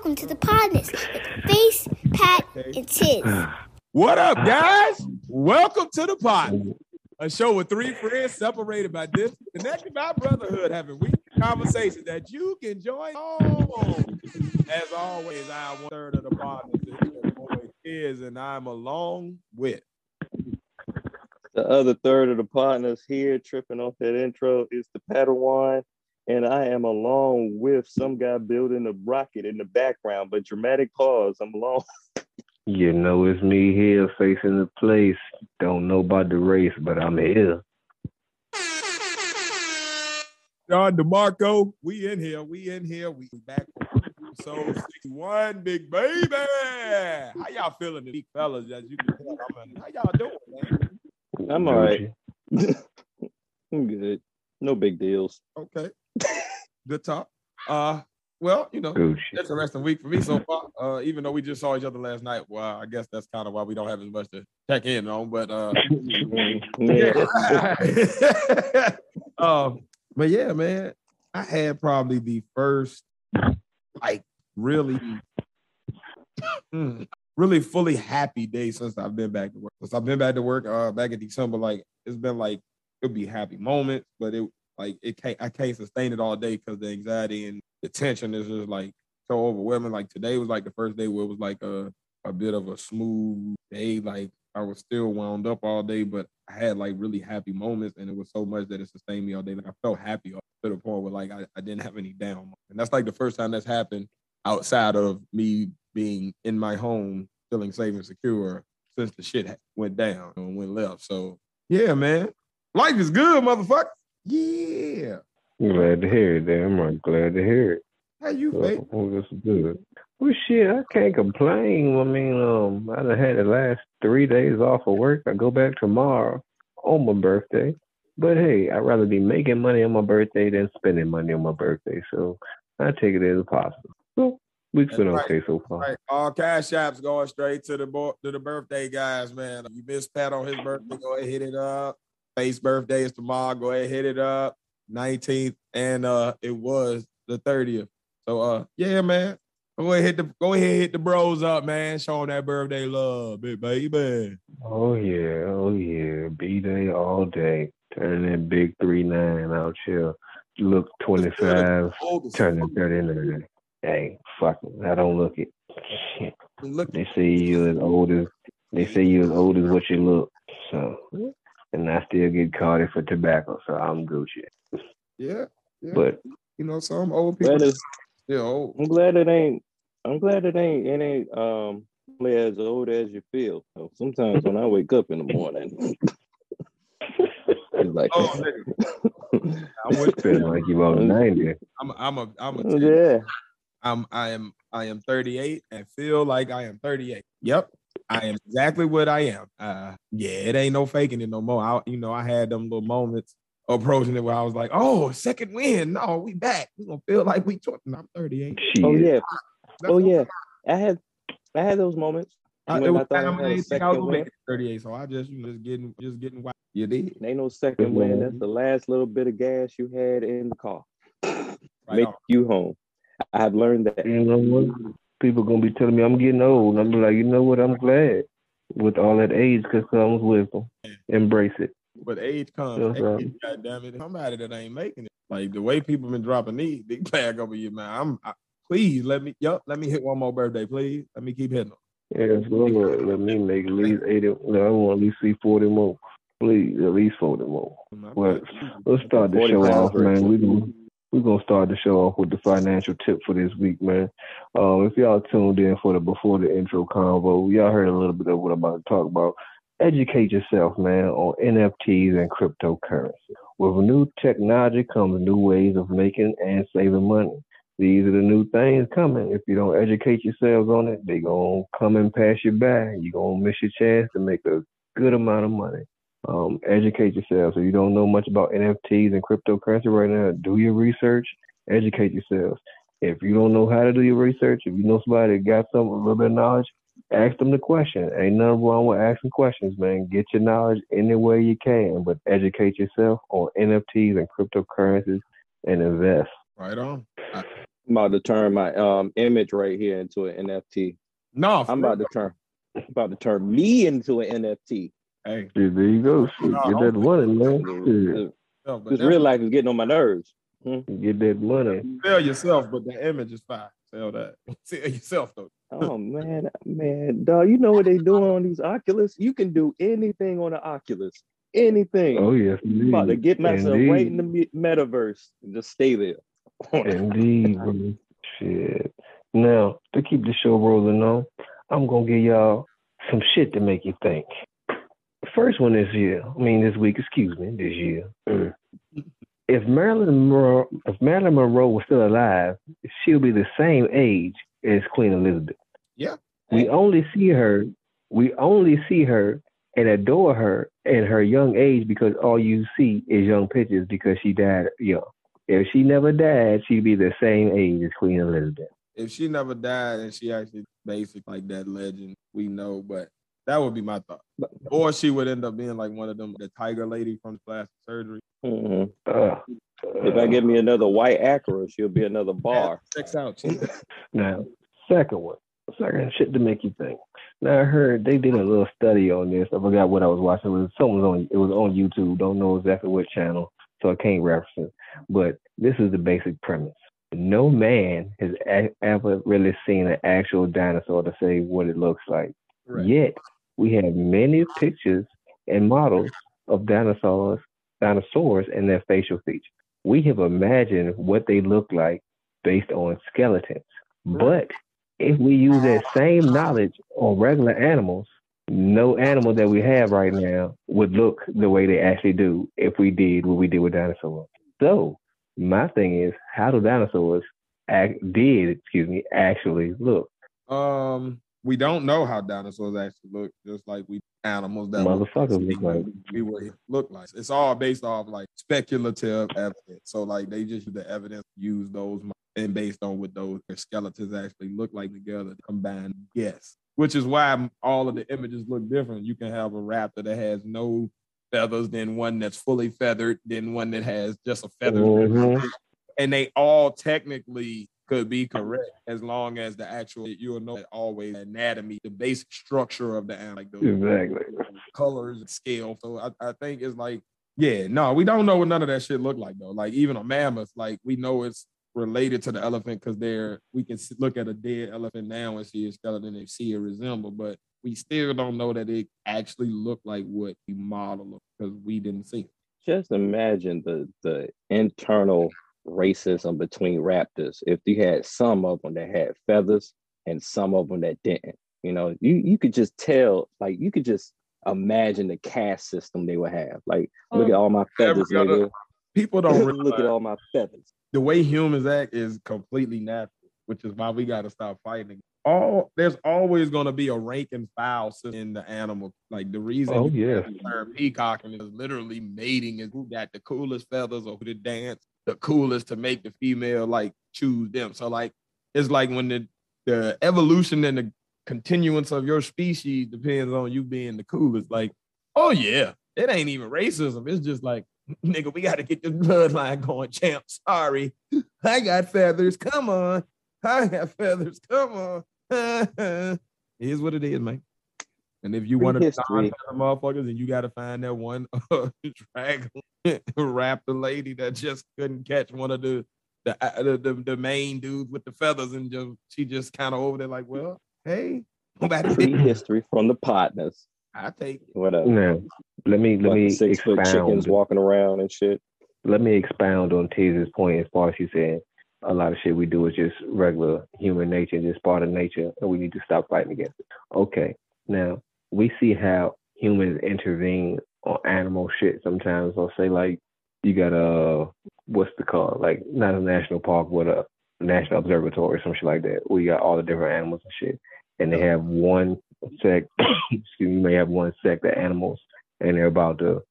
Welcome to the Podnas with Face, Pat, and Tiz. What up, guys? Welcome to the pod, a show with three friends separated by distance, connected by brotherhood, having weekly conversations that you can join on. As always, I am one third of the Podnas. Is, and I'm along with. The other third of the Podnas here tripping off that intro is the Padawan, and I am along with some guy building a rocket in the background, but dramatic pause. I'm along. You know, it's me here facing the place. Don't know about the race, but I'm here. John DeMarco, we in here. We in here. We back for episode 61, big baby. How y'all feeling, the fellas? As you can tell, I'm in, how y'all doing, man? I'm all right. I'm good. No big deals. Okay. Good talk. Uh, well, you know, Gucci. interesting week for me so far. Uh, even though we just saw each other last night, well, I guess that's kind of why we don't have as much to check in on. But uh, Yeah. um, but yeah, man, I had probably the first like really, mm, really fully happy day since I've been back to work. Since I've been back to work, uh, back in December, like it's been like it'll be happy moments, but it like it can't I can't sustain it all day because the anxiety and the tension is just like so overwhelming. Like today was like the first day where it was like a a bit of a smooth day. Like I was still wound up all day, but I had like really happy moments, and it was so much that it sustained me all day. Like I felt happy to the point where like I, I didn't have any down. And that's like the first time that's happened outside of me being in my home, feeling safe and secure since the shit went down and went left. So yeah, man, life is good, motherfucker. Yeah. I'm glad to hear it, damn right. Glad to hear it. How you? Well, well, that's good. Well, shit, I can't complain. I mean, um, I done had the last three days off of work. I go back tomorrow on my birthday. But hey, I'd rather be making money on my birthday than spending money on my birthday. So I take it as a positive. So week's been right. okay so far. Right. All cash apps going straight to the bo- to the birthday guys, man. You missed Pat on his birthday, go ahead hit it up. Face birthday is tomorrow. Go ahead hit it up. 19th, and uh it was the 30th. So uh yeah, man. Go ahead hit the go ahead hit the bros up, man. Show them that birthday love, big baby. Oh yeah, oh yeah. B day all day. Turning that big three nine out here. Look twenty five, turning thirty nine. Hey, fuck it. I don't look it. Look, They say you as old as they say you as old as what you look. So and I still get carded for tobacco, so I'm Gucci. yeah, yeah. But you know, some old people Glad it's- still old. I'm glad it ain't. I'm glad it ain't. It ain't um only as old as you feel. So sometimes when I wake up in the morning, it's like, Oh, nigga. I'm with feel like you on ninety. I'm I'm a I'm a yeah. I'm I am I am 38 and feel like I am 38. Yep. I am exactly what I am. Uh yeah, it ain't no faking it no more. I you know, I had them little moments approaching it where I was like, oh, second win. No, we back. We gonna feel like we talking. I'm 38. Shit. Oh yeah. That's Oh yeah. I had I had those moments. I, when it was I thought I time had I a didn't I was gonna make win. it 38. So I just you know, just getting just getting wild. You did. Ain't no second win. That's the last little bit of gas you had in the car. Right Make on. you home. I have learned that. You know? People gonna be telling me I'm getting old. I'm be like, you know what? I'm glad with all that age because comes wisdom. Embrace it. But age comes. That's age, right. God damn it. Somebody that ain't making it. Like the way people been dropping these big bag over you, man. I'm I, please let me yup, let me hit one more birthday, please. Let me keep hitting them. Yeah, so let, let me make at least eighty. No, I want at least see forty more. Please, at least forty more. Well, Let's start the show off, man. We gonna we gonna start the show off with the financial tip for this week, man. Um, if y'all tuned in for the before the intro convo, y'all heard a little bit of what I'm about to talk about. Educate yourself, man, on NFTs and cryptocurrency. With new technology comes new ways of making and saving money. These are the new things coming. If you don't educate yourselves on it, they gonna come and pass you by. You're gonna miss your chance to make a good amount of money um, educate yourself. If you don't know much about NFTs and cryptocurrency right now, do your research, educate yourselves. If you don't know how to do your research, if you know somebody that got some a little bit of knowledge, ask them the question. Ain't nothing wrong with asking questions, man. Get your knowledge any way you can, but educate yourself on NFTs and cryptocurrencies and invest. Right on. I, I'm about to turn my um image right here into an NFT. No, I'm about to turn about to turn me into an NFT. Hey, Shit, there you go. Shit, No, get that money, man. Shit, no, but This real life is getting on my nerves. Hmm? Get that money. sell yourself, but the image is fine. Sell that. Sell yourself though. Oh man, man, dog, you know what they doing on these Oculus? You can do anything on the Oculus. Anything. Oh yes, I'm about to get myself Indeed. right in the metaverse and just stay there. Indeed, bro. Shit. Now, to keep the show rolling on, I'm gonna give y'all some shit to make you think. First one this year, I mean this week, excuse me, this year. Mm. If Marilyn Monroe, if Marilyn Monroe was still alive, she'll be the same age as Queen Elizabeth. Yeah. We only see her, we only see her and adore her in her young age because all you see is young pictures because she died young. If she never died, she'd be the same age as Queen Elizabeth. If she never died and she actually basic like that legend, we know, but that would be my thought. Or she would end up being like one of them, the tiger lady from plastic surgery. Mhm. Uh, If I give me another white Acura, she'll be another bar. Checks out. chief. Now, second one, second shit to make you think. Now I heard they did a little study on this. I forgot what I was watching. It was something on it was on YouTube. Don't know exactly what channel, so I can't reference it. But this is the basic premise. No man has a- ever really seen an actual dinosaur to say what it looks like. Correct. Yet we have many pictures and models of dinosaurs, dinosaurs and their facial features. We have imagined what they look like based on skeletons. But if we use that same knowledge on regular animals, no animal that we have right now would look the way they actually do if we did what we did with dinosaurs. So my thing is, how do dinosaurs act, did excuse me actually look? Um, we don't know how dinosaurs actually look, just like we animals that Motherfuckers look like. we would look like. It's all based off like speculative evidence. So like they just use the evidence, use those and based on what those their skeletons actually look like together, combined guess. Which is why all of the images look different. You can have a raptor that has no feathers, then one that's fully feathered, then one that has just a feather. Mhm. And they all technically could be correct as long as the actual you'll know that always anatomy, the basic structure of the animal, like those Exactly. colors and scale. So I, I think it's like, yeah, no, we don't know what none of that shit look like though. Like even a mammoth, like we know it's related to the elephant because they're we can look at a dead elephant now and see a skeleton and see it resemble, but we still don't know that it actually looked like what we model because we didn't see. it. Just imagine the the internal racism between raptors. If you had some of them that had feathers and some of them that didn't, you know, you you could just tell, like you could just imagine the caste system they would have. Like, look at all my feathers, Every other- nigga. People don't look at all my feathers. the way humans act is completely natural, which is why we got to stop fighting. All there's always going to be a rank and file system in the animal. Like the reason Oh, you yeah. term peacocking is literally mating is who got the coolest feathers or who to dance the coolest to make the female like choose them. So like it's like when the the evolution and the continuance of your species depends on you being the coolest. Like, oh yeah, it ain't even racism. It's just like, nigga, we got to get this bloodline going, champ. Sorry, I got feathers. Come on, I got feathers. Come on. is what it is, man. And if you want to find the motherfuckers, and you got to find that one uh, dragon raptor lady that just couldn't catch one of the the, uh, the the the main dudes with the feathers, and just she just kind of over there like, well, hey, nobody. Prehistory from the partners. I take it. Whatever. Now, let me let Fucking me six foot chickens walking around and shit. Let me expound on Tiz's point as far as she said a lot of shit we do is just regular human nature, just part of nature, and we need to stop fighting against it. Okay, now we see how humans intervene on animal shit sometimes. I'll say like you got a what's the call? Like not a national park, but a national observatory, or some shit like that. We got all the different animals and shit, and they have one sect. excuse me, you may have one sect of animals, and they're about to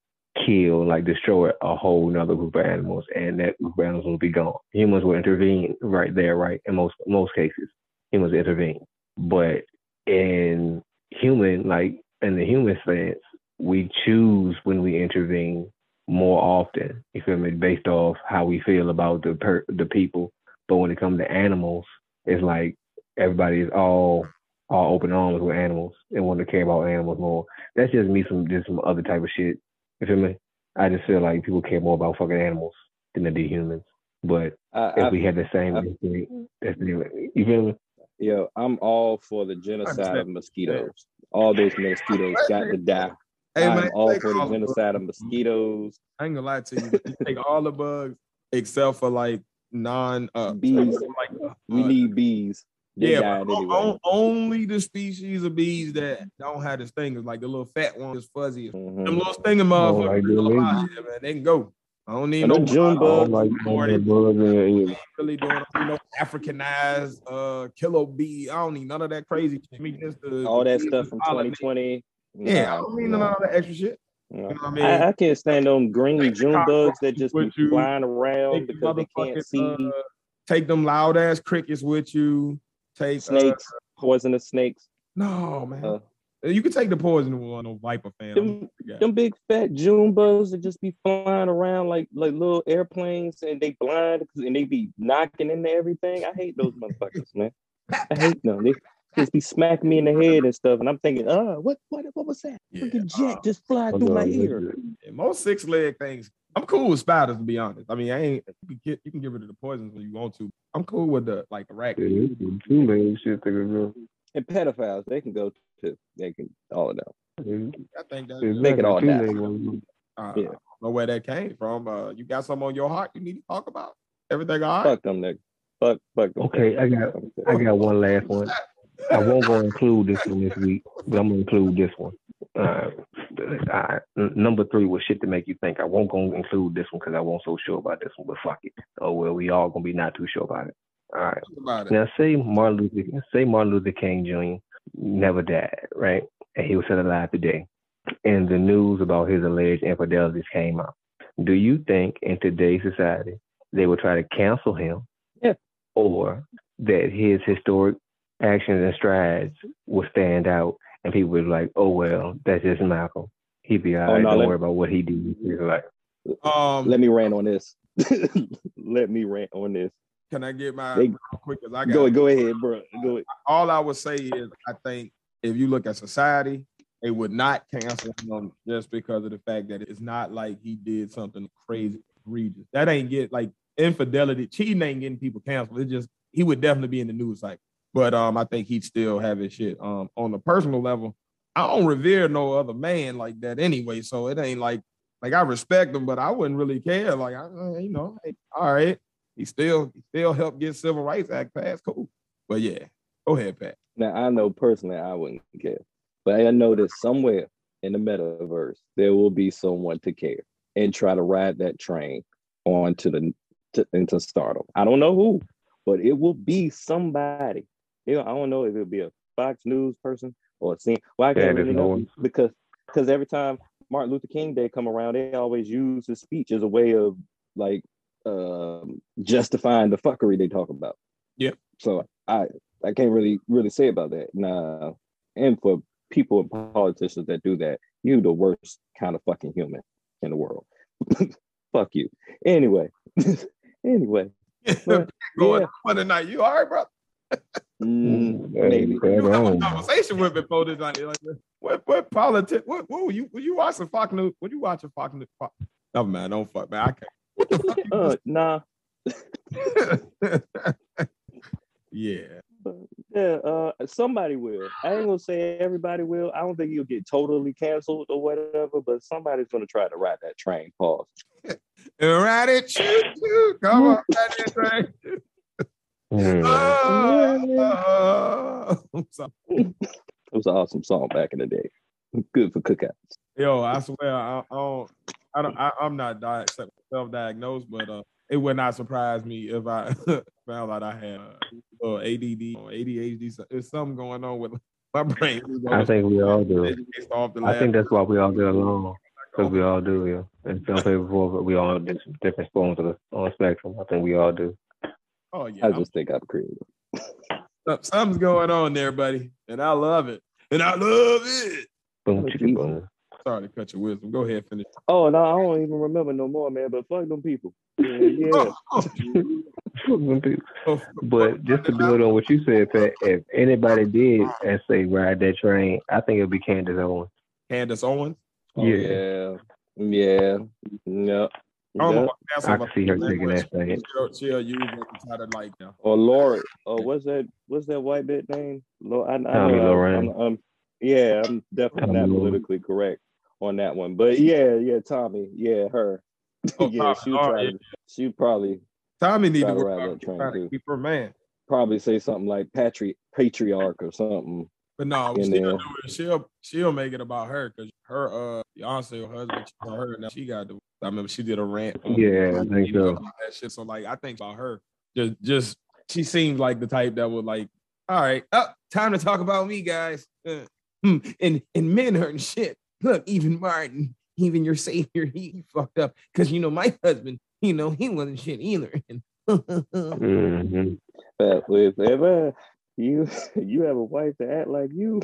kill, like destroy a whole another group of animals, and that group of animals will be gone. Humans will intervene right there, right? In most most cases, humans intervene. But in human, like in the human sense, we choose when we intervene more often. You feel me? Based off how we feel about the per- the people But when it comes to animals, it's like everybody is all all open arms with animals and want to care about animals more. That's just me some just some other type of shit. You feel me? I just feel like people care more about fucking animals than they do humans. But I, if I, we had the same I- instinct, that's. You feel me? Yo, I'm all for the genocide of mosquitoes. All those mosquitoes got to die. Hey I'm man, all for the all genocide of mosquitoes, I ain't gonna lie to you. You take all the bugs except for like non uh bees. like We uh, need bees. They yeah, anyway. on- only the species of bees that don't have the stingers, like the little fat ones, fuzzy. Mhm. Them little stinger Oh, motherfuckers, like they them go out ladies. here, man. They can go. I don't need no June don't like Or them they- bugs in your ear. really doing you know Africanized uh kilo bee. I don't need none of that crazy shit. Me just the all that stuff from pollinate. 2020. Yeah, I don't need none of that extra shit. You know I mean? I, I can't stand them green June bugs that just be you. flying around Take because they can't see uh, take them loud ass crickets with you. Take uh, snakes, poisonous snakes. no man. Uh, you can take the poison one on Viper fan. Them- Them big fat June bugs that just be flying around like like little airplanes and they blind and they be knocking into everything. I hate those motherfuckers, man. I hate them. They just be smacking me in the head and stuff. And I'm thinking, oh, what what what was that? Yeah, Freaking jet uh, just fly through my ear. yeah, most six leg things. I'm cool with spiders to be honest. I mean, I ain't you can get you can get rid of the poisons when you want to. I'm cool with the like the rat. Yeah, this is two legs shit they can do. And pedophiles, they can go too. They can all of them. I think that It's Make it all two die. leg ones. uh, Yeah. I don't know where that came from. Uh, you got something on your heart you need to talk about? Everything all right? Fuck them niggas. Fuck fuck them. Okay, I got I got one last one. I won't go include this one this week, but I'm gonna include this one. Uh, I, number three was shit to make you think. I won't go include this one because I wasn't so sure about this one, but fuck it. Oh well, we all gonna be not too sure about it. All right. About it. Now say Martin Luther say Martin Luther King Jr. never died, right? And he was still alive today. And the news about his alleged infidelities came out. Do you think in today's society they would try to cancel him? Yeah. Or that his historic actions and strides will stand out and people would be like, Oh well, that's just Malcolm. He'd be all right, Oh, no, don't let- worry about what he did. He's like Um, Let me rant on this. Let me rant on this. Can I get my They- quick? I got Go go ahead, bro. Go ahead. all I would say is I think if you look at society, they would not cancel him just because of the fact that it's not like he did something crazy, egregious. That ain't get like infidelity, cheating ain't getting people canceled. It's just he would definitely be in the news cycle. But um, I think he'd still have his shit. Um, on the personal level, I don't revere no other man like that anyway. So it ain't like like I respect him, but I wouldn't really care. Like I, you know, hey, all right, he still he still helped get Civil Rights Act passed. Cool. But yeah, go ahead, Pat. Now I know personally I wouldn't care, but I know that somewhere in the metaverse there will be someone to care and try to ride that train on to the to, into stardom. I don't know who, but it will be somebody. You know, I don't know if it'll be a Fox News person or a scene. Well, I can't Candace really know Owens. because because every time Martin Luther King Day come around, they always use his speech as a way of like um, justifying the fuckery they talk about. Yep. So I I can't really really say about that. Nah, and for people and politicians that do that, you the worst kind of fucking human in the world. Fuck you. Anyway, anyway, But, going yeah. on tonight. You all right, bro? mm, maybe. You have a conversation with me before this. Like, like, what what politics? What what were you? Were you watching Fox News? Were you watching Fox News? Fox? Never mind. Don't fuck, man. I can't. What the fuck? Uh, nah, yeah. yeah, uh, somebody will. I ain't gonna say everybody will. I don't think you'll get totally canceled or whatever, but somebody's gonna try to ride that train. Pause. And ride it, choo choo. Come on, ride that train. Hmm. Oh, I'm sorry. It was an awesome song back in the day. Good for cookouts. Yo, I swear, I, I don't, I don't, I, I'm not di- self-diagnosed, but uh, it would not surprise me if I found out I had uh, uh, ADD or ADHD. There's something going on with my brain. I think we all do. based off the I think that's why we all get along. Because we all do, yeah. And some people, before, we all different, different spoons of the, on spectrum. I think we all do. Oh yeah, I just think I'm creative. I'm- something's going on there, buddy, and I love it, and I love it. Boom, chicka, boom. Sorry to cut your wisdom. Go ahead, finish. Oh no, I don't even remember no more, man. But fuck them people. Yeah, yeah. Fuck them people. Oh, but just to build on what you said, Pat, if anybody did and say ride that train, I think it'll be Candace Owens. Candace Owens. Oh, yeah. Yeah. Yeah. I Yeah. what that's I can see her taking that thing. She'll, she'll use it to try to like, you Or oh, Lori. Oh, what's that? What's that white bit name? Lo- I, I Tomi know, Lahren. I'm, I'm, yeah, I'm definitely Tomi not Lahren. politically correct on that one, but yeah, yeah, Tomi, yeah, her. Oh, yeah, she oh, try yeah. she probably Tomi need to to work ride out that train, to too. keep her man. probably say something like patri- patriarch or something. But no, she'll there. do it. She'll she'll make it about her because her uh fiance or husband cheated on her. Now she got to. I remember she did a rant. Yeah, I think so. that shit. So like, I think about her. Just just she seems like the type that would like. All right, up time to talk about me, guys. Uh, and and men hurting shit. Look, even Martin, even your savior, he, he fucked up because you know my husband. You know he wasn't shit either. hmm But if ever you you have a wife that act like you,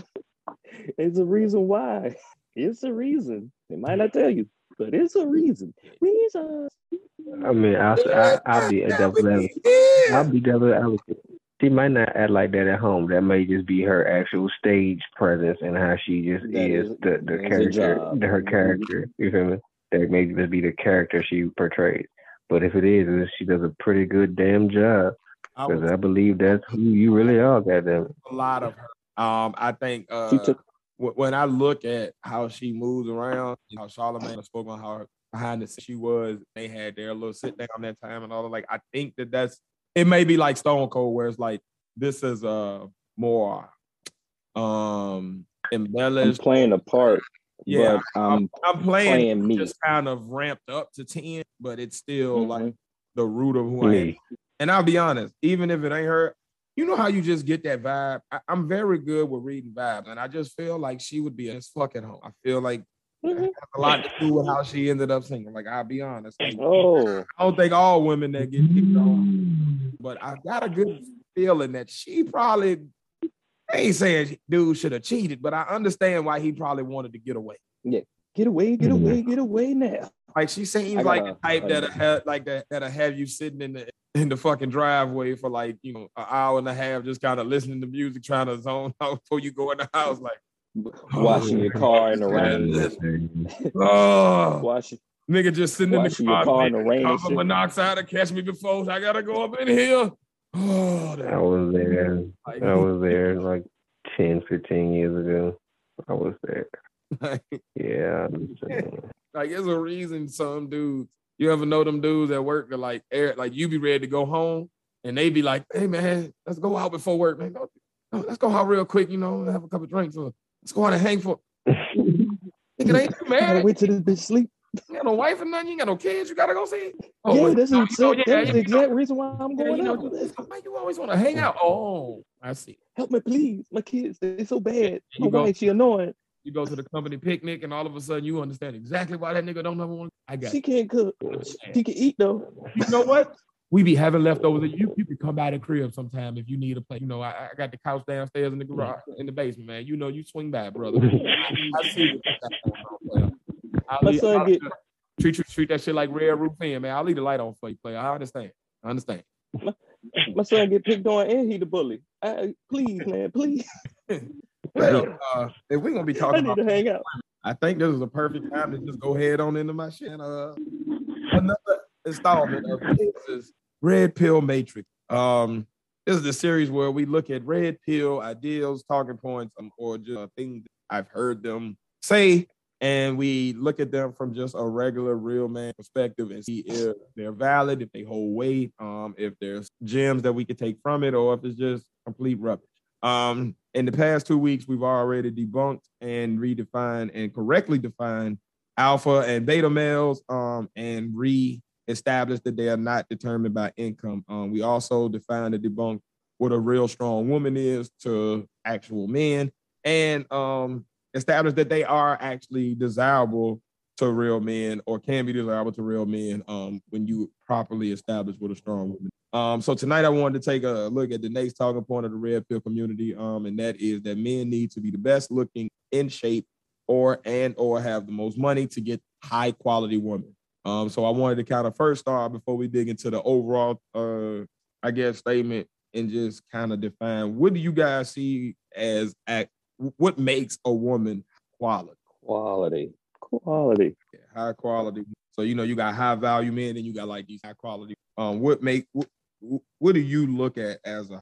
it's a reason why. It's a reason. They might not tell you, but it's a reason. Reason. I mean, I, I, I'll be a devil advocate. I'll be devil advocate. She might not act like that at home. That may just be her actual stage presence and how she just That is, is- the, the character, the, her character. You feel me? That may just be the character she portrays. But if it is, she does a pretty good damn job. Because I believe that's who you really are, goddamn. a lot of her. Um, I think uh, She took when I look at how she moves around, how Charlamagne spoke on how behind the scenes she was, they had their little sit down that time and all that. Like, I think that that's it. May be like Stone Cold, where it's like this is uh more um I'm embellished. playing a part, Yeah, but I'm I'm playing, playing me. just kind of ramped up to ten, but it's still Mhm. like the root of who I am. And I'll be honest, even if it ain't her, you know how you just get that vibe. I, am very good with reading vibes, and I just feel like she would be as fucking home. I feel like it Mhm. has a lot to do with how she ended up singing. Like I'll be honest, like, Oh, I don't think all women that get picked on, but I got a good feeling that she probably. I ain't saying dude should have cheated, but I understand why he probably wanted to get away. Yeah, get away, get away, get away now. Like she seems like gotta- the type that gotta- have like that that'll have you sitting in the in the fucking driveway for like you know an hour and a half, just kind of listening to music, trying to zone out before you go in the house. Like, Washing your car in the rain. oh, Washing, nigga, just sitting in the washing your car, car in the rain and carbon shit. monoxide to catch me before I gotta go up in here. Oh, I that, was there. like, I was there like 10, 15 years ago. I was there. like, Yeah. I understand. like, there's a reason some dudes. You ever know them dudes at work that like air, like you be ready to go home, and they be like, "Hey man, let's go out before work, man. Go, go- let's go out real quick, you know, have a couple drinks, or let's go out and hang for." Nigga, ain't you married. wait till this bitch sleep. You got no wife or nothing. You got no kids. You gotta go see. yeah, wait, that's, you know, yeah, that's the you know, exact reason why I'm yeah, going you know, out. why you always want to hang out? Oh, I see. Help me, please. My kids, they're so bad. My You go- wife, she annoying. You go to the company picnic, and all of a sudden you understand exactly why that nigga don't ever want. I got She can't cook. you. She can eat though. you know what? We be having leftovers. You you can come by the crib sometime if you need a place. You know, I, I got the couch downstairs in the garage in the basement, man. You know, you swing by, brother. I see what you got going on, player. I'll My leave- son I'll- get- treat treat treat that shit like Red Roof Inn, man. I'll leave the light on for you, player. I understand. I understand. My son get picked on and he the bully. I, please, man, please. Well, uh, if we're gonna be I talking need about to hang out. I think this is a perfect time to just go head on into my shit. Uh, another installment of is Red Pill Matrix. Um, this is the series where we look at red pill ideals, talking points, um, or just uh, things I've heard them say, and we look at them from just a regular, real man perspective and see if they're valid, if they hold weight, um, if there's gems that we could take from it, or if it's just complete rubbish. Um, in the past two weeks, we've already debunked and redefined and correctly defined alpha and beta males, um, and re-established that they are not determined by income. Um, we also define and debunk what a real strong woman is to actual men, and um, established that they are actually desirable to real men or can be desirable to real men um, when you properly establish what a strong woman. Um, so tonight I wanted to take a look at the next talking point of the red pill community, um, and that is that men need to be the best looking, in shape, or and or have the most money to get high quality women. Um, so I wanted to kind of first start before we dig into the overall uh, I guess, statement and just kind of define what do you guys see as act what makes a woman quality? Quality. Quality. Yeah, high quality. So you know you got high value men and you got like these high quality. Um, what make what, what do you look at as a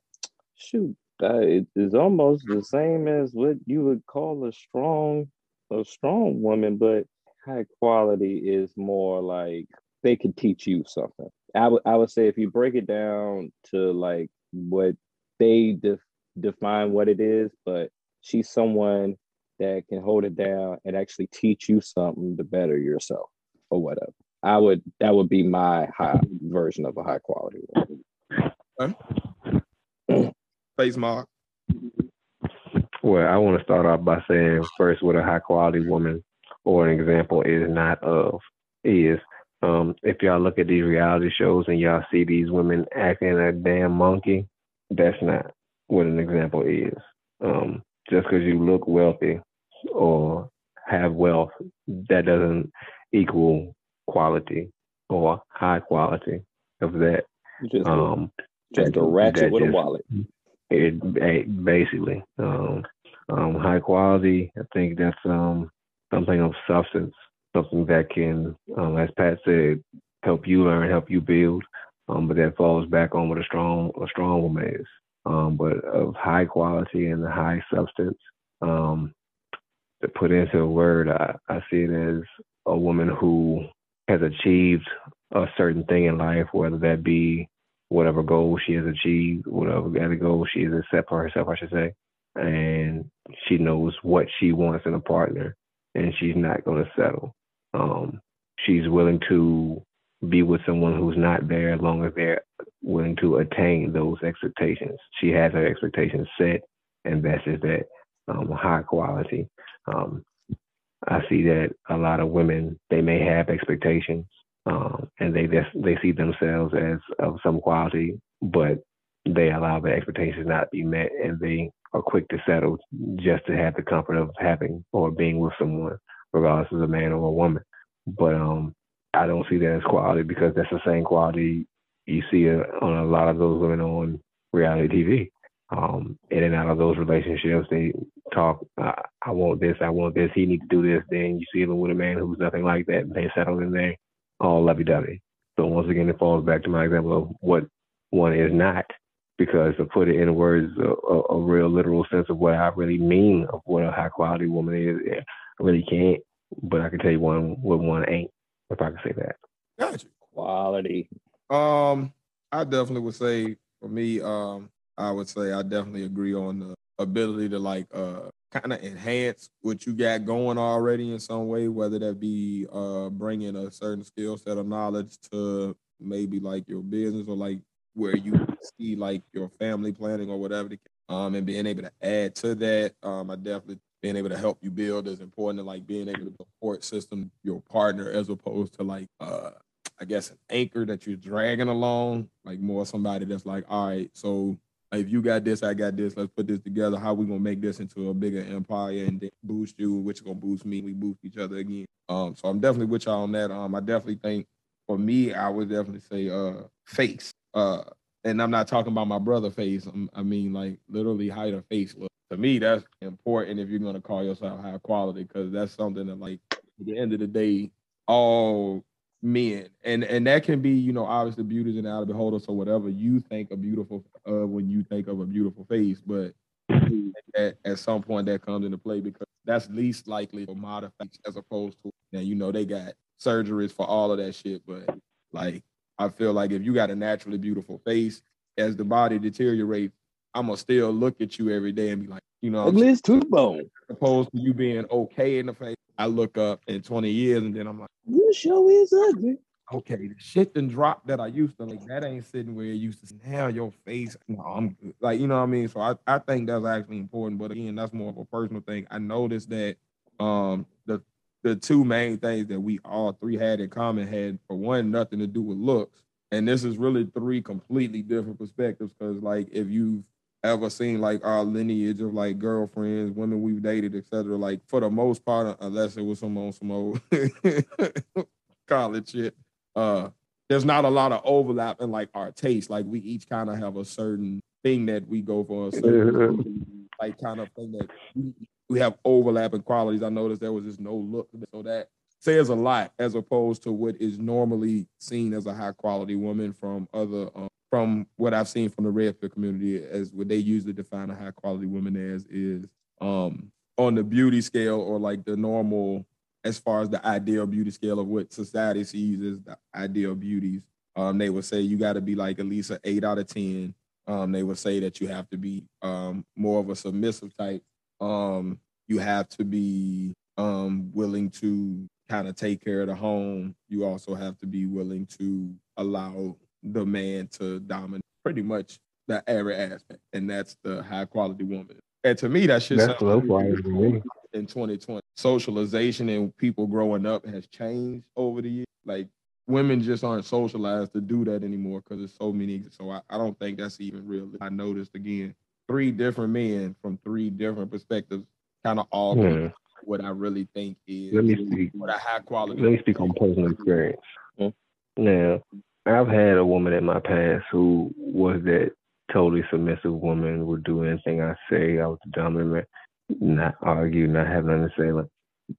shoot? Uh, it is almost the same as what you would call a strong a strong woman, but high quality is more like they could teach you something. I would I would say if you break it down to like what they def- define what it is, but she's someone that can hold it down and actually teach you something to better yourself or whatever. I would that would be my high version of a high quality one. Okay. Face mark. Well, I want to start off by saying first what a high quality woman or an example is not of is um, if y'all look at these reality shows and y'all see these women acting a damn monkey, that's not what an example is. Um, just because you look wealthy or have wealth, that doesn't equal quality or high quality of that. Just, um, just a ratchet with just, a wallet. It, basically, um, um, high quality. I think that's um, something of substance something that can, um, as Pat said, help you learn, help you build. Um, but that falls back on what a strong a strong woman is. Um, but of high quality and high substance. Um, to put into a word, I, I see it as a woman who has achieved a certain thing in life, whether that be whatever goal she has achieved, whatever other goal she has set for herself, I should say, and she knows what she wants in a partner, and she's not going to settle. Um, she's willing to be with someone who's not there as long as they're willing to attain those expectations. She has her expectations set, and that's just that um, high quality. Um, I see that a lot of women they may have expectations, um, and they just, they see themselves as of some quality, but they allow the expectations not be met, and they are quick to settle just to have the comfort of having or being with someone regardless of a man or a woman. But um, I don't see that as quality because that's the same quality you see uh, on a lot of those women on reality TV. Um, in and out of those relationships, they talk, I, I want this, I want this, he needs to do this. Then you see them with a man who's nothing like that. They settle in there all lovey dovey. So once again, it falls back to my example of what one is not, because to put it in words, a, a, a real literal sense of what I really mean of what a high quality woman is, I really can't, but I can tell you one what one ain't, if I can say that. Gotcha. Quality. Um, I definitely would say for me, um, I would say I definitely agree on the ability to like uh kind of enhance what you got going already in some way, whether that be uh bringing a certain skill set of knowledge to maybe like your business or like where you see like your family planning or whatever, um, and being able to add to that. Um, I definitely being able to help you build is important to like being able to support system your partner as opposed to like uh I guess an anchor that you're dragging along, like more somebody that's like, all right, so if you got this, I got this, let's put this together. How we gonna make this into a bigger empire and boost you, which gonna boost me. We boost each other again. Um, so I'm definitely with y'all on that. Um, I definitely think for me, I would definitely say uh face. Uh, and I'm not talking about my brother face. I'm, i mean like literally height of face look to me, that's important if you're going to call yourself high quality, because that's something that, like, at the end of the day, all men, and and that can be, you know, obviously beauty and out of beholder. So whatever you think a beautiful uh, when you think of a beautiful face, but at, at some point that comes into play because that's least likely to modify as opposed to now you know they got surgeries for all of that shit, but like I feel like if you got a naturally beautiful face, as the body deteriorates, I'm gonna still look at you every day and be like, you know, at least two bone. Opposed to you being okay in the face, I look up in 20 years and then I'm like, you show is ugly. Okay, the shit and drop that I used to like that ain't sitting where it used to. Now your face, no, I'm good. like, you know what I mean. So I, I think that's actually important. But again, that's more of a personal thing. I noticed that um the the two main things that we all three had in common had for one nothing to do with looks and this is really three completely different perspectives because like if you've ever seen like our lineage of like girlfriends, women we've dated, etc. Like for the most part, unless it was some on some old college shit, uh, there's not a lot of overlap in like our taste. Like we each kind of have a certain thing that we go for, a certain, like kind of thing that we, we have overlapping qualities. I noticed there was just no look, so that says a lot as opposed to what is normally seen as a high quality woman from other um, from what I've seen from the red pill community as what they usually define a high quality woman as is um on the beauty scale or like the normal as far as the ideal beauty scale of what society sees as the ideal beauties. Um, they would say you got to be like at least an eight out of ten. Um, they would say that you have to be um, more of a submissive type. Um, you have to be um, willing to kind of take care of the home. You also have to be willing to allow the man to dominate pretty much the every aspect, and that's the high quality woman. And to me, that shit That's low quality me. in 2020. Socialization and people growing up has changed over the years. Like women just aren't socialized to do that anymore because there's so many. So I, I don't think that's even real. I noticed again three different men from three different perspectives, kind of all Yeah. what I really think is Let me speak. what a high quality. Let me speak on personal experience. Hmm. Now, I've had a woman in my past who was that totally submissive woman, would do anything I say. I was the dominant man, not argue, not have nothing to say. Like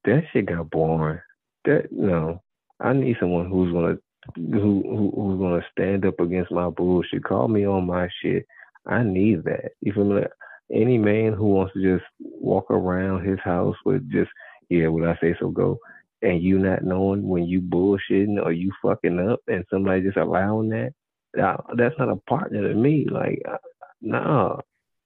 that shit got boring. That no, I need someone who's gonna who, who who's gonna stand up against my bullshit. Call me on my shit. I need that. You feel me? Like, any man who wants to just walk around his house with just yeah, what I say so go and you not knowing when you bullshitting or you fucking up and somebody just allowing that, that that's not a partner to me. Like, uh, nah,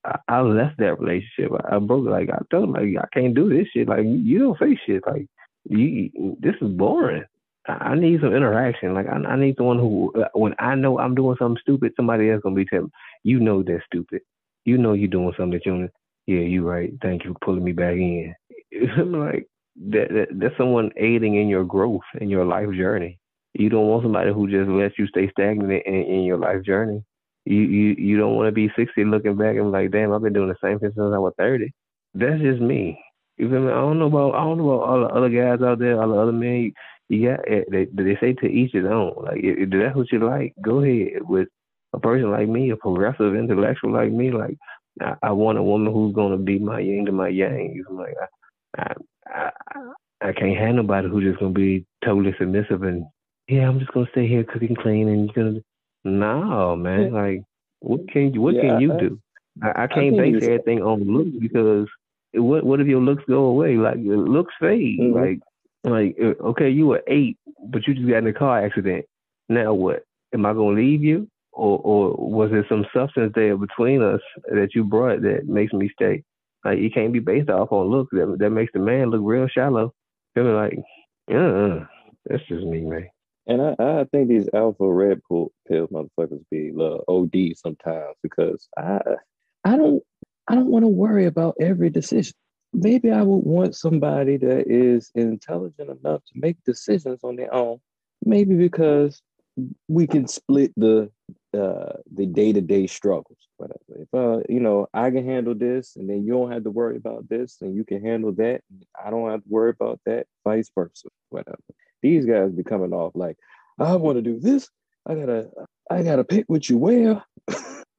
I, I left that relationship. I, I broke it. Like, I told him, like, I can't do this shit. Like, you don't say shit. Like, you, this is boring. I, need some interaction. Like, I, I need someone who, uh, when I know I'm doing something stupid, somebody else gonna be telling you know that's stupid. You know you're doing something that you, yeah, you're right. Thank you for pulling me back in. I'm like, that, that that's someone aiding in your growth in your life journey. You don't want somebody who just lets you stay stagnant in, in your life journey. You you you don't want to be sixty looking back and like, damn, I've been doing the same thing since I was thirty. That's just me. You feel me? I don't know about I don't know about all the other guys out there, all the other men. Got eh, they they say to each his own. Like if, if that's what you like, go ahead. With a person like me, a progressive intellectual like me, like I, I want a woman who's gonna be my yin to my yang. Like I, I I, I can't have nobody who's just gonna be totally submissive and yeah, I'm just gonna stay here cooking clean and you're gonna no man, like what can you what Yeah, can you I- do? I, I can't base everything on looks because what what if your looks go away? Like your looks fade. Mhm. Like like uh, okay, you were eight, but you just got in a car accident. Now what? Am I gonna leave you? Or or was there some substance there between us that you brought that makes me stay? Like it can't be based off on looks. That that makes the man look real shallow. Feel me like, uh, that's just me, man. And I, I think these alpha red pill, pill motherfuckers be little OD sometimes because I I don't I don't want to worry about every decision. Maybe I would want somebody that is intelligent enough to make decisions on their own. Maybe because we can split the uh the day-to-day struggles whatever if uh you know i can handle this and then you don't have to worry about this and you can handle that and i don't have to worry about that vice versa whatever. These guys be coming off like i want to do this. I gotta i gotta pick what you wear.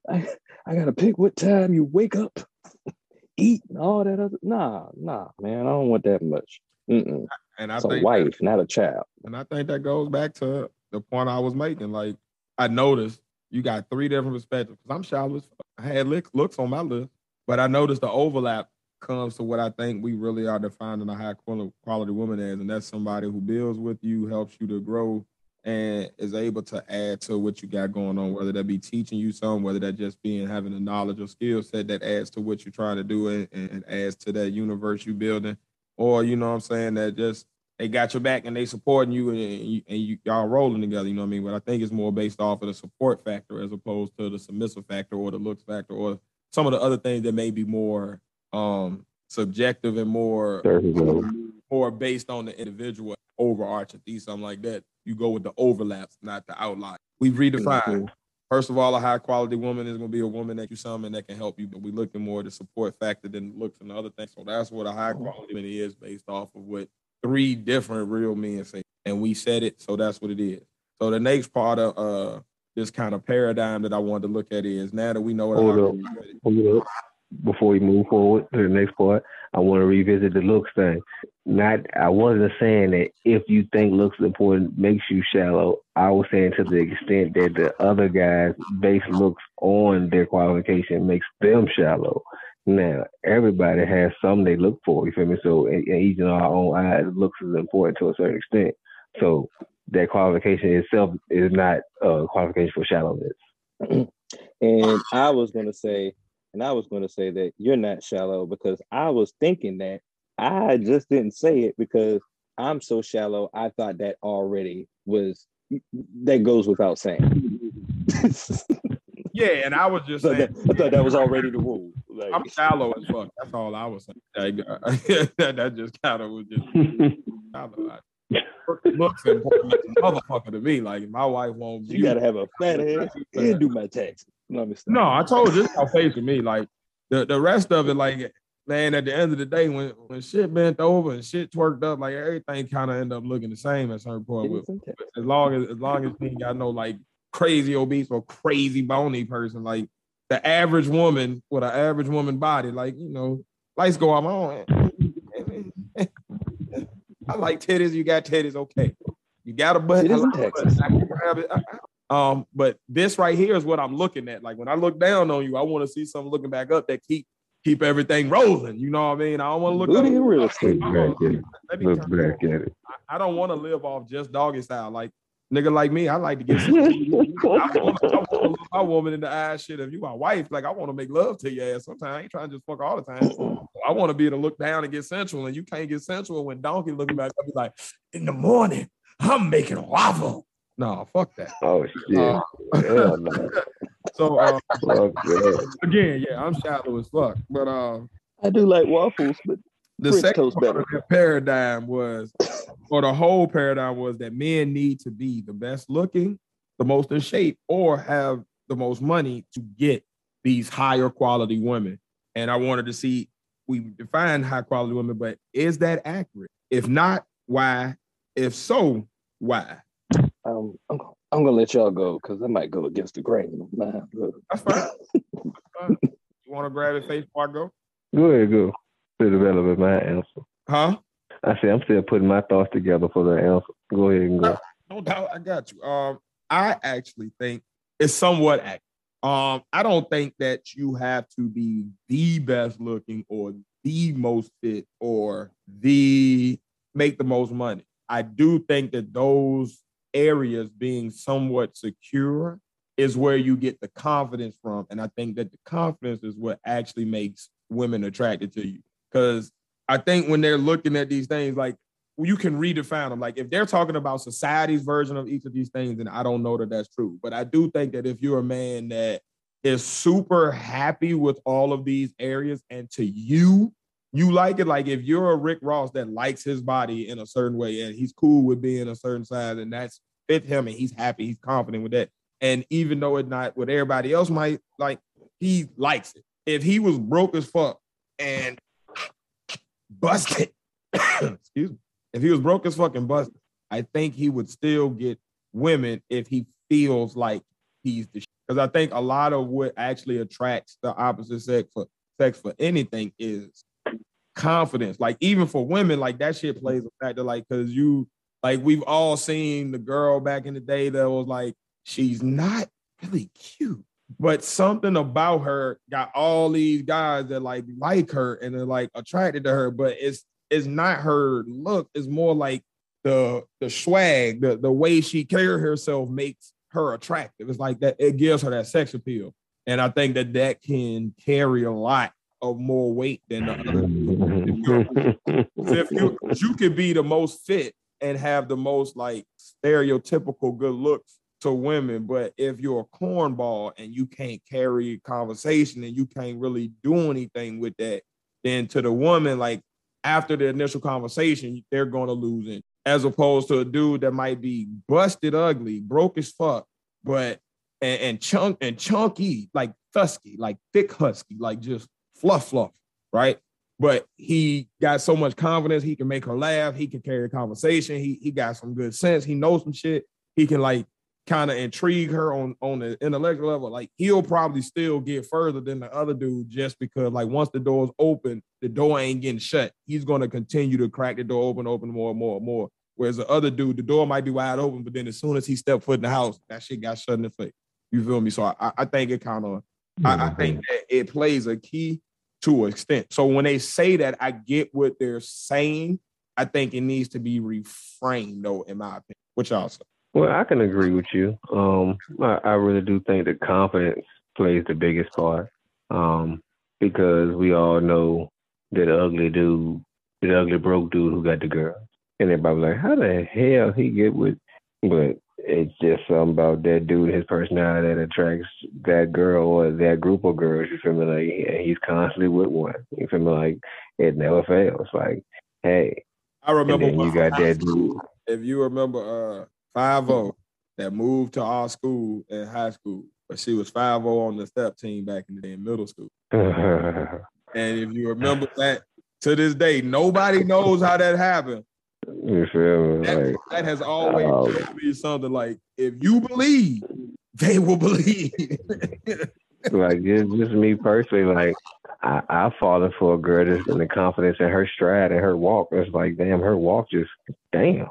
I i gotta pick what time you wake up eat and all that other nah nah man i don't want that much. Mm-mm. and I it's a think wife not a child. And I think that goes back to the point I was making. Like I noticed you got three different perspectives. Cause I'm shallow. I had look, looks on my list, but I noticed the overlap comes to what I think we really are defining a high quality, quality woman as, and that's somebody who builds with you, helps you to grow, and is able to add to what you got going on. Whether that be teaching you something, whether that just being having a knowledge or skill set that adds to what you're trying to do and, and adds to that universe you building, or you know what I'm saying that just they got your back and they supporting you and, you, and you, y'all rolling together. You know what I mean? But I think it's more based off of the support factor as opposed to the submissive factor or the looks factor or some of the other things that may be more um subjective and more more based on the individual overarching thesis, something like that. You go with the overlaps, not the outlier. We've redefined. Mhm. First of all, a high quality woman is going to be a woman that you summon that can help you. But we're looking more at the support factor than looks and the other things. So that's what a high quality woman is based off of what three different real men say. And we said it, so that's what it is. So the next part of uh this kind of paradigm that I wanted to look at is now that we know what Hold up. Hold up. Before we move forward to the next part, I want to revisit the looks thing. Not, I wasn't saying that if you think looks important makes you shallow. I was saying to the extent that the other guys base looks on their qualification makes them shallow. Now, everybody has some they look for. You feel me? So, and each in our own eyes, looks is important to a certain extent. So, that qualification itself is not a qualification for shallowness. And I was gonna say, and I was gonna say that you're not shallow because I was thinking that I just didn't say it because I'm so shallow. I thought that already was that goes without saying. yeah, and I was just saying I thought that was already the rule. Like, I'm shallow as fuck. That's all I was saying. Like, uh, that, just kind of was just shallow. Looks important as a motherfucker to me. Like my wife won't. you gotta have a fat head and do my taxes. No, I told you this how face to me. Like the, the rest of it, like man, at the end of the day, when when shit bent over and shit twerked up, like everything kind of end up looking the same at certain point. With, as long as as long as you got no like crazy obese or crazy bony person, like the average woman with an average woman body, like you know, lights go on. I like titties. You got titties. Okay. You got a butt. I Titties in butt. Texas. I can grab it. Um, but this right here is what I'm looking at. Like when I look down on you, I want to see something looking back up that keep keep everything rolling. You know what I mean? I don't want to look Booty up. real estate. Back at it. Let me Look back at it. I don't want to live off just doggy style. Like nigga like me, I like to get. I want, I want to look my woman in the eye. Shit, if you my wife, like I want to make love to your ass. Sometimes I ain't trying to just fuck all the time. I want to be able to look down and get sensual, and you can't get sensual when donkey looking back up. Be like, in the morning, I'm making waffle. No, fuck that. Oh shit. Uh, Hell no. So uh, Fuck again, yeah, I'm shallow as fuck. But uh, I do like waffles, but the French second toast part better. of that paradigm was, or the whole paradigm was that men need to be the best looking, the most in shape, or have the most money to get these higher quality women. And I wanted to see we define high quality women, but is that accurate? If not, why? If so, why? um, I'm, I'm gonna let y'all go because I might go against the grain. Nah, look. That's fine. Fine. You want to grab it face before I go? Go ahead, go. Still developing my answer. Huh? I say I'm still putting my thoughts together for the answer. Go ahead and go. No doubt, I got you. Um, I actually think it's somewhat accurate. Um, I don't think that you have to be the best looking or the most fit or the make the most money. I do think that those areas being somewhat secure is where you get the confidence from. And I think that the confidence is what actually makes women attracted to you. Because I think when they're looking at these things, like you can redefine them. Like if they're talking about society's version of each of these things, then I don't know that that's true. But I do think that if you're a man that is super happy with all of these areas and to you, you like it. Like if you're a Rick Ross that likes his body in a certain way and he's cool with being a certain size and that's fit him and he's happy, he's confident with that. And even though it's not what everybody else might like, he likes it. If he was broke as fuck and busted, excuse me, if he was broke as fucking busted, I think he would still get women if he feels like he's the because I think a lot of what actually attracts the opposite sex for sex for anything is confidence. Like even for women, like that shit plays a factor. Like because you like we've all seen the girl back in the day that was like she's not really cute, but something about her got all these guys that like like her and they're like attracted to her, but it's it's not her look. It's more like the the swag, the the way she carry herself makes her attractive. It's like that. It gives her that sex appeal, and I think that that can carry a lot of more weight than the other. if you you could be the most fit and have the most like stereotypical good looks to women, but if you're a cornball and you can't carry a conversation and you can't really do anything with that, then to the woman, like after the initial conversation, they're gonna lose it. As opposed to a dude that might be busted ugly, broke as fuck, but and, and chunk and chunky, like thusky, like thick husky, like just fluff fluff, right? But he got so much confidence, he can make her laugh, he can carry a conversation, he he got some good sense, he knows some shit. he can like kind of intrigue her on on the intellectual level, like he'll probably still get further than the other dude just because like once the door's open, the door ain't getting shut. He's gonna continue to crack the door open, open more and more and more. Whereas the other dude, the door might be wide open, but then as soon as he stepped foot in the house, that shit got shut in the face. You feel me? So I, I think it kind of, I, I mm-hmm. think that it plays a key to an extent. So when they say that, I get what they're saying. I think it needs to be reframed, though, in my opinion. What y'all say? Well, I can agree with you. Um, I, I really do think that confidence plays the biggest part. Um, because we all know that ugly dude, the ugly broke dude who got the girl. And everybody was like, how the hell he get with but it's just something about that dude, his personality that attracts that girl or that group of girls. You feel me? Like he's constantly with one. You feel me? Like it never fails. Like, hey. I remember you got that dude. If you remember uh five O that moved to our school in high school, but she was five O on the step team back in the day in middle school. and if you remember that to this day, nobody knows how that happened. You feel me? That, like, that has always um, been something like if you believe, they will believe. like just, just me personally, like I, I've fallen for a girl that's in the confidence in her stride and her walk. It's like, damn, her walk just damn.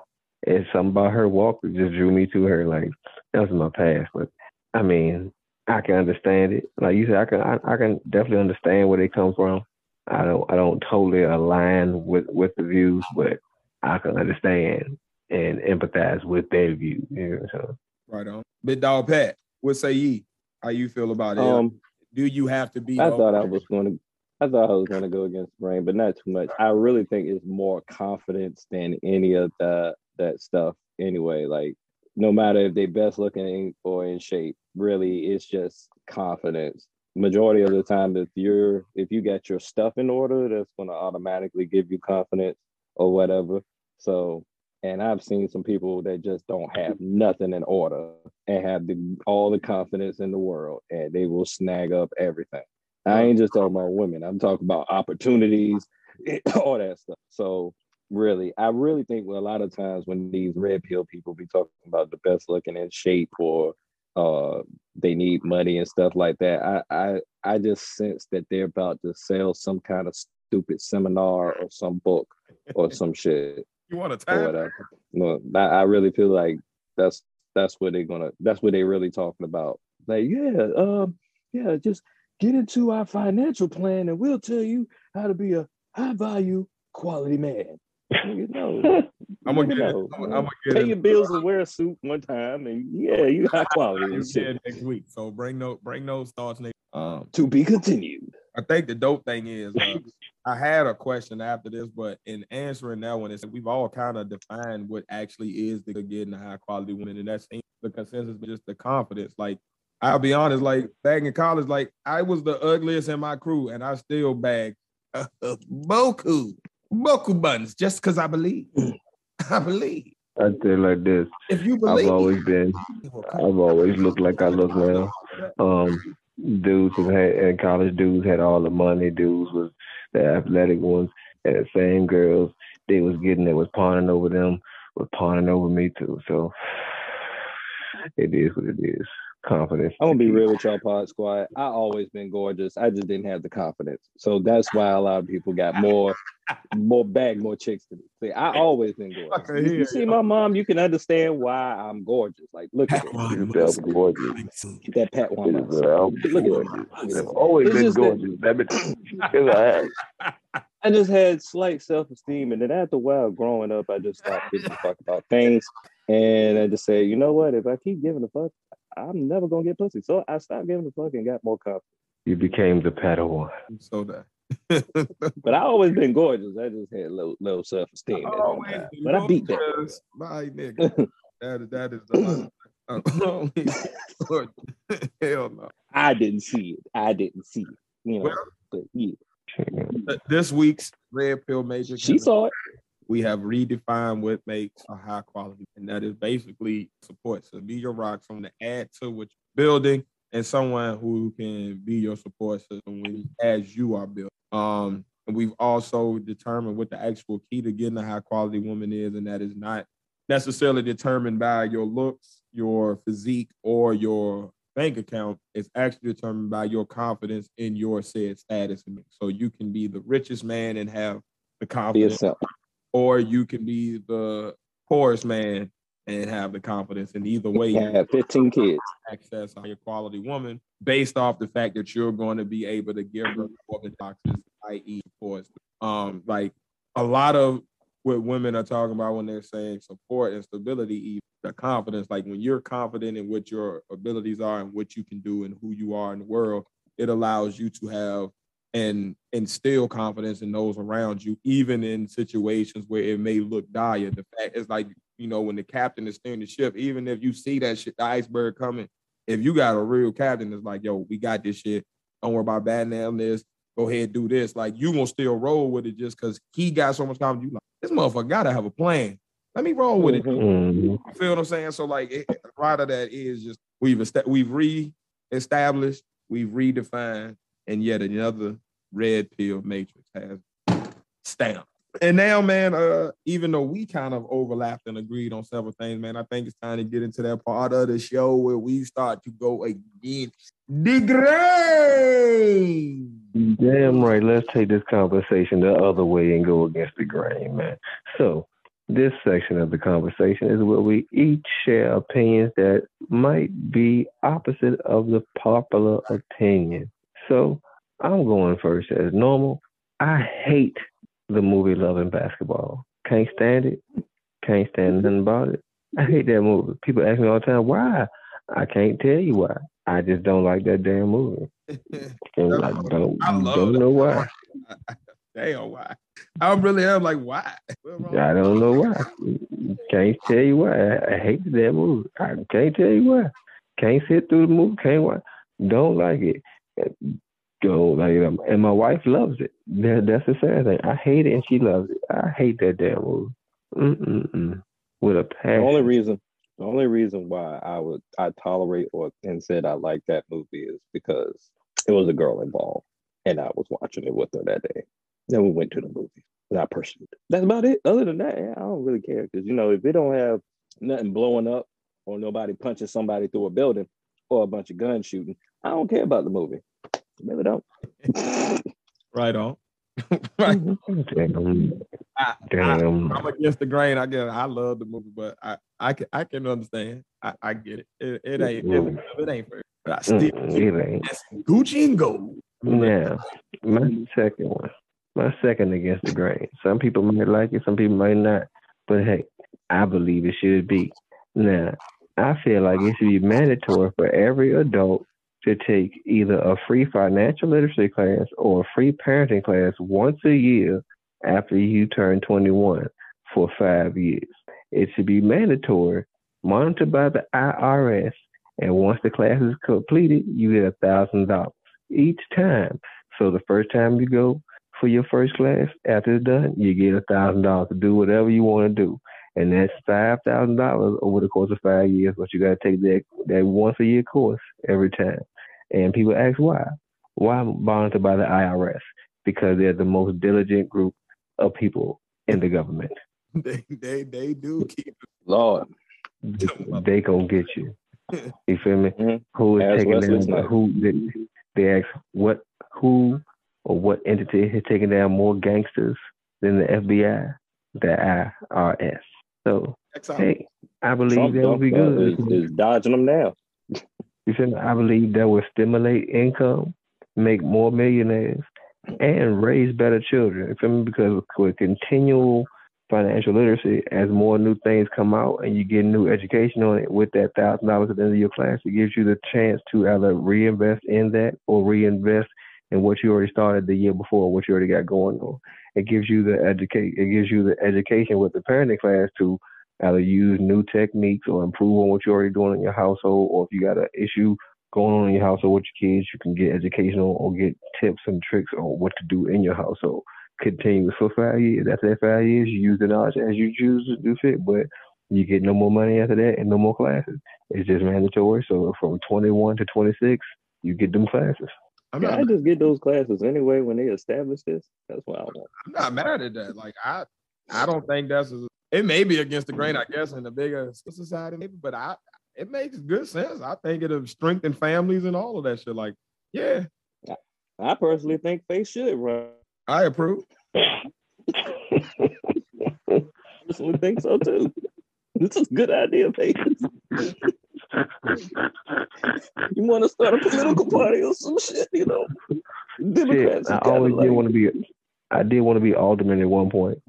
It's something about her walk that just drew me to her. Like that was my past. But I mean, I can understand it. Like you said, I can I, I can definitely understand where they come from. I don't I don't totally align with with the views, but I can understand and empathize with their view. You know, so. Right on. Big dog Pat, what say ye? How you feel about it? Um, Do you have to be? I thought I was going to. I thought I was going to go against Brain, but not too much. I really think it's more confidence than any of that that stuff. Anyway, like no matter if they best looking or in shape, really, it's just confidence. Majority of the time, if you're if you got your stuff in order, that's to automatically give you confidence or whatever. So, and I've seen some people that just don't have nothing in order and have the, all the confidence in the world and they will snag up everything. I ain't just talking about women, I'm talking about opportunities, all that stuff. So, really, I really think well, a lot of times when these red pill people be talking about the best looking in shape or uh they need money and stuff like that, I I I just sense that they're about to sell some kind of stupid seminar or some book or some shit. You want to whatever. No, I really feel like that's that's what they're gonna. That's what they're really talking about. Like, yeah, um, yeah, just get into our financial plan, and we'll tell you how to be a high value quality man. You know, I'm gonna get. Know, I'm, gonna get pay your bills and wear a suit one time, and yeah, you high quality. next week. So bring no bring those thoughts next. Um, to be continued. I think the dope thing is uh, I had a question after this, but in answering that one, it's we've all kind of defined what actually is the getting a high quality woman, and that's the consensus, but just the confidence. Like I'll be honest, like back in college, like I was the ugliest in my crew, and I still bagged uh, boku boku buttons just because I believe. I believe. I say like this. If you believe, I've always been. I've always looked like I look now. Um, dudes who had in college dudes had all the money. Dudes was the athletic ones, and the same girls they was getting that was pawning over them was pawning over me too. So it is what it is confidence. I'm gonna be real with y'all, Pod Squad. I always been gorgeous. I just didn't have the confidence, so that's why a lot of people got more, more bag, more chicks to me. See, I always been gorgeous. You, you see my mom, you can understand why I'm gorgeous. Like, look at it. That's gorgeous. Get that Pat one. Look at it. Always been gorgeous. I just had slight self esteem, and then after a while growing up, I just stopped giving a fuck about things. And I just said, you know what? If I keep giving a fuck, I'm never gonna get pussy. So I stopped giving a fuck and got more confidence. You became the Padawan. So that. but I always been gorgeous. I just had low low self esteem. But I beat that. My nigga. that, that is the oh, Hell no. I didn't see it. I didn't see it. You know, well, but yeah. This week's Red Pill Major. She saw it we have redefined what makes a high quality, and that is basically support. So be your rock, someone to add to what you're building, and someone who can be your support system when as you are building. Um, and we've also determined what the actual key to getting a high quality woman is, and that is not necessarily determined by your looks, your physique, or your bank account. It's actually determined by your confidence in your said status. So you can be the richest man and have the Be confidence, yourself. Or you can be the poorest man and have the confidence. And either way, You have 15 kids. access higher quality woman based off the fact that you're going to be able to give her more than boxes, i.e., support. Um, like a lot of what women are talking about when they're saying support and stability, even the confidence. Like when you're confident in what your abilities are and what you can do and who you are in the world, it allows you to have and instill confidence in those around you, even in situations where it may look dire. The fact is like, you know, when the captain is steering the ship, even if you see that shit, the iceberg coming, if you got a real captain that's like, yo, we got this shit. Don't worry about batting down this. Go ahead, do this. Like you gonna still roll with it just because he got so much confidence. You like, this motherfucker gotta have a plan. Let me roll with it. Mhm. Mhm. You feel what I'm saying? So like it, a lot of that is just we've esta- we've re-established, we've redefined, and yet another red pill matrix has stamped. And now, man, uh, even though we kind of overlapped and agreed on several things, man, I think it's time to get into that part of the show where we start to go against the grain. Damn right. Let's take this conversation the other way and go against the grain, man. So, this section of the conversation is where we each share opinions that might be opposite of the popular opinion. So, I'm going first as normal. I hate the movie Love and Basketball. Can't stand it. Can't stand mm-hmm. nothing about it. I hate that movie. People ask me all the time, why? I can't tell you why. I just don't like that damn movie. And I don't, I love don't know why. Damn, why? I really am like, why? I don't know why. Can't tell you why. I, I hate that movie. I can't tell you why. Can't sit through the movie. Can't watch. Don't like it. Don't like. And my wife loves it. That, that's the sad thing. I hate it and she loves it. I hate that damn movie. Mm-mm-mm. With a The passion. only reason, the only reason why I would I tolerate or and said I like that movie is because it was a girl involved, and I was watching it with her that day. Then we went to the movie, and I pursued. That's about it. Other than that, yeah, I don't really care because you know if it don't have nothing blowing up or nobody punching somebody through a building or a bunch of gun shooting, I don't care about the movie. I really don't. Right on. right. Damn. I, I, Damn. I'm against the grain. I get. It. I love the movie, but I, I can, I can understand. I, I get it. It, it ain't, it, it ain't fair. But I still Mm-mm, it ain't. that's Gucci and gold. Now, my second one, my second against the grain. Some people might like it, some people might not. But hey, I believe it should be. Now, I feel like it should be mandatory for every adult to take either a free financial literacy class or a free parenting class once a year after you turn 21 for five years. It should be mandatory, monitored by the IRS, and once the class is completed, you get a thousand dollars each time. So the first time you go for your first class, after it's done, you get a thousand dollars to do whatever you want to do. And that's five thousand dollars over the course of five years, but you gotta take that that once a year course every time. And people ask why. Why monitored by the IRS? Because they're the most diligent group of people in the government. They, they, they do keep. Lord, They gonna get you. You feel me? Mhm. Who is Ask taking Wesley down? Snipes. Who they, they ask what who or what entity has taken down more gangsters than the FBI? The IRS. So hey, I believe Trump that would be good. is, is dodging them now. You feel me? I believe that will stimulate income, make more millionaires, and raise better children. You feel me? Because with continual financial literacy, as more new things come out and you get new education on it, with that thousand dollars at the end of your class, it gives you the chance to either reinvest in that or reinvest in what you already started the year before, what you already got going on. It gives you the educate. It gives you the education with the parenting class to either use new techniques or improve on what you're already doing in your household, or if you got an issue going on in your household with your kids, you can get educational or get tips and tricks on what to do in your household. Continuous for five years. After that five years, you use the knowledge as you choose to do fit, but you get no more money after that and no more classes. It's just mandatory. So from 21 to 26, you get them classes. I'm not, I just get those classes anyway when they establish this. That's what I want. I'm not mad at that. Like I, I don't think that's a, it may be against the grain, I guess, in the bigger society, maybe, but I it makes good sense. I think it'll strengthen families and all of that shit. Like, yeah, I personally think Face should run. I approve. personally think so too. This is a good idea, Face. you want to start a political party or some shit, you know? Democrats. Shit, I is kinda always did want to be. I did want to be alderman at one point.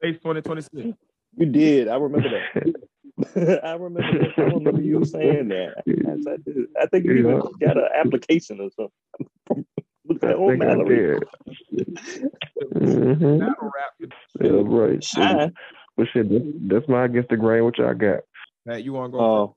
Face 2026. You did. I remember that. I remember that. I remember you saying that. Yes, I, did. I think you even got an application or something from was I that old think I Mallory. did. hmm rap. Yeah, right. Shine. But shit, that's, that's my against the grain. What y'all got? Pat, you want to go?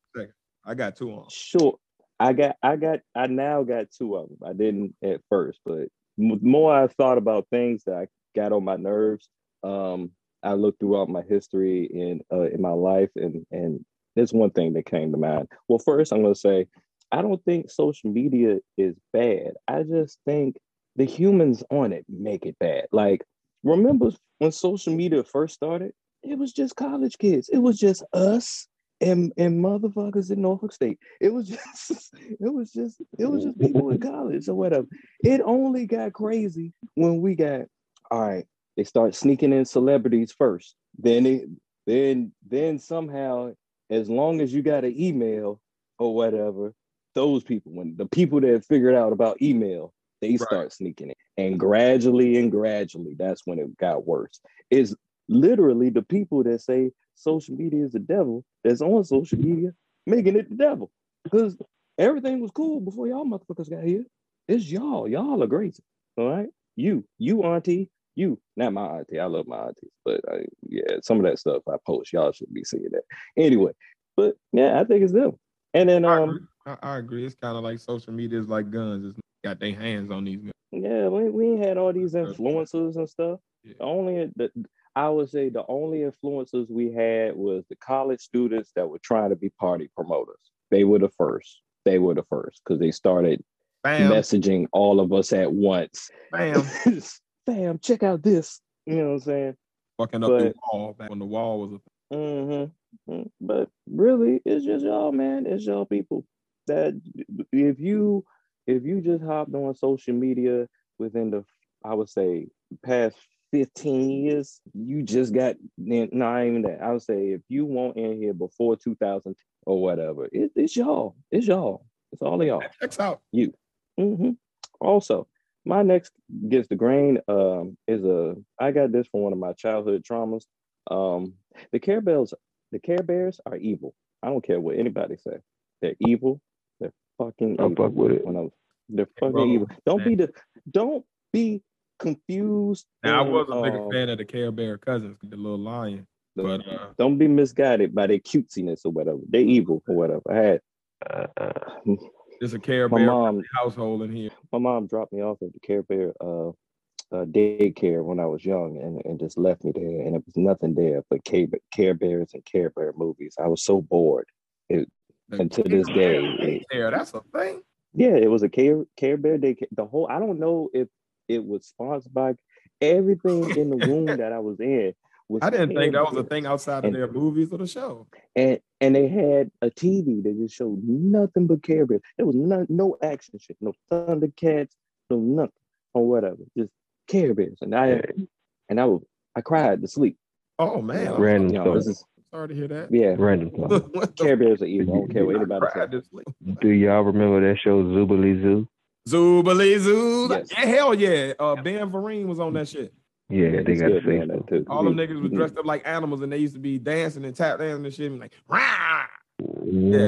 I got two on. sure. I got, I got, I now got two of them. I didn't at first, but more I thought about things that I got on my nerves. Um, I looked throughout my history in uh, in my life, and and there's one thing that came to mind. Well, first I'm going to say I don't think social media is bad. I just think the humans on it make it bad. Like, remember when social media first started? It was just college kids. It was just us and and motherfuckers in Norfolk State. It was just it was just it was just people in college or whatever. It only got crazy when we got all right. They start sneaking in celebrities first. Then it then then somehow, as long as you got an email or whatever, those people when the people that figured out about email, they Right. start sneaking in. And gradually and gradually, that's when it got worse. Is literally the people that say social media is the devil that's on social media making it the devil. Because everything was cool before y'all motherfuckers got here. It's y'all. Y'all are great. All right. You, you auntie, you, not my auntie. I love my aunties, but I, yeah, some of that stuff I post, y'all should be seeing that. Anyway, but yeah, I think it's them. And then I um, agree. I, I agree. It's kind of like social media is like guns. It's got their hands on these. guns. Yeah, we, we had all these influencers and stuff. Yeah. Only the I would say the only influencers we had was the college students that were trying to be party promoters. They were the first. They were the first because they started Bam, messaging all of us at once. bam, Fam, check out this. You know what I'm saying? fucking up the wall back when the wall was a Mm-hmm. But really, it's just y'all, man. It's y'all people. That if you if you just hopped on social media within the I would say past 15 years, you just got not even that. I would say if you weren't in here before 2000 or whatever, it, it's y'all. It's y'all. It's all of y'all. That checks out. hmm Also, my next against the grain um, is a. I got this from one of my childhood traumas. Um, the Care Bears, the Care Bears are evil. I don't care what anybody say. They're evil. They're fucking I evil. fuck with it. When I was, they're fucking brother, evil. Don't man. be the. Don't be confused. Now I was a big um, fan of the Care Bear cousins, the little lion. But uh, don't be misguided by their cutesiness or whatever. They evil or whatever. I had Uh, uh, there's a Care Bear mom. household in here. my mom dropped me off at the Care Bear uh, uh, daycare when I was young and, and just left me there. And it was nothing there but Care, Care Bears and Care Bear movies. I was so bored. The And to this day, it- Care, that's a thing. yeah, it was a Care, Care Bear daycare. The whole, I don't know if it was sponsored by everything in the room that I was in. Was I didn't think that was a thing outside of their movies or the show. and and they had a TV that just showed nothing but Care Bears. There was no no action shit, no Thundercats, no nothing or whatever, just Care Bears. And I and I was I cried to sleep. Oh man, Random You know, this is sorry to hear that. yeah. Random thought. Care Bears are evil. I don't care what I anybody says. Do y'all remember that show Zoobilee Zoo? Zoobilee Zoo. Yes. Yeah, hell yeah. Uh, Ben Vereen was on that shit. Yeah, they It's got to good say that too. All them niggas was dressed up like animals and they used to be dancing and tap dancing and shit and like, rah! Yeah,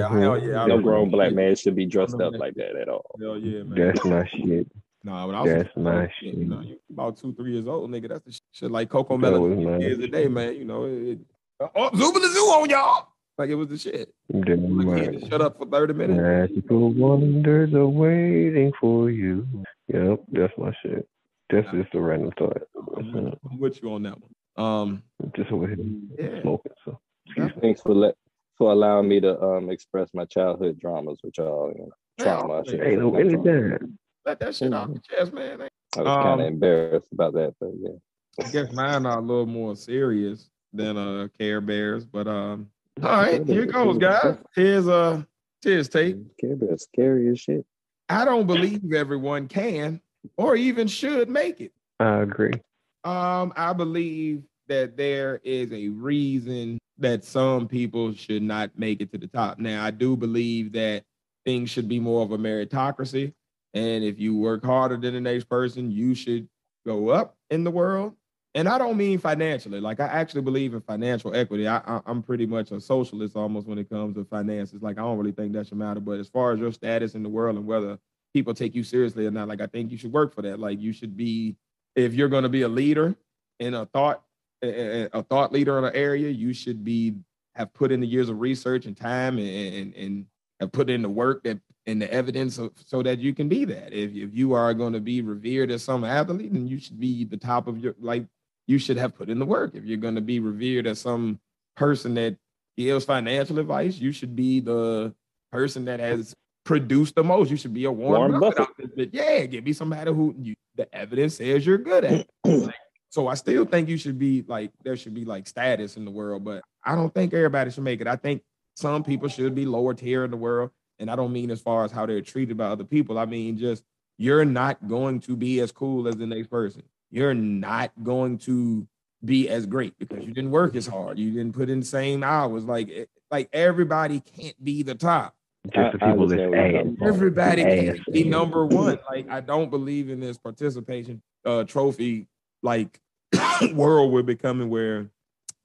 Mhm. hell yeah. I No remember grown that black shit. man should be dressed up that like that at all. Hell yeah, man. That's my shit. Nah, when I was That's kid, my shit, shit. you know, you about two, three years old, nigga. That's the shit like Coco That was Melon my years a day, man. You know, it, it, oh, Zoobilee Zoo on y'all. Like it was the shit. Damn Like, right. kid, just shut up for 30 minutes. Magical wonders are waiting for you. Yep, that's my shit. That's just a random thought. I'm with, I'm with you on that one. Um, Just over here yeah. smoking. So Thanks for let for allowing me to um express my childhood dramas with y'all. You know, trauma. I should hey, say, no, not trauma. anytime. Let that shit off the chest, man. I was kind Um, of embarrassed about that, but yeah. I guess mine are a little more serious. than uh Care Bears. But um, all right, here goes, guys. Here's uh, here's Tate. Care Bears scary as shit. I don't believe everyone can or even should make it. I agree. Um, I believe that there is a reason that some people should not make it to the top. Now, I do believe that things should be more of a meritocracy. And if you work harder than the next person, you should go up in the world. And I don't mean financially. Like I actually believe in financial equity. I, I am pretty much a socialist almost when it comes to finances. Like I don't really think that should matter. But as far as your status in the world and whether people take you seriously or not, like I think you should work for that. Like you should be, if you're going to be a leader in a thought, a, thought leader in an area, you should be have put in the years of research and time and and, and have put in the work that and the evidence so, so that you can be that. If if you are going to be revered as some athlete, then you should be the top of your like you should have put in the work. If you're going to be revered as some person that gives financial advice, you should be the person that has produced the most. You should be a Warren, Warren Buffett. Buffett. Yeah, give me somebody who you, the evidence says you're good at. so I still think you should be like there should be like status in the world, but I don't think everybody should make it. I think some people should be lower tier in the world, and I don't mean as far as how they're treated by other people. I mean just you're not going to be as cool as the next person you're not going to be as great because you didn't work as hard. You didn't put in the same hours. Like like everybody can't be the top. Just the people that Everybody can't be number one. Like I don't believe in this participation uh trophy like world we're becoming where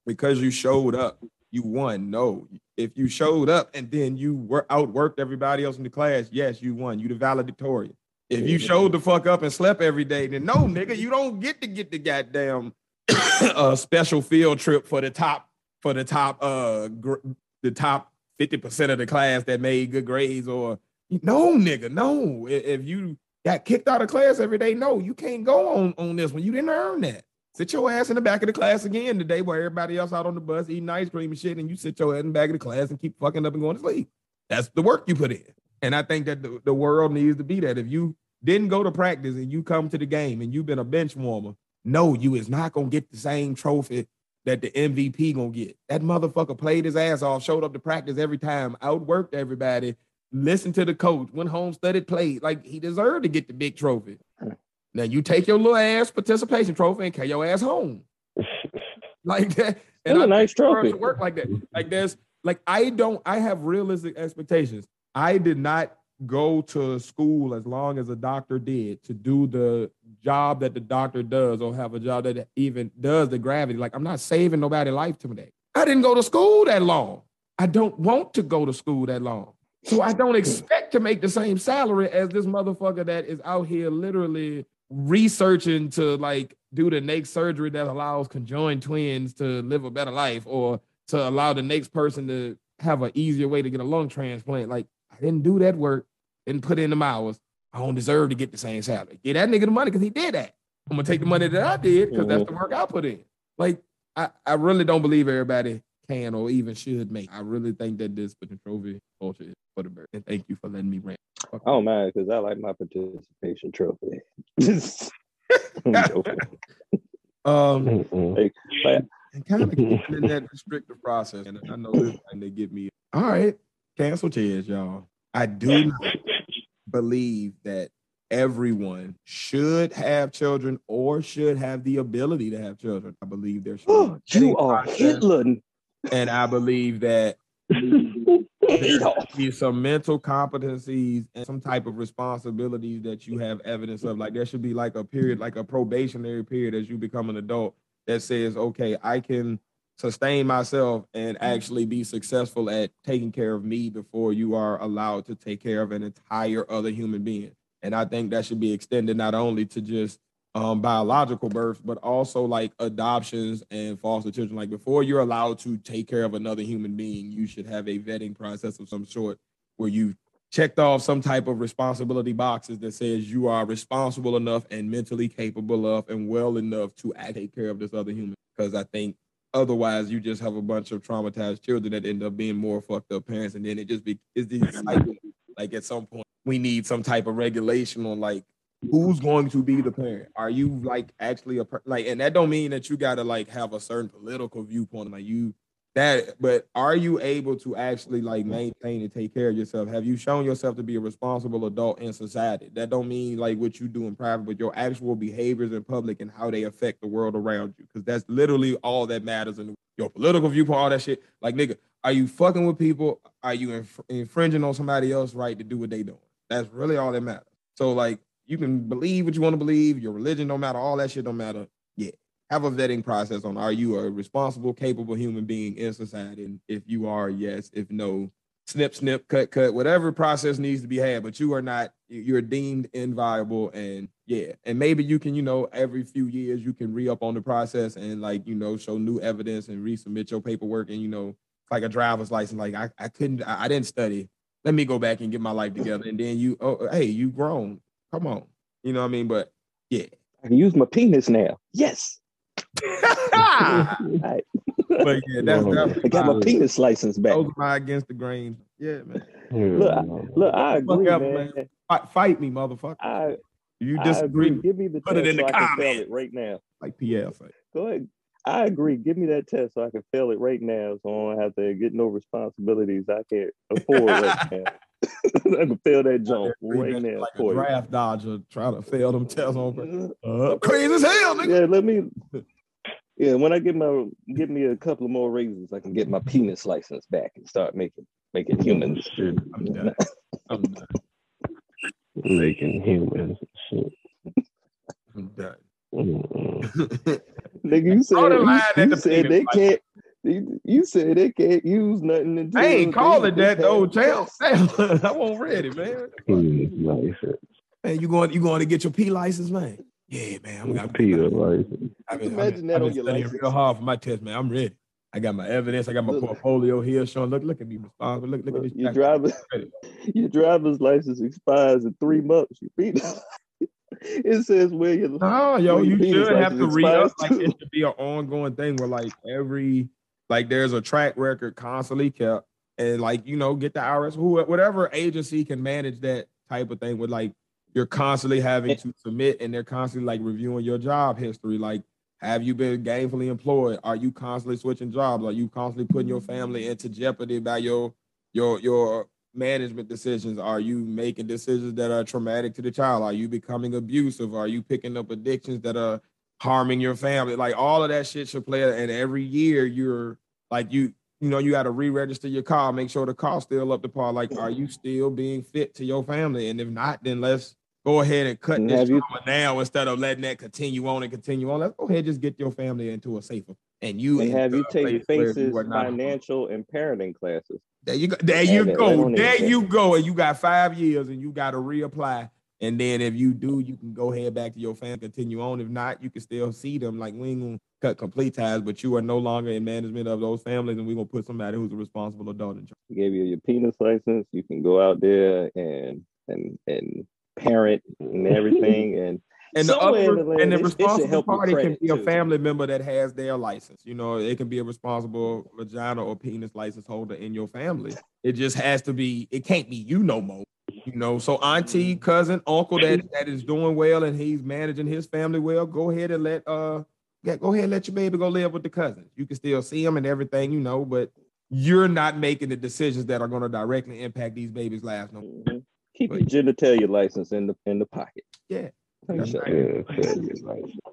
because you showed up, you won. No, if you showed up and then you were outworked everybody else in the class, yes, you won. You the valedictorian. If you showed the fuck up and slept every day, then no, nigga, you don't get to get the goddamn uh, special field trip for the top for the top uh gr- the top fifty percent of the class that made good grades. Or no, nigga, no. If you got kicked out of class every day, no, you can't go on on this one. You didn't earn that. Sit your ass in the back of the class again today, where everybody else out on the bus eating ice cream and shit, and you sit your ass in the back of the class and keep fucking up and going to sleep. That's the work you put in. And I think that the, the world needs to be that. If you didn't go to practice and you come to the game and you've been a bench warmer, no, you is not gonna get the same trophy that the MVP gonna get. That motherfucker played his ass off, showed up to practice every time, outworked everybody, listened to the coach, went home, studied, played. Like he deserved to get the big trophy. Now you take your little ass participation trophy and carry your ass home. like that. And a nice trophy. Work like that. Like there's like I don't I have realistic expectations. I did not go to school as long as a doctor did to do the job that the doctor does or have a job that even does the gravity. Like I'm not saving nobody life today. I didn't go to school that long. I don't want to go to school that long. So I don't expect to make the same salary as this motherfucker that is out here literally researching to like do the next surgery that allows conjoined twins to live a better life or to allow the next person to have an easier way to get a lung transplant. Like I didn't do that work, didn't put in the hours. I don't deserve to get the same salary. Get that nigga the money because he did that. I'm gonna take the money that I did because that's the work I put in. Like I, I really don't believe everybody can or even should make. I really think that this the trophy culture is for the bird. And thank you for letting me rant. Oh man, because I like my participation trophy. um, hey, and kind of in that restrictive process, and I know this thing they give me. All right, cancel chairs, y'all. I do not believe that everyone should have children or should have the ability to have children. I believe there should. You are Hitler. And I believe that there should be some mental competencies and some type of responsibilities that you have evidence of. Like there should be like a period, like a probationary period as you become an adult that says, okay, I can sustain myself and actually be successful at taking care of me before you are allowed to take care of an entire other human being. And I think that should be extended not only to just um, biological births, but also like adoptions and foster children. Like before you're allowed to take care of another human being, you should have a vetting process of some sort where you checked off some type of responsibility boxes that says you are responsible enough and mentally capable of and well enough to take care of this other human. Because I think otherwise you just have a bunch of traumatized children that end up being more fucked up parents, and then it just be it's these cycle. Like at some point, we need some type of regulation on like who's going to be the parent? Are you like actually a per- like, and that don't mean that you got to like have a certain political viewpoint, like you that, but are you able to actually like maintain and take care of yourself? Have you shown yourself to be a responsible adult in society? That don't mean like what you do in private, but your actual behaviors in public and how they affect the world around you, because that's literally all that matters in your political viewpoint, all that shit. Like, nigga, are you fucking with people? Are you inf- infringing on somebody else's right to do what they doing? That's really all that matters. So, like, you can believe what you want to believe. Your religion don't matter. All that shit don't matter. Have a vetting process on are you a responsible, capable human being in society? And if you are, yes. If no, snip, snip, cut, cut, whatever process needs to be had. But you are not. You're deemed inviolable, and yeah, and maybe you can, you know, every few years you can re up on the process and like you know show new evidence and resubmit your paperwork and you know like a driver's license. Like I, I couldn't, I, I didn't study. Let me go back and get my life together. And then you, oh, hey, you grown. Come on. You know what I mean? But yeah. I can use my penis now. Yes. but yeah, that's, that's I got my penis license back. Those are my against the grain. Yeah, man. Look, I, look, I agree, up, man. man. Fight, fight me, motherfucker. I, you disagree? agree. Give me the Put test it in so the I can fail comments. it right now. Like PL say. Go ahead. I agree. Give me that test so I can fail it right now, so I don't have to get no responsibilities I can't afford right now. I can fail that jump right now like for a you. draft dodger trying to fail them tests on. Uh, crazy as hell, nigga. Yeah, let me. Yeah, when I get my give me a couple of more raises, I can get my penis license back and start making making humans. I'm done. I'm done. Making humans shit. I'm done. Nigga, you said, you, you the said they license. can't. You, you said they can't use nothing until I ain't they- calling they that though, pass champ. I won't read it, man. Penis license. Man, you going you going to get your P license, man? Yeah, man. I'm gonna Peter license. I've been, Imagine I've been, that I've on been your studying license. real hard for my test, man. I'm ready. I got my evidence. I got my Look. portfolio here showing. Look, look at me responsible. Look, look at this. Your track driver, record. your driver's license expires in three months. Your penis. it says where your No, yo, Well, you should have to license re up. Like it should be an ongoing thing where like every like there's a track record constantly kept, and like you know, get the IRS, who whatever agency can manage that type of thing with like you're constantly having to submit and they're constantly like reviewing your job history. Like, have you been gainfully employed? Are you constantly switching jobs? Are you constantly putting your family into jeopardy by your your your management decisions? Are you making decisions that are traumatic to the child? Are you becoming abusive? Are you picking up addictions that are harming your family? Like all of that shit should play. And every year you're like you you know you got to re-register your car, make sure the car's still up to par. Like, are you still being fit to your family? And if not, then let's go ahead and cut And this you- trauma now instead of letting that continue on and continue on. Let's go ahead and just get your family into a safer and you and have you take faces financial and parenting classes. there you go. There you go. there you go. And you got five years and you got to reapply. And then if you do, you can go ahead back to your family, continue on. If not, you can still see them. Like we ain't gonna cut complete ties, but you are no longer in management of those families, and we're gonna put somebody who's a responsible adult in charge. We gave you your penis license. You can go out there and and and parent and everything. And And the somewhere in other the and the responsible party can be a too. family member that has their license. You know, it can be a responsible vagina or penis license holder in your family. It just has to be. It can't be you no more. You know, so auntie, cousin, uncle that that is doing well and he's managing his family well. Go ahead and let uh, yeah, go ahead and let your baby go live with the cousins. You can still see them and everything, you know, but you're not making the decisions that are going to directly impact these babies' lives. No, Mhm. Keep your genitalia license in the in the pocket. Yeah. That's right. Yeah,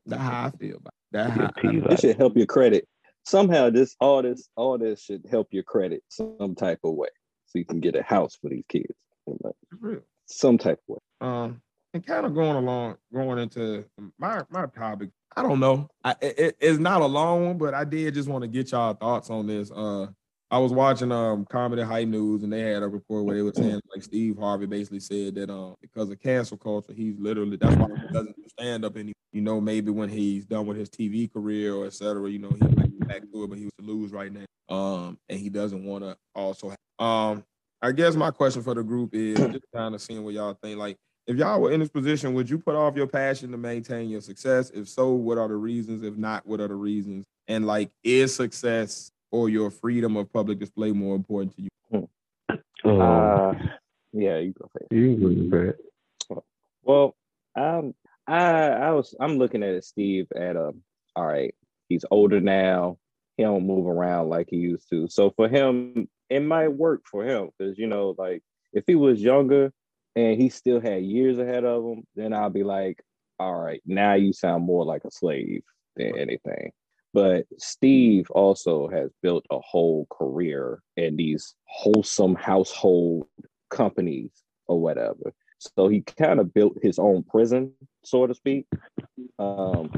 that's how I feel about it. That's how Yeah, I P It should help your credit. Somehow, this all this all this should help your credit some type of way, so you can get a house for these kids. Like, real. Some type of way. Um, and kind of going along, going into my my topic. I don't know. I it, it's not a long one, but I did just want to get y'all thoughts on this. Uh, I was watching um Comedy Hype news, and they had a report where they were saying like Steve Harvey basically said that um because of cancel culture, he's literally that's why he doesn't stand up anymore. You know, maybe when he's done with his TV career or etc. you know, he might get back to it, but he was to lose right now. Um, and he doesn't want to also. Have, um, I guess my question for the group is just kind of seeing what y'all think. Like, if y'all were in this position, would you put off your passion to maintain your success? If so, what are the reasons? If not, what are the reasons? And like, is success or your freedom of public display more important to you? Um, Uh, yeah, you go first. you go back. Well, Um, I I was I'm looking at it, Steve, at a all right, he's older now. He don't move around like he used to. So for him, it might work for him because you know, like if he was younger and he still had years ahead of him, then I'll be like, all right, now you sound more like a slave than anything. But Steve also has built a whole career in these wholesome household companies or whatever. So he kind of built his own prison, so to speak. Um,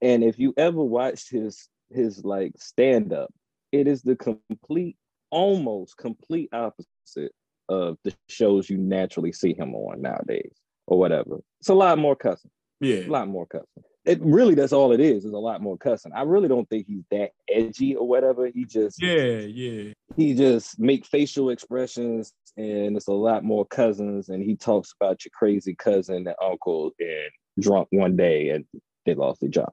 and if you ever watched his his like stand up, it is the complete, almost complete opposite of the shows you naturally see him on nowadays or whatever. It's a lot more cussing. Yeah. A lot more cussing. It really that's all it is, is a lot more cussing. I really don't think he's that edgy or whatever. He just Yeah, yeah. he just make facial expressions and it's a lot more cousins and he talks about your crazy cousin and uncle and drunk one day and they lost their job.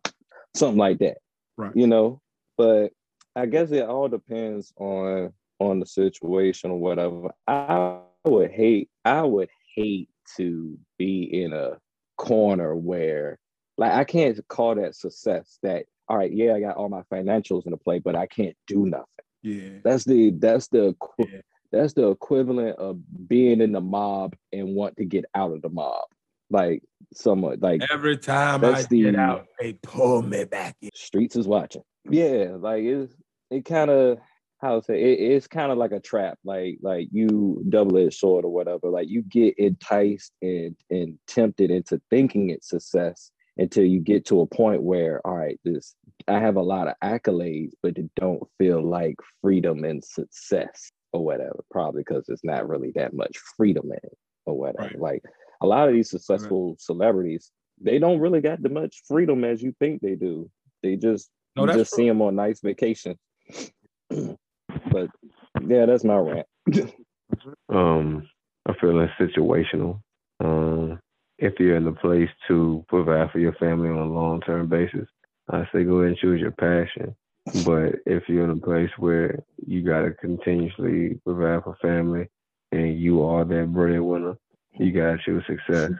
Something like that. Right. You know, but I guess it all depends on on the situation or whatever. I would hate I would hate to be in a corner where like I can't call that success that all right, yeah, I got all my financials in the play, but I can't do nothing. Yeah. That's the that's the Yeah. that's the equivalent of being in the mob and want to get out of the mob. Like someone like Every time I get the- out, they pull me back in. streets is watching. Yeah, like it's it kind of how to say it, it's kind of like a trap. Like like you double edged sword or whatever. Like you get enticed and and tempted into thinking it's success until you get to a point where all right, this I have a lot of accolades, but it don't feel like freedom and success or whatever. Probably because it's not really that much freedom in it or whatever. Right. Like a lot of these successful celebrities, they don't really got the much freedom as you think they do. They just No, you that's just see them on nice vacation. but yeah, that's my rant. Um, I feel it's situational. Um, if you're in the place to provide for your family on a long term basis, I say go ahead and choose your passion. But if you're in a place where you gotta continuously provide for family and you are that breadwinner, you gotta choose success.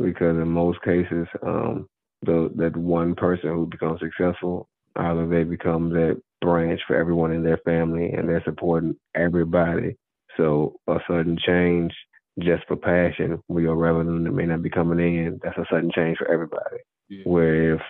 Because in most cases, um, the that one person who becomes successful, either they become that branch for everyone in their family and they're supporting everybody. So a sudden change just for passion, where your revenue may not be coming in, that's a sudden change for everybody. Yeah. Where if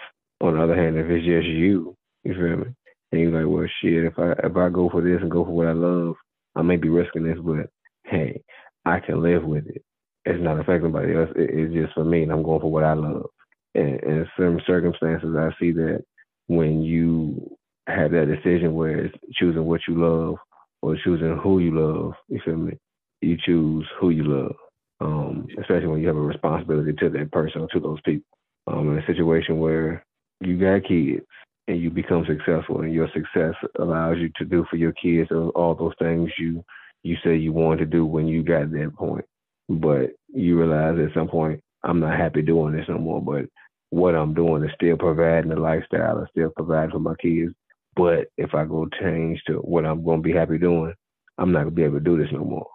on the other hand, if it's just you, you feel me? And you're like, well shit, if I if I go for this and go for what I love, I may be risking this, but hey, I can live with it. It's not affecting anybody else. It, it's just for me and I'm going for what I love. And in certain circumstances I see that when you have that decision where it's choosing what you love or choosing who you love, you feel me? You choose who you love. Um, especially when you have a responsibility to that person or to those people. Um, in a situation where you got kids and you become successful and your success allows you to do for your kids all- those things you you say you wanted to do when you got that point. But you realize at some point, I'm not happy doing this no more. But what I'm doing is still providing the lifestyle and still providing for my kids. But if I go change to what I'm going to be happy doing, I'm not going to be able to do this no more.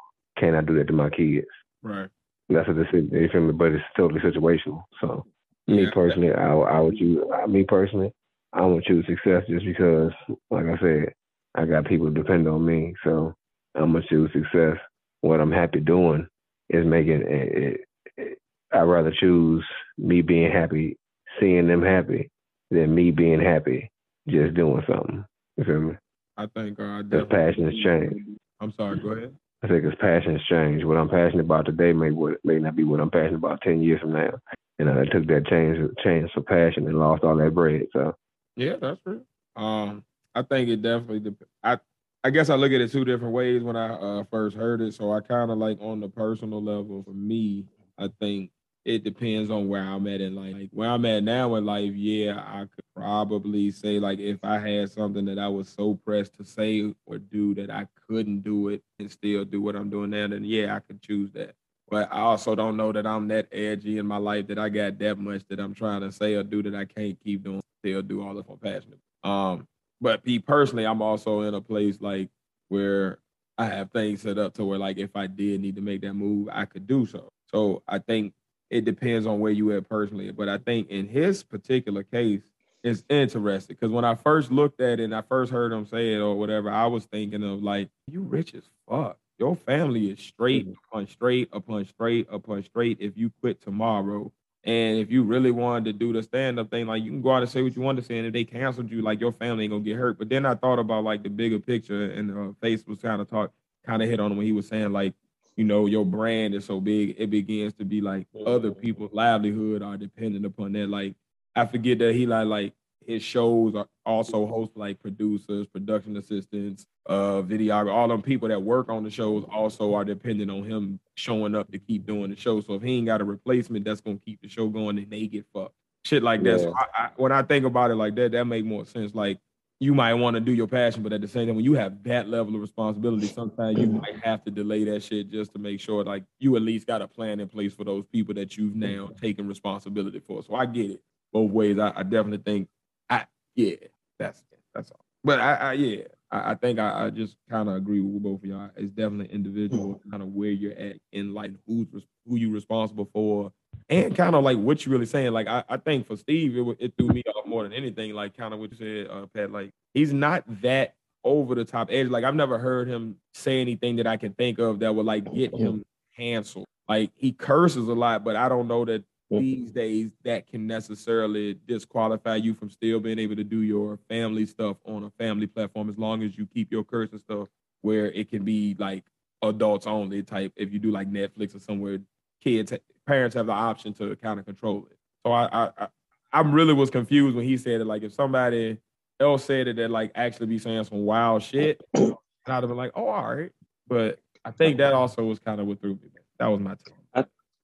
Can I do that to my kids? Right. That's a decision, you feel me? But it's totally situational. So, me Yeah. personally, I, I would choose. I- Me personally, I would choose success just because, like I said, I got people depend on me. So I'm gonna choose success. What I'm happy doing is making. It, it, it, I'd rather choose me being happy, seeing them happy, than me being happy just doing something. You feel me? I think uh, definitely. passion has changed. I'm sorry. Go ahead. I think his passion has changed. What I'm passionate about today may may not be what I'm passionate about ten years from now. And I took that change change for passion and lost all that bread. So Yeah, that's true. Um, I think it definitely. Dep- I I guess I look at it two different ways when I uh, first heard it. So I kind of like on the personal level for me. I think it depends on where I'm at in life. Like where I'm at now in life, yeah, I could probably say like if I had something that I was so pressed to say or do that I couldn't do it and still do what I'm doing now, then yeah, I could choose that. But I also don't know that I'm that edgy in my life that I got that much that I'm trying to say or do that I can't keep doing, still do all of my passion. Um, but me personally, I'm also in a place like where I have things set up to where like if I did need to make that move, I could do so. So I think it depends on where you at personally. But I think in his particular case, it's interesting because when I first looked at it and I first heard him say it or whatever, I was thinking of like, you rich as fuck. Your family is straight upon straight upon straight upon straight. If you quit tomorrow, and if you really wanted to do the stand up thing, like you can go out and say what you want to say, and if they canceled you, like your family ain't gonna get hurt. But then I thought about like the bigger picture, and uh, Face was kind of talk, kind of hit on when he was saying like, you know, your brand is so big, it begins to be like other people's livelihood are dependent upon that. Like I forget that he like like his shows are also host like producers, production assistants, uh, videographer, all them people that work on the shows also are dependent on him showing up to keep doing the show. So if he ain't got a replacement that's gonna keep the show going, then they get fucked. Shit like that. So I, I, when I think about it like that, that make more sense. Like you might want to do your passion, but at the same time, when you have that level of responsibility, sometimes you might have to delay that shit just to make sure like you at least got a plan in place for those people that you've now taken responsibility for. So I get it both ways. I, I definitely think I yeah, that's that's all. But I, I yeah, I, I think I, I just kind of agree with both of y'all. It's definitely individual, hmm. kind of where you're at in life, who's who you responsible for, and kind of like what you're really saying. Like I, I think for Steve, it, it threw me off more than anything. Like kind of what you said, uh, Pat. Like he's not that over the top edge. Like I've never heard him say anything that I can think of that would like get him canceled. Like he curses a lot, but I don't know that these days that can necessarily disqualify you from still being able to do your family stuff on a family platform as long as you keep your cursing stuff where it can be like adults only type if you do like Netflix or somewhere kids parents have the option to kind of control it. So I I I, I really was confused when he said it like if somebody else said it that like actually be saying some wild shit and I'd have been like oh all right but I think that also was kind of what threw me. That was my take.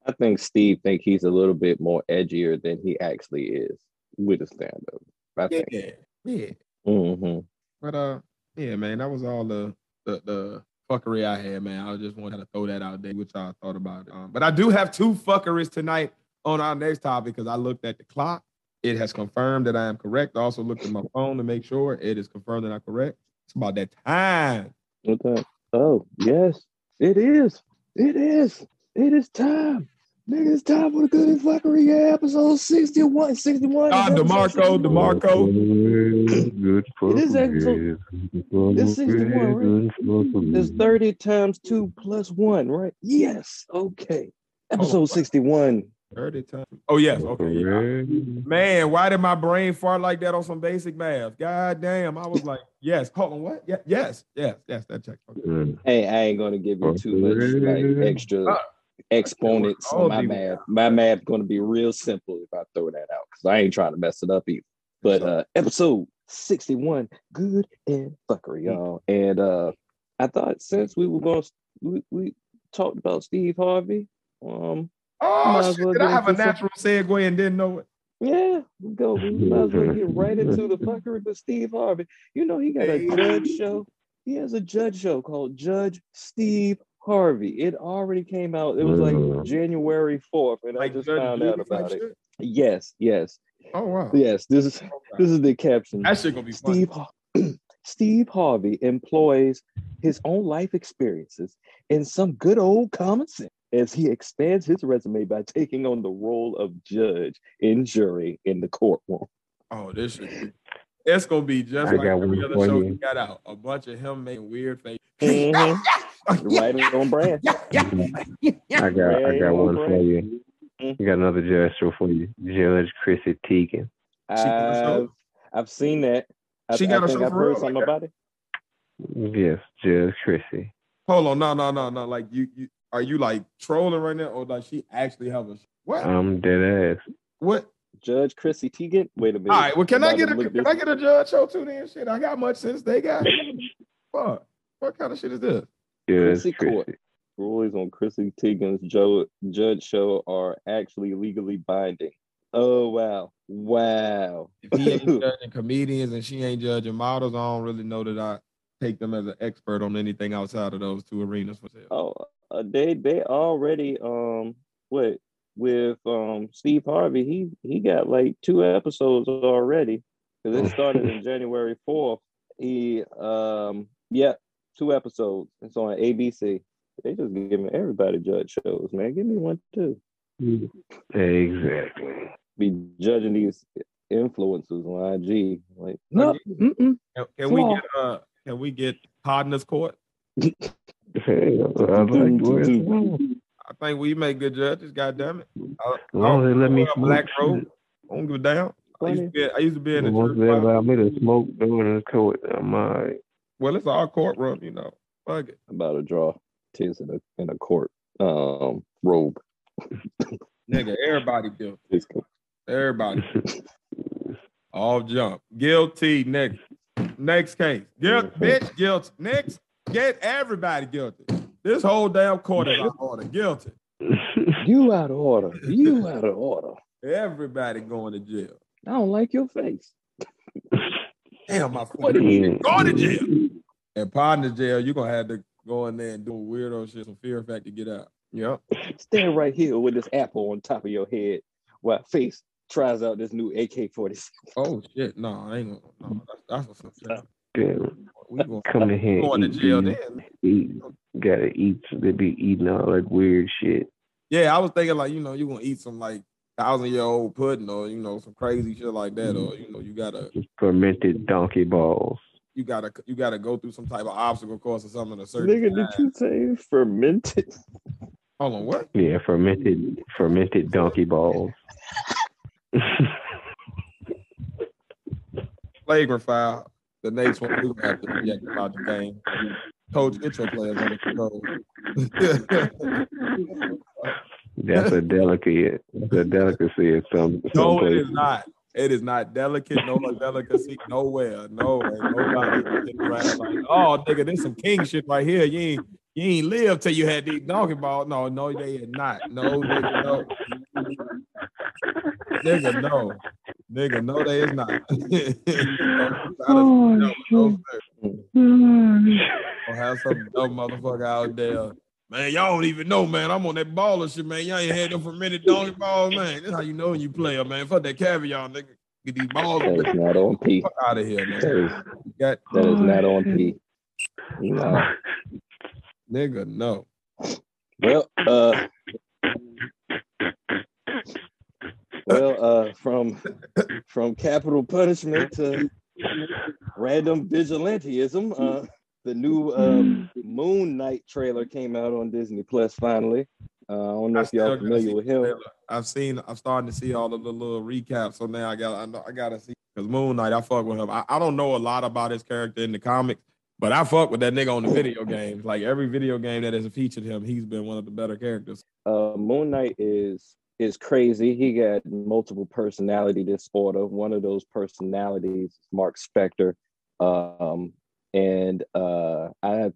I think Steve think he's a little bit more edgier than he actually is with the stand up. I think. Yeah, yeah. hmm But uh, yeah, man, that was all the the the fuckery I had, man. I just wanted to throw that out there, which I thought about. Um, but I do have two fuckeries tonight on our next topic because I looked at the clock. It has confirmed that I am correct. I also looked at my phone to make sure it is confirmed that I'm correct. It's about that time. That? Oh, yes, it is. It is. It is time. Nigga, it's time for the good and fuckery. Yeah, episode 61. 61. Ah, DeMarco, DeMarco. Good for It is the episode- good. it's 61, right? Good It's 30 times 2 plus 1, right? Yes. Okay. Episode wow. 61. Thirty times. Oh yes. Okay. yeah. Man, why did my brain fart like that on some basic math? God damn. I was like, yes. Hold on. What? Yeah. Yes. Yes. Yes. That check. Okay. Hey, I ain't gonna give you too much like extra Uh, exponents all on my math. got. My math gonna be real simple if I throw that out because I ain't trying to mess it up either. But uh episode 61, good and fuckery, y'all. And uh I thought since we were going we, we talked about Steve Harvey. Um Oh, shit. well Did I have a into some- natural segue and didn't know it? yeah, we go. We might as well get right into the fuckery with Steve Harvey. You know, he got a judge show. He has a judge show called Judge Steve Harvey. It already came out. It was like Mhm. January 4th, and I just found out about it. shit? Yes, yes, Oh wow. yes. This is this is the caption. That shit gonna be funny. Steve Har- Steve Harvey employs his own life experiences and some good old common sense as he expands his resume by taking on the role of judge and jury in the courtroom. Oh, this is It's gonna be just I like every other show he got out. A bunch of him making weird faces. Mhm. Right on brand. Yeah, yeah. I got I Right got on one for brand. you. Mhm. You got another judge for you. Judge Chrissy Teigen. She got a show? I've, I've seen that. I, She I got a think show I've for heard real something like about it. Yes, Judge Chrissy. Hold on, no, no, no, no. Like you, you are you like trolling right now, or like she actually have a what? I'm dead ass. what? Judge Chrissy Teigen. Wait a minute. All right. Well, can I get a can this- I get a judge show too? Then shit, I got much since They got. Fuck. What kind of shit is this? Judge Chrissy Court. Chrissy. Rulings on Chrissy Teigen's jo- judge show are actually legally binding. Oh wow, wow. If he ain't judging comedians and she ain't judging models, I don't really know that I take them as an expert on anything outside of those two arenas for sale. Oh, uh, they they already um what with um Steve Harvey he he got like two episodes already because it started in January fourth. He um yeah two episodes. It's on ABC. They just giving everybody judge shows, man. Give me one too. Exactly. Be judging these influencers on IG. Like, no, mm-mm. Can, can we get uh can we get partners court? Hey, I like where it's going. I think we make good judges. God damn it! I, As long as they let me a black robe. I don't give a damn. I used to be, I used to be in the Once church. they choir. allow me to smoke during the court, I'm all right. Well, it's our courtroom, you know. Fuck it, about to draw tears in a in a court um robe. nigga. Everybody guilty. Cool. Everybody. All jump. Guilty, nigga. Next case. Guilt, bitch, guilty. Next, get everybody guilty. This whole damn court is out of order. Guilty. You out of order. You out of order. Everybody going to jail. I don't like your face. Damn, my foot. Going to jail. And partner jail, you're gonna have to go in there and do weirdo shit, some fear factor, to get out. Yep. Stand right here with this apple on top of your head while face tries out this new AK 47. Oh shit. No, I ain't gonna no, that's, that's what's up. shit. Damn, We gonna come in here going to and eat, jail then. eat. Gotta eat. They be eating all that weird shit. Yeah, I was thinking like, you know, you're gonna eat some like thousand year old pudding or you know, some crazy shit like that, or mm-hmm. you know, you gotta Fermented donkey balls. You gotta you gotta go through some type of obstacle course or something. A certain Nigga, did time. you say fermented? hold on, what? Yeah, fermented fermented donkey balls. Flagrant foul. The next one we gonna have to reject about the game. Coach, get your players under control. That's a delicacy. That's a delicacy of some. some no, it places. is not. It is not delicate, no delicacy, nowhere. No, nobody around like, oh nigga, this some king shit right here. You ain't you ain't live till you had these donkey balls. No, no, they is not. No, nigga, no. nigga, no. Nigga, no, they is not. Oh, no, no, shit. Don't have some dumb motherfucker out there. Man, y'all don't even know, man. I'm on that baller shit, man. Y'all ain't had them for minute donkey balls, man. That's how you know when you play, man. Fuck that caviar, nigga. Get these balls That is not on P. fuck out of here, man. is, You got that is not on P. No. nigga, no. Well, uh, well, uh, from from capital punishment to random vigilantism, uh, the new um, Moon Knight trailer came out on Disney Plus finally. Uh, I don't know I if y'all familiar with him. I've seen. I'm starting to see all of the little recaps. So now I got. I, know, I gotta see because Moon Knight. I fuck with him. I, I don't know a lot about his character in the comics, but I fuck with that nigga on the video games. Like every video game that has featured him, he's been one of the better characters. uh Moon Knight is is crazy. He got multiple personality disorder. One of those personalities is Mark Spector. Um and uh I, I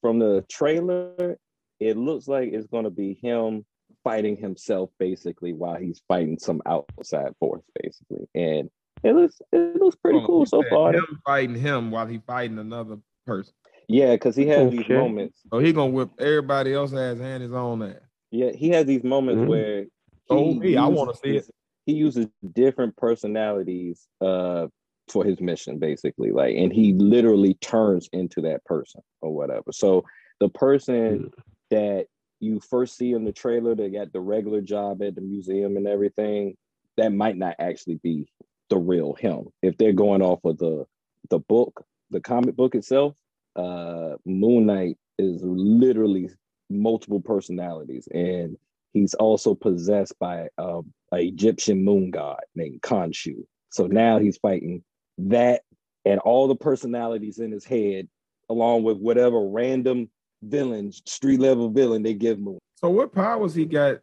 from the trailer it looks like it's going to be him fighting himself basically while he's fighting some outside force basically. And it looks it looks pretty Oh, cool so far. Him fighting him while he fighting another person. Yeah, cuz he has these Okay. moments So he gonna whip everybody else ass and his own ass. Yeah, he has these moments Mhm. where Oh, he me, I wanna see uses- He uses different personalities uh for his mission, basically. Like, and he literally turns into that person or whatever. So the person that you first see in the trailer that got the regular job at the museum and everything, that might not actually be the real him. If they're going off of the the book, the comic book itself, uh Moon Knight is literally multiple personalities and he's also possessed by um, an Egyptian moon god named Khonshu. So now he's fighting that and all the personalities in his head, along with whatever random villain, street level villain they give Moon. So what powers he got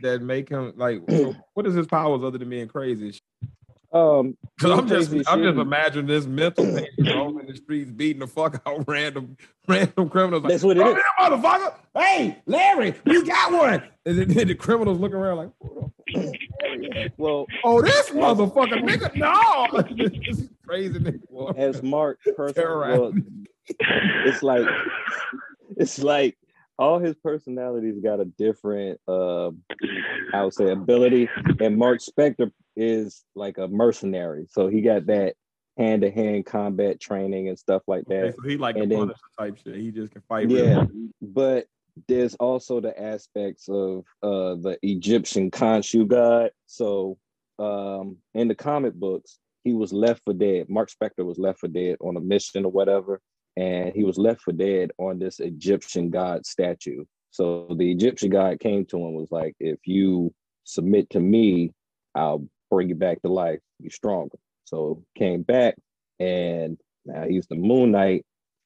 that make him like? so what is his powers other than being crazy? Um, Because I'm just I'm just imagining this mental patient roaming the streets beating the fuck out random random criminals. Like, That's what it "Come is. here, motherfucker! Hey, Larry, we got one. And then, then the criminals look around like, "Who the fuck is Larry?" well, oh, this motherfucker, nigga, no, this is crazy nigga. as Mark personally, well, it's like it's like all his personalities got a different uh I would say ability. And Mark Spector is like a mercenary. So he got that hand-to-hand combat training and stuff like Okay, that. so he like the And then- type shit. He just can fight. Yeah. But there's also the aspects of uh, the Egyptian Khonshu god. So um, in the comic books, he was left for dead. Mark Spector was left for dead on a mission or whatever, and he was left for dead on this Egyptian god statue. So the Egyptian god came to him was like, if you submit to me, I'll bring you back to life. You're stronger. So came back, and now he's the Moon Knight,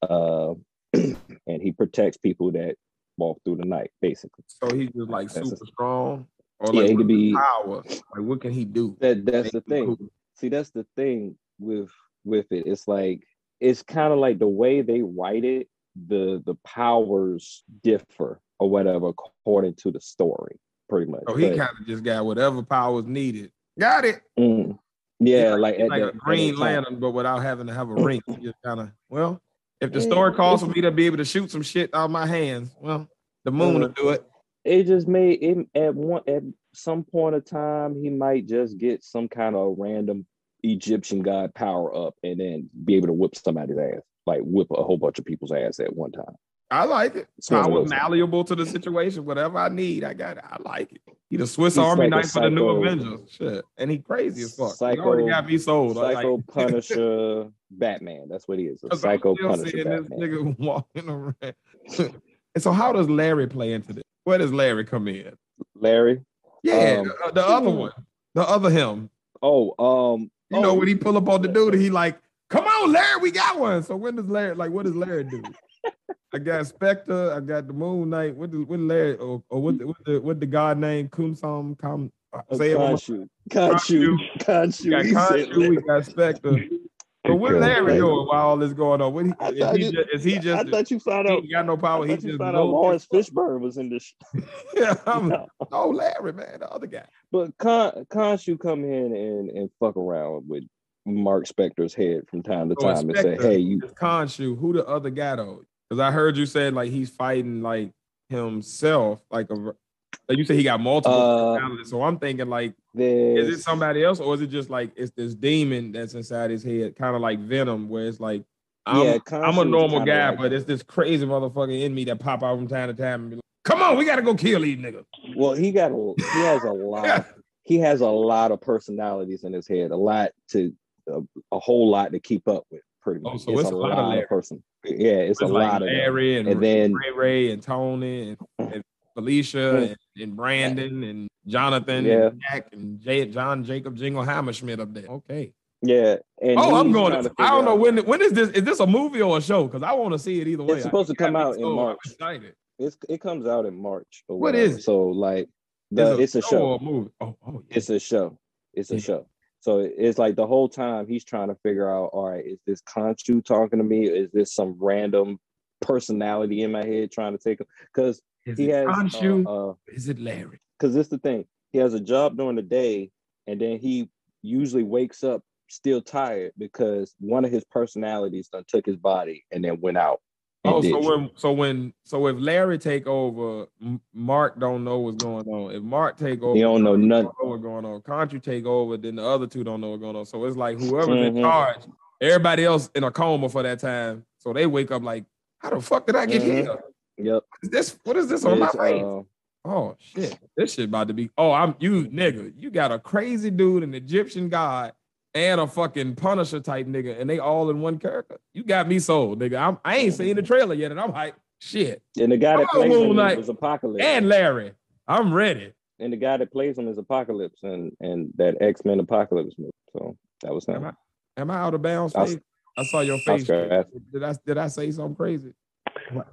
uh, and he protects people that walk through the night, basically. So he's just like That's super a- strong, or Yeah, like he could be- power. Like what can he do? That that's the thing. cool? See, that's the thing with with it. It's like it's kind of like the way they write it. The the powers differ or whatever according to the story, pretty much. So he kind of just got whatever powers needed. Got it. mm, yeah, He's like, he's like the- a the Green. Lantern, but without having to have a ring. He just kind of well. If the Yeah, story calls for me to be able to shoot some shit out of my hands, well, the moon will Mhm. do it. it just made it at one at some point of time he might just get some kind of random Egyptian god power up and then be able to whip somebody's ass, like whip a whole bunch of people's ass at one time. I like it. It's one of Power those things. malleable to the situation. Whatever I need, I got it. I like it. He the Swiss He's Army like knife for the new Avengers. Shit. And he crazy as fuck. he Psycho- already got me sold. Psycho like, Punisher Batman. That's what he is. A I'm psycho still Punisher seeing this Batman. nigga walking around. and so how does Larry play into this? Where does Larry come in? Larry. Yeah, Um, the, the other one. The other him. Oh, um, You know oh, when he pull up on the dude, he like, come on, Larry, we got one. So when does Larry like what does Larry do? I got Spector, I got the Moon Knight. What does what Larry or, or what the, what the what the god name Kumsam Kam uh, uh, say more Khonshu. Khonshu. We got He Khonshu, we got Spector. But what Larry doing while all this going on? What he, is, he you- just, is he I thought you found out. ain't got no power? He just found out Laurence Fishburne was in this. Yeah, I'm, No. oh Larry, man, the other guy. But Con Khonshu come in and, and fuck around with Mark Spector's head from time to time and say, "Hey, you." Khonshu, who the other guy though? Because I heard you said like he's fighting like himself, like a. Like you said he got multiple Uh, personalities. So I'm thinking like, is it somebody else or is it just like it's this demon that's inside his head, kind of like Venom, where it's like I'm, Yeah, I'm a normal guy, like- but it's this crazy motherfucker in me that pop out from time to time and be like, "Come on, we gotta go kill these niggas." Well, he got a, he has a lot. he has a lot of personalities in his head. A lot to a, a whole lot to keep up with. Pretty Oh, much, so it's a lot of Larry. person. Yeah, it's, It's a like lot of them. And, And then- Ray Ray and Tony and, and Felicia and, and Brandon and Jonathan Yeah. and Jack and J- John Jacob Jingle Hammerschmidt up there. Okay. Yeah, and oh, I'm going to. to I don't know when. When is this? Is this a movie or a show? Because I want to see it either way. It's supposed to come me out in March. excited. It's it comes out in March. What is it? So like, the, it's a show. or a movie. Oh, oh, yeah. It's a show. It's a Yeah. show. So it's like the whole time he's trying to figure out, all right, is this Khonshu talking to me? Is this some random personality in my head trying to take him? Because he has Khonshu? uh, uh is it Larry? because this the thing. He has a job during the day, and then he usually wakes up still tired because one of his personalities done took his body and then went out. Oh, so when so when so if Larry take over, Mark don't know what's going on. If Mark take over, He don't know nothing. know what's going on. Khonshu take over, then the other two don't know what's going on. So it's like whoever's in Mhm. charge, everybody else in a coma for that time. So they wake up like, how the fuck did I get Mhm. here? Yep. Is this what is this on my face? uh, Oh shit, this shit about to be. Oh, I'm you nigga. You got a crazy dude, an Egyptian god, and a fucking Punisher type nigga, and they all in one character. You got me sold, nigga. I'm, I ain't seen the trailer yet, and I'm hype. Shit. and the guy that plays him Knight. is Apocalypse. And Larry, I'm ready. and the guy that plays him is Apocalypse and and that X Men Apocalypse movie. So that was Am him. I, am I out of bounds? Os- Faith? I saw your face. Oscar Did I did I say something crazy?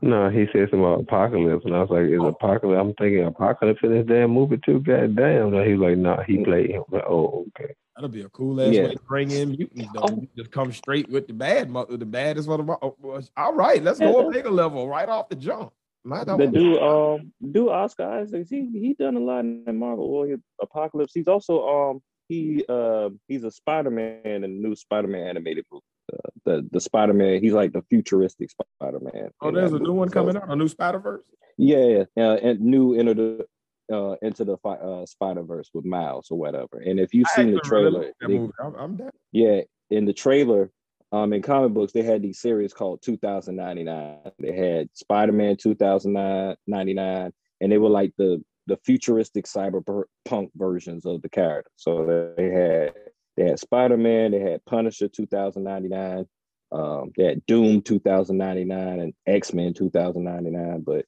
No, he said something about apocalypse, and I was like, "Is Oh. apocalypse?" I'm thinking apocalypse in this damn movie too. God damn! No, he was like, "Nah, he mm. played him." I'm like, oh, okay. That'll be a cool ass Yeah. way to bring in mutants, though. Oh. Just come straight with the bad mother, the baddest one of all. oh, All right, let's go a bigger level right off the jump. My The dude, um, dude Oscar Isaacs, he he done a lot in Marvel. Well, he, Apocalypse. He's also um he uh he's a Spider Man in the new Spider Man animated movie. Uh, the the Spider Man, he's like the futuristic Spider Man. Oh, there's a new one coming out, a new Spider Verse. Yeah, yeah, uh, and new into the uh into the fi- uh, Spider Verse with Miles or whatever. And if you've seen the trailer, they- I'm, I'm yeah, in the trailer, um, in comic books, they had these series called 2099. They had Spider-Man 2099, and they were like the the futuristic cyberpunk versions of the character. So they had they had Spider-Man, they had Punisher 2099, um, they had Doom 2099 and X-Men 2099. But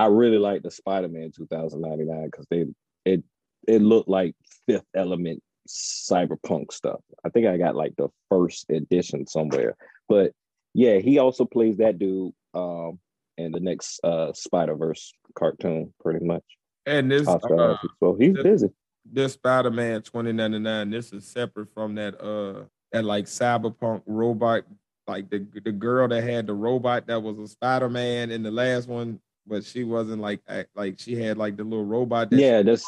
I really like the Spider-Man 2099 because they it it looked like Fifth Element cyberpunk stuff. I think I got like the first edition somewhere. But yeah, he also plays that dude um in the next uh Spider-Verse cartoon, pretty much. And this uh, so he's this, busy. This Spider-Man 2099, this is separate from that uh that like cyberpunk robot, like the the girl that had the robot that was a Spider-Man in the last one, but she wasn't like like she had like the little robot. That yeah, that's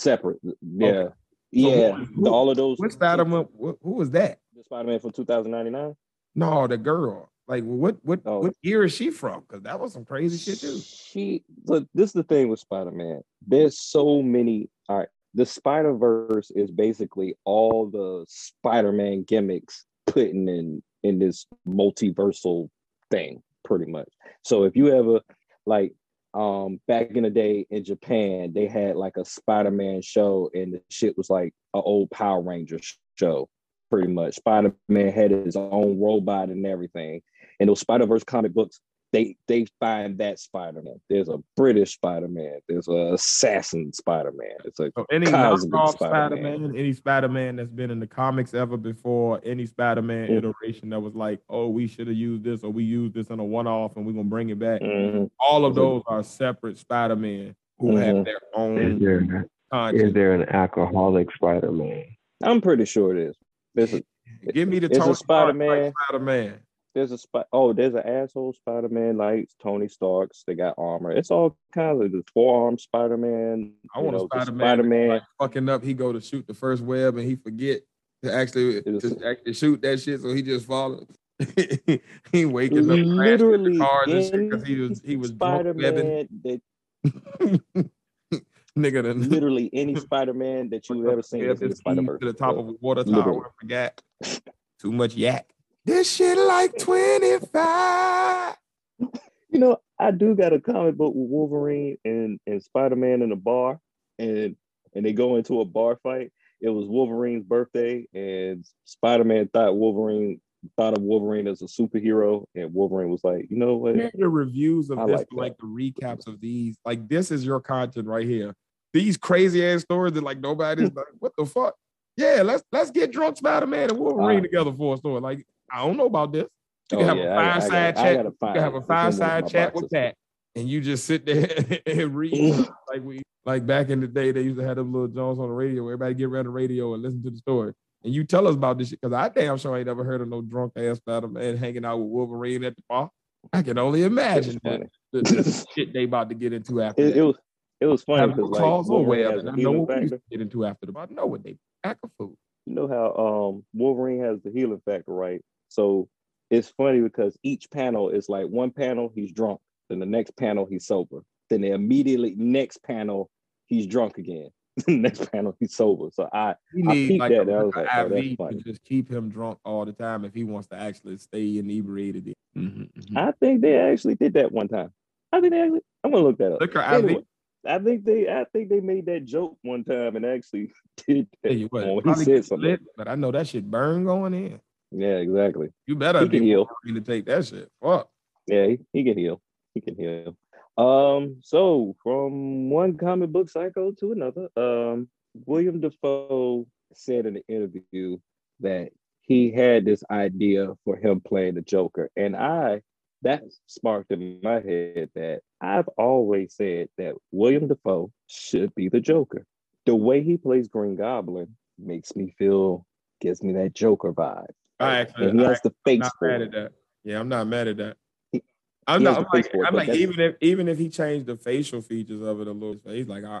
separate. Yeah. Okay. Yeah, who, all of those. What Spider-Man? Who, who was that? The Spider-Man from 2099. No, the girl. Like, what what oh. what year is she from? Because that was some crazy shit too. She. Look, this is the thing with Spider-Man. There's so many. All right, the Spider Verse is basically all the Spider-Man gimmicks putting in in this multiversal thing, pretty much. So if you ever like um back in the day in Japan, they had like a Spider-Man show, and the shit was like an old Power Ranger show, pretty much. Spider-Man had his own robot and everything. And those Spider-Verse comic books, they they find that Spider-Man. There's a British Spider-Man, there's a assassin Spider-Man. It's a so any knockoff Spider-Man. Spider-Man, any Spider-Man that's been in the comics ever before, any Spider-Man mm-hmm. iteration that was like, oh, we should have used this or we used this in a one-off and we're gonna bring it back. Mm-hmm. All of those are separate Spider-Man who mm-hmm. have their own. Is there, is there an alcoholic Spider-Man? I'm pretty sure it is. There's a, Give me the Tony Spider-Man. Spider-Man. There's a spot. Oh, there's an asshole Spider-Man like Tony Starks. They got armor. It's all kinds of the four-arm Spider-Man. I want know, a Spider-Man. Spider-Man like fucking up. He go to shoot the first web and he forget to actually to actually shoot that shit. So he just follows. he waking up literally cars because he was he was Spider-Man. That... Nigga, the, literally any Spider-Man that you've ever seen is Spider-Verse. To the top of a water tower. Literally. Forgot. Too much yak. This shit like 25. You know, I do got a comic book with Wolverine and, and Spider-Man in a bar, and and they go into a bar fight. It was Wolverine's birthday, and Spider-Man thought Wolverine thought of Wolverine as a superhero, and Wolverine was like, you know what? The reviews of I this, like, like the recaps of these, like this is your content right here. These crazy ass stories that like nobody's like, what the fuck? Yeah, let's let's get drunk Spider-Man and Wolverine uh, together for a story. Like I don't know about this. You can oh, have yeah, a fireside chat. You can have a fireside chat with Pat, and you just sit there and read like we like back in the day. They used to have them little Jones on the radio. Where everybody get around the radio and listen to the story. And you tell us about this shit because I damn sure ain't never heard of no drunk ass Spider Man hanging out with Wolverine at the bar. I can only imagine the, the, the shit they about to get into after. It, it was it was funny because like, calls or. I know what we get into after the bar. I know what they pack of food. You know how um Wolverine has the healing factor, right? So it's funny because each panel is like one panel he's drunk, then the next panel he's sober, then the immediately next panel he's drunk again. next panel he's sober. So I he need like that. A, was like, oh, IV to just keep him drunk all the time if he wants to actually stay inebriated. Mm-hmm, mm-hmm. I think they actually did that one time. I think they actually. I'm gonna look that up. Liquor anyway, IV. I think they I think they made that joke one time and actually did that. Hey, what, he said something. Lit, but I know that shit burn going in. Yeah, exactly. You better he can heal. to take that shit. Fuck. Yeah, he, he can heal. He can heal. Um, so from one comic book psycho to another, um, William Dafoe said in an interview that he had this idea for him playing the Joker. And I that sparked in my head that I've always said that William Dafoe should be the Joker. The way he plays Green Goblin makes me feel gives me that Joker vibe. I actually, and he has I, the face I'm for mad at that. Yeah, I'm not mad at that. I'm not. I'm like, I'm like even if even if he changed the facial features of it a little, he's like, I,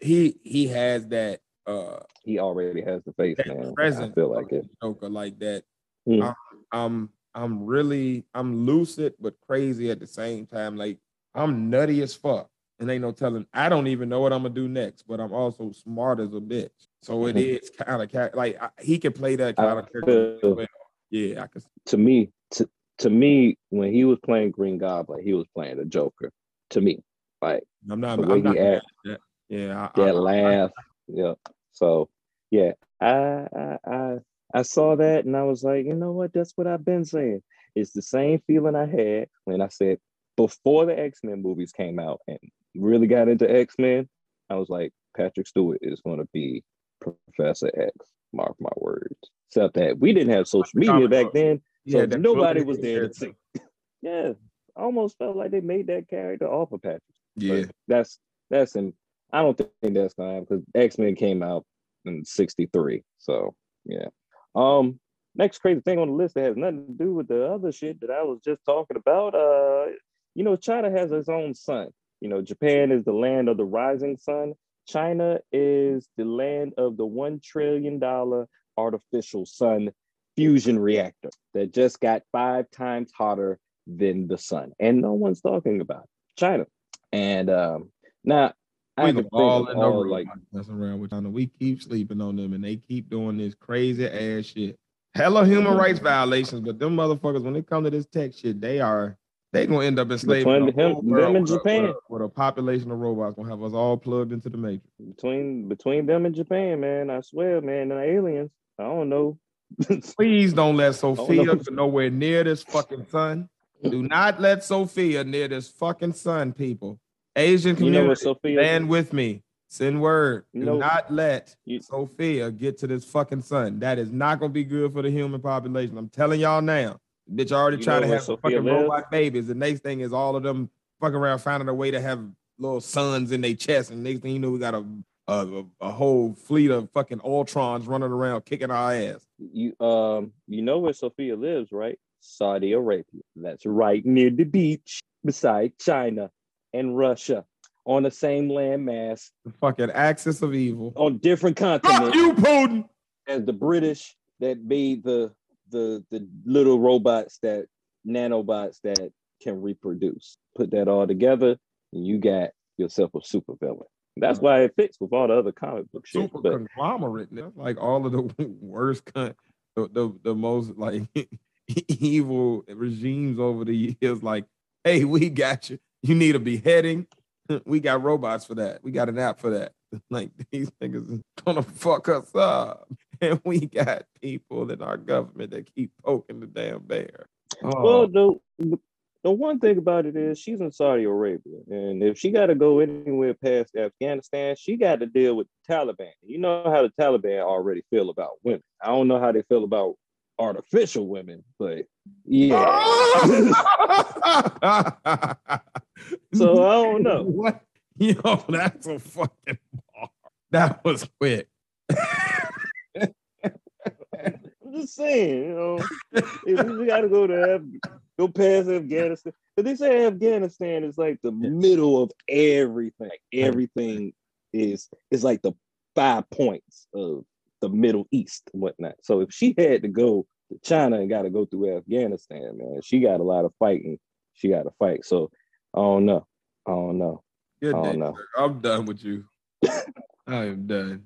he he has that. uh He already has the face, man. Present I feel like it. Joker like that. Mm. I'm, I'm I'm really I'm lucid but crazy at the same time. Like I'm nutty as fuck, and ain't no telling. I don't even know what I'm gonna do next, but I'm also smart as a bitch. So it mm-hmm. kind of like I, he can play that kind of character well. Yeah, I could. To me, to to me, when he was playing Green Goblin, he was playing the Joker. To me, like I'm not. the way I'm not he act, that. Yeah, I, that laugh. yeah. So yeah, I, I I I saw that and I was like, you know what? That's what I've been saying. It's the same feeling I had when I said before the X Men movies came out and really got into X Men. I was like, Patrick Stewart is going to be Professor X. Mark my words. Except that we didn't have social media back then, so Yeah, nobody was there to see. yeah, almost felt like they made that character off of Patrick. Yeah, But that's that's in. I don't think that's gonna happen because X Men came out in '63. So yeah. Um. Next crazy thing on the list that has nothing to do with the other shit that I was just talking about. Uh, you know, China has its own sun. You know, Japan is the land of the rising sun. China is the land of the one trillion dollar artificial sun fusion reactor that just got five times hotter than the sun, and no one's talking about it. China. And um, now I think all in all, like messing around with China. We keep sleeping on them, and they keep doing this crazy ass shit. Hella human rights violations, but them motherfuckers, when it come to this tech shit, they are they gonna end up enslaving Between the him- them and Japan. with a, with a population of robots gonna have us all plugged into the matrix. between between them and Japan, man. I swear, man, and aliens. I don't know. Please don't let Sophia go nowhere near this fucking sun. Do not let Sophia near this fucking sun, people. Asian you know community, what, Sophia? stand with me. Send word. You Do know- not let You- Sophia get to this fucking sun. That is not gonna be good for the human population. I'm telling y'all now. Bitch already You trying to have some Sophia fucking lives? robot babies. The next thing is all of them fucking around finding a way to have little suns in their chest. And next thing you know, we got a a, a, whole fleet of fucking Ultrons running around kicking our ass. You um, you know where Sophia lives, right? Saudi Arabia. That's right near the beach, beside China and Russia, on the same landmass, The fucking axis of evil. on different continents. Fuck continents you, Putin. as the British that made the the the little robots that nanobots that can reproduce. Put that all together, and you got yourself a supervillain. That's why it fits with all the other comic book shit. super conglomerate. That's like all of the worst, the, the the most like evil regimes over the years. Like, hey, we got you. You need a beheading. We got robots for that. We got an app for that. Like these niggas is gonna fuck us up, and we got people in our government that keep poking the damn bear. Oh, well, the the one thing about it is she's in Saudi Arabia, and if she got to go anywhere past Afghanistan, she got to deal with the Taliban. You know how the Taliban already feel about women. I don't know how they feel about artificial women, but yeah. so I don't know. What? Yo, that's a fucking bar. That was quick. I'm just saying, you know, if we got to go to Af- go past Afghanistan, but they say Afghanistan is like the middle of everything. Everything is is like the five points of the Middle East and whatnot. So if she had to go to China and got to go through Afghanistan, man, she got a lot of fighting. She got to fight. So I don't know. I don't know. Good day, no. sir. I'm done with you. I am done.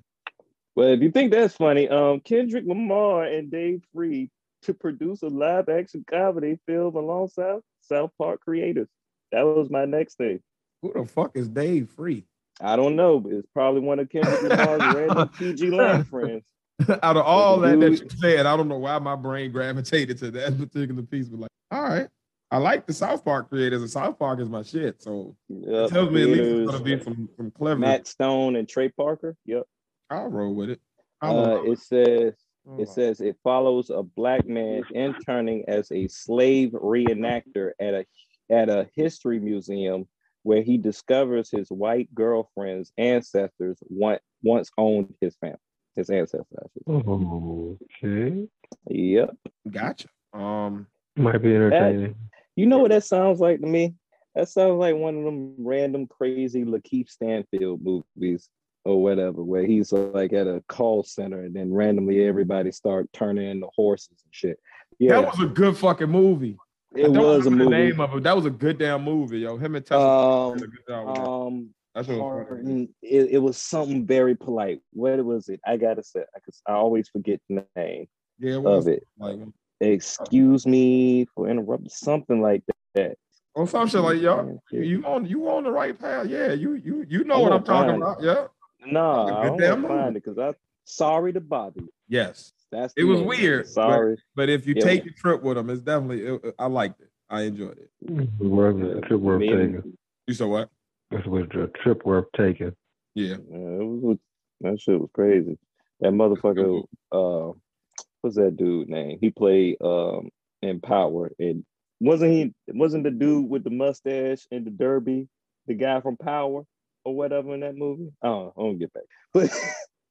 Well, if you think that's funny, um, Kendrick Lamar and Dave Free to produce a live action comedy film alongside South Park creators. That was my next thing. Who the fuck is Dave Free? I don't know, but it's probably one of Kendrick Lamar's random PG Lang friends. Out of all that that you said, I don't know why my brain gravitated to that particular piece. But like, all right, I like the South Park creators, and South Park is my shit. So it tells me at least it's gonna be some some clever. Matt Stone and Trey Parker. Yep. I'll roll with it. I'll Uh, it says with It says it follows a black man interning as a slave reenactor at a at a history museum where he discovers his white girlfriend's ancestors once once owned his family, his ancestors. I. Okay. Yep. Gotcha. Um, Might be entertaining. You know what that sounds like to me? That sounds like one of them random crazy Lakeith Stanfield movies or whatever, where he's like at a call center and then randomly everybody start turning into horses and shit. Yeah, that was a good fucking movie. I it was a movie. The name of it. That was a good damn movie, yo. Him and Tessa Um, did a good job with um, That's what it was it, it was something very polite. What was it? I gotta say, because I always forget the name Yeah, it of it. like excuse me for interrupting, something like that. Or some shit like y'all. You, you on you on the right path. Yeah, you you you know I'm what I'm talking find about. Yeah. No, Good I don't damn find it because I sorry to bother you. Yes. That's It was name. weird, but- Sorry. But if you Yeah. take the trip with them, it's definitely it, I liked it. I enjoyed it. It's worth it. A trip worth Me and- taking. You said what? It's was a trip worth taking. Yeah. Yeah, it was that shit was crazy. That motherfucker, uh, what's that dude name? He played um in Power, and wasn't he? Wasn't the dude with the mustache and the derby the guy from Power or whatever in that movie? I don't, I don't get back, but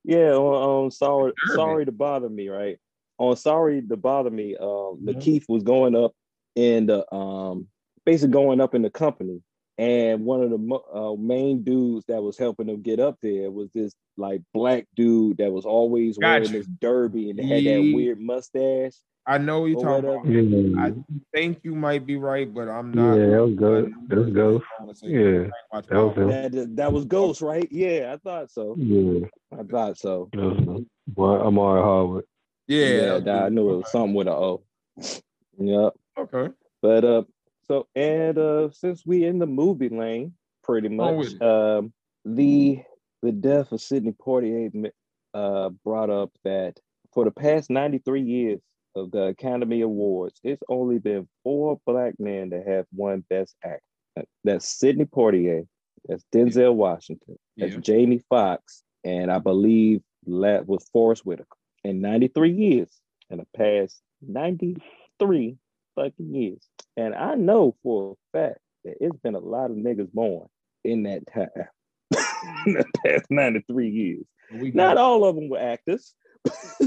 yeah, on, on sorry, Derby. sorry to bother me, right? On sorry to bother me, um, Mhm. Lakeith was going up in the um, basically going up in the company, and one of the uh, main dudes that was helping him get up there was this like black dude that was always wearing this derby and had that weird mustache. I know you're talking whatever. about. Yeah, I think you might be right, but I'm not. yeah, not. that was good. That was good. Yeah, that was Power. That that was Ghost, right? Yeah, I thought so. Yeah, I thought so. that was him. Boy, I'm all right, Harvard. Yeah, Yeah, that was nah, I good. knew it was something with an O. Yep. Okay. But uh, so and uh, since we in the movie lane, pretty much, with um, the the death of Sidney Poitier uh brought up that for the past ninety three years of the Academy Awards, it's only been four black men that have won Best Actor. That's Sidney Poitier, that's Denzel Washington, that's Yeah. Jamie Foxx, and I believe that was Forest Whitaker. In 93 years, in the past 93 fucking years. And I know for a fact that it's been a lot of niggas born in that time. in the past 93 years. We Not got, all of them were actors.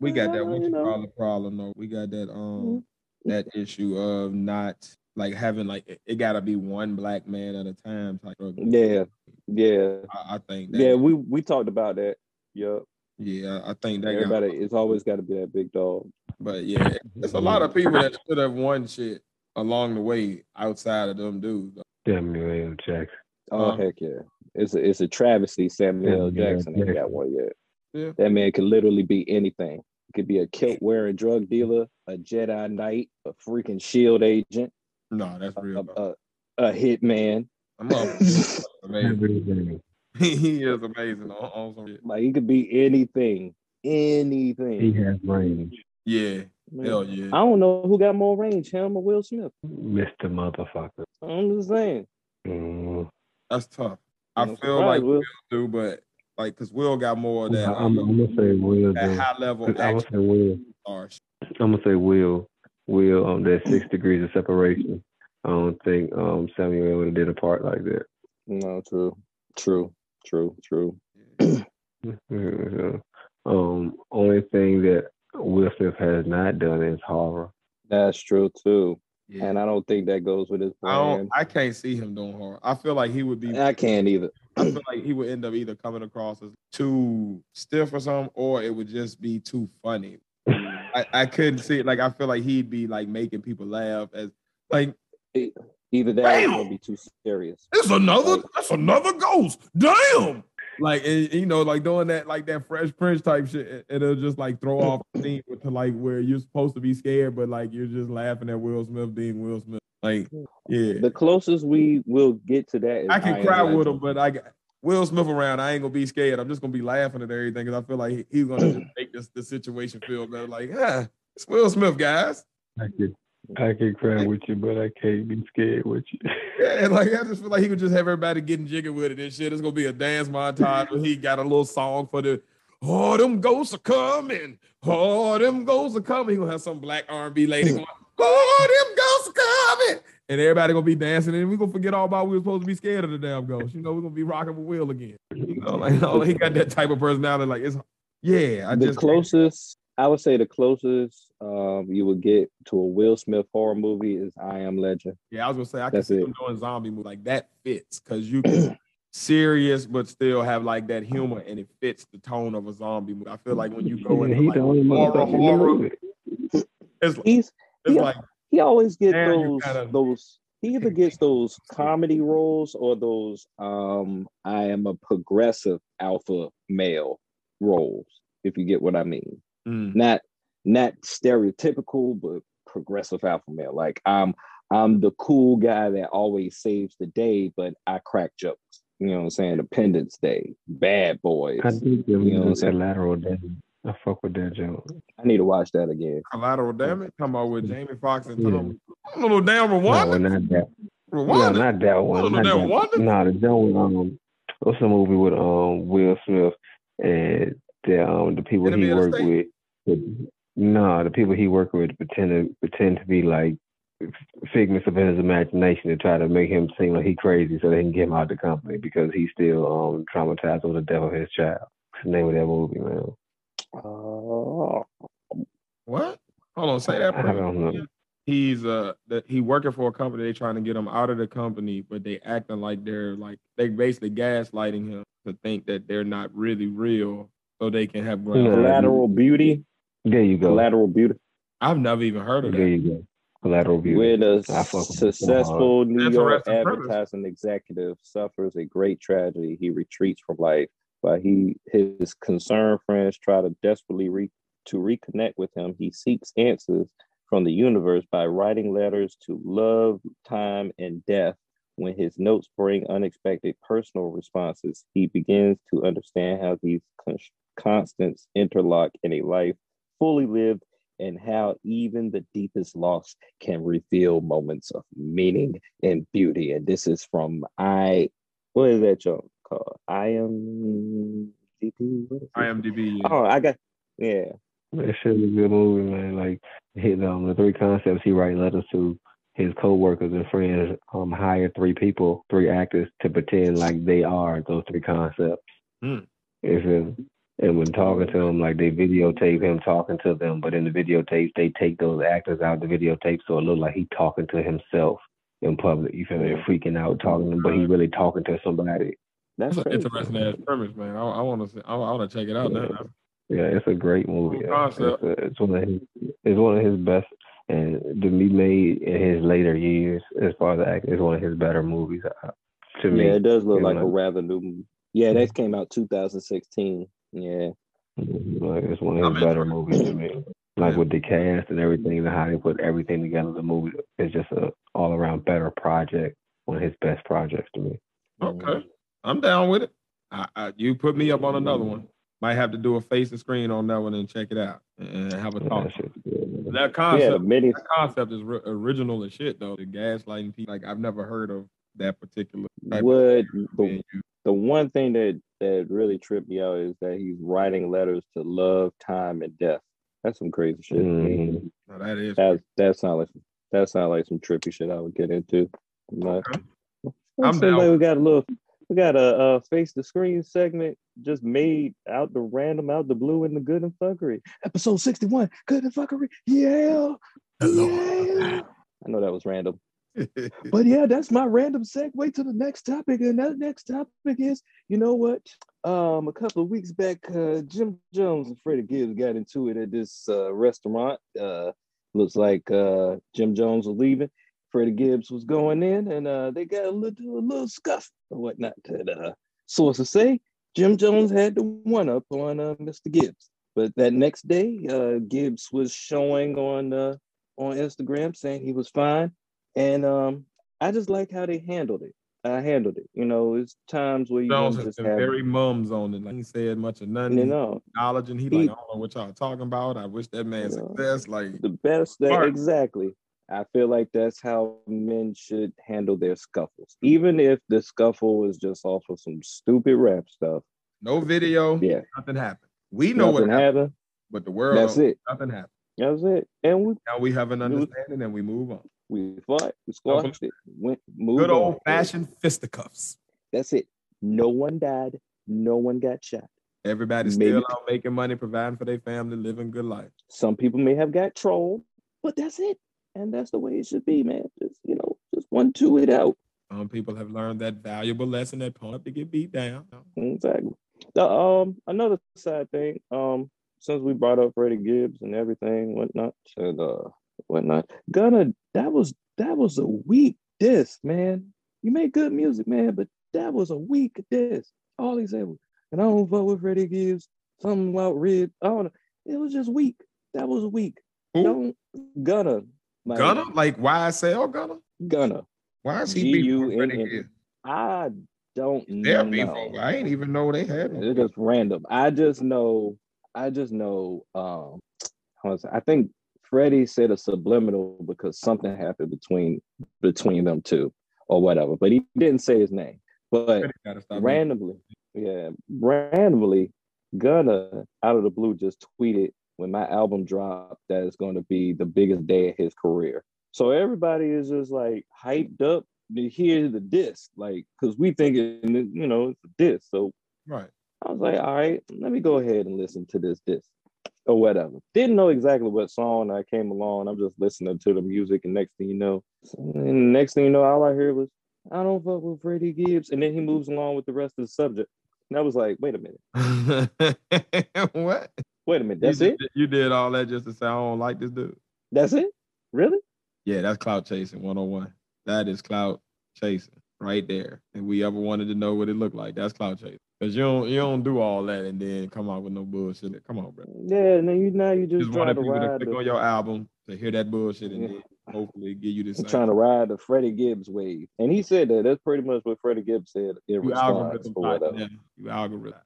we got that what you call the problem though. We got that um that issue of not like having like it, it gotta be one black man at a time type of Yeah, yeah. I, I think that Yeah, we we talked about that. Yep. yeah, I think that got, Everybody, it's always got to be that big dog. but yeah, there's a lot of people that should have won shit along the way outside of them dudes. Samuel L. Jackson. Oh Uh, heck yeah! It's a it's a travesty. Samuel L. Jackson ain't got one yet. Yeah. That man could literally be anything. He could be a kilt wearing drug dealer, a Jedi Knight, a freaking Shield agent, No, that's a, real. a, a, a hitman. Amazing. He is amazing on, on some shit. Like he could be anything, anything. He has range. Yeah, Man, hell yeah. I don't know who got more range, him or Will Smith. Mr. Motherfucker. I'm just saying. Mm. That's tough. I I'm feel surprised, like Will. Will do, but like because Will got more of that, I'm, um, I'm gonna say Will. that though. high level I'm gonna action say Will. star. I'm gonna say Will. Will on that six degrees of separation. I don't think um Samuel would have did a part like that. No, true, true, true, true. Um, only thing that Will Smith has not done is horror. That's true too. Yeah. And I don't think that goes with his I don't. I can't see him doing horror. I feel like he would be. I can't either. I feel like he would end up either coming across as too stiff or something, or it would just be too funny. I, I couldn't see it. Like I feel like he'd be like making people laugh as like Either that or Bam! it's be too serious. it's another that's another ghost. Damn. Like and, you know, like doing that like that Fresh Prince type shit, it'll just like throw off the scene to like where you're supposed to be scared, but like you're just laughing at Will Smith being Will Smith. Like, yeah, The closest we will get to that is I can Iron cry with him, but I got Will Smith around. I ain't gonna be scared. I'm just gonna be laughing at everything because I feel like he's gonna make this the situation feel better. Like, ah, it's Will Smith, guys. Thank could, I could cry with you, but I can't be scared with you. Yeah, like I just feel like he could just have everybody getting jiggy with it and shit. It's gonna be a dance montage where he got a little song for the Oh, them ghosts are coming. Oh, them ghosts are coming. He gonna have some black R&B lady going, Oh, them ghosts are coming. And everybody gonna be dancing, and we gonna forget all about we were supposed to be scared of the damn ghost. You know, we're gonna be rocking with Will again. You know, like oh, he got that type of personality. Like it's yeah, I the just closest I would say the closest um, you would get to a Will Smith horror movie is I Am Legend. Yeah, I was gonna say I can That's see it. him doing zombie movie like that fits because you can serious but still have like that humor and it fits the tone of a zombie movie. I feel like when you go Yeah, into like horror, horror, movie. it's, He's it's Yeah. like he always get those kinda- those he either gets those comedy roles or those um I am a progressive alpha male roles, if you get what I mean. Mm, Not not stereotypical, but progressive alpha male. Like I'm I'm the cool guy that always saves the day, but I crack jokes. You know what I'm saying? Independence Day, Bad Boys. I did give You know what I'm saying? collateral damage. I fuck with that joke. I need to watch that again. Collateral damage. Come about with Jamie Foxx and Yeah. Tom. I don't know damn No, not that. No, Rwanda. not that one. no, Not that that one? No, the joke with um, what's the movie with um Will Smith and the um the people Enemy he of worked with. No, the people he worked with pretend to pretend to be like figments of his imagination to try to make him seem like he crazy so they can get him out of the company because he's still um traumatized with the death of his child. What's the name of that movie, man? Oh, What? Hold on, say that. I don't know. again. He's uh that he working for a company. They trying to get him out of the company, but they acting like they're like they basically gaslighting him to think that they're not really real, so they can have ground. Collateral beauty. There you go. Collateral beauty. I've never even heard of it. There that. you go. Collateral beauty. With a I fuck with it so successful New York Interesting premise. advertising executive suffers a great tragedy. He retreats from life, while he his concerned friends try to desperately re, to reconnect with him. He seeks answers from the universe by writing letters to love, time, and death. When his notes bring unexpected personal responses, he begins to understand how these con- constants interlock in a life fully lived and how even the deepest loss can reveal moments of meaning and beauty. And this is from I, what is that joke called? I am DP. What is it? IMDb. Oh, I got yeah. That shit is a good movie, man. Like his um the three concepts he write letters to his co-workers and friends um hire three people, three actors to pretend like they are those three concepts. Hmm. If it, and when talking to him, like they videotape him talking to them, but in the videotapes they take those actors out the videotape so it look like he talking to himself in public. You feel me? freaking out talking to him, but he really talking to somebody. That's That's an interesting ass premise, man. I, I want to. I, I want to check it out now. Yeah, it's a great movie. Cool yeah. It's, a, it's one of his it's one of his best and to be made in his later years as far as acting, it's one of his better movies uh, to me. Yeah, it does look Yeah, like a rather new. Yeah, that came out 2016. Yeah. Like it's one of I'm his better movies to me. Like with the cast and everything, and how they put everything together, the movie is just a all around better project. One of his best projects to me. Okay, I'm down with it. I, I, you put me up on another one. Might have to do a face and screen on that one and check it out and have a Yeah, talk. that shit's good. That Yeah, concept, the mini. that concept is ri- original as shit though. The gaslighting people, like I've never heard of that particular type Would being the, the one thing that that really tripped me out is that he's writing letters to love, time, and death. That's some crazy shit. Mhm. Now, that is That that sounds like that sounds like some trippy shit I would get into. But Okay. I'm I'm down. like we got a little we got a, uh face the screen segment just made out the random, out the blue, and the good and fuckery. Episode 61, good and fuckery. Yeah. Yeah. I know that was random. But yeah, that's my random segue to the next topic. And that next topic is, you know what? Um, a couple of weeks back, uh, Jim Jones and Freddie Gibbs got into it at this uh, restaurant. Uh, looks like uh, Jim Jones was leaving. Freddie Gibbs was going in, and uh, they got a little, a little scuff or whatnot. And, uh, sources say Jim Jones had the one up on uh, Mr. Gibbs. But that next day, uh, Gibbs was showing on uh, on Instagram saying he was fine. And um, I just like how they handled it. I handled it. You know, it's times where you Jones just have, very mums on it. Like he said much of nothing. you know, acknowledging he, He- like, I don't know what y'all talking about. I wish that man Yeah. success. Like the best that exactly. I feel like that's how men should handle their scuffles, even if the scuffle is just off of some stupid rap stuff. no video, Yeah, nothing happened. We know nothing what happened, happened. but the world That's it. Nothing happened. That's it. And we Now we have an It was- understanding and we move on. We fought, we squashed it, went moved Good on. old fashioned fisticuffs. That's it. No one died. No one got shot. Everybody's Maybe- still out making money, providing for their family, living good life. Some people may have got trolled, but that's it. And that's the way it should be, man. Just you know, just one two it out. Some people have learned that valuable lesson that point to get beat down. Exactly. The, um, another side thing. Um, since we brought up Freddie Gibbs and everything, whatnot, and uh, whatnot, Gunna, that was that was a weak diss, man. You made good music, man, but that was a weak diss. All he said was, and I don't fuck with Freddie Gibbs. Something about red. I don't know. It was just weak. That was weak. Who? Don't Gunna. Like, Gunna? Like YSL Gunner? Gunna. Why is he beefing Freddie Gibbs? I don't They're know. I ain't even know they had it. It's just random. I just know. I just know. Um, how was it? I think Freddie said a subliminal because something happened between between them two, or whatever. But he didn't say his name. But Freddie gotta stop beefing. randomly, yeah, randomly, Gunna out of the blue just tweeted when my album dropped that it's going to be the biggest day of his career. So everybody is just like hyped up to hear the disc, like because we thinking you know it's a disc. So Right. I was like, all right, let me go ahead and listen to this disc or whatever. Didn't know exactly what song I came along. I'm just listening to the music, and next thing you know, and next thing you know, all I heard was, I don't fuck with Freddie Gibbs, and then he moves along with the rest of the subject. And I was like, wait a minute, what? wait a minute, that's you it, you did all that just to say I don't like this dude. that's it, really? Yeah, that's clout chasing 101. That is clout chasing right there. And we ever wanted to know what it looked like, that's clout chasing. Cause you don't you don't do all that and then come out with no bullshit. Come on, bro. Yeah, and then you now you just, Just to people to click The, on your album to hear that bullshit and Yeah. then hopefully give you the I'm trying to ride the Freddie Gibbs wave, and he said that. That's pretty much what Freddie Gibbs said in you response algorithm or whatever. yeah, You algorithm.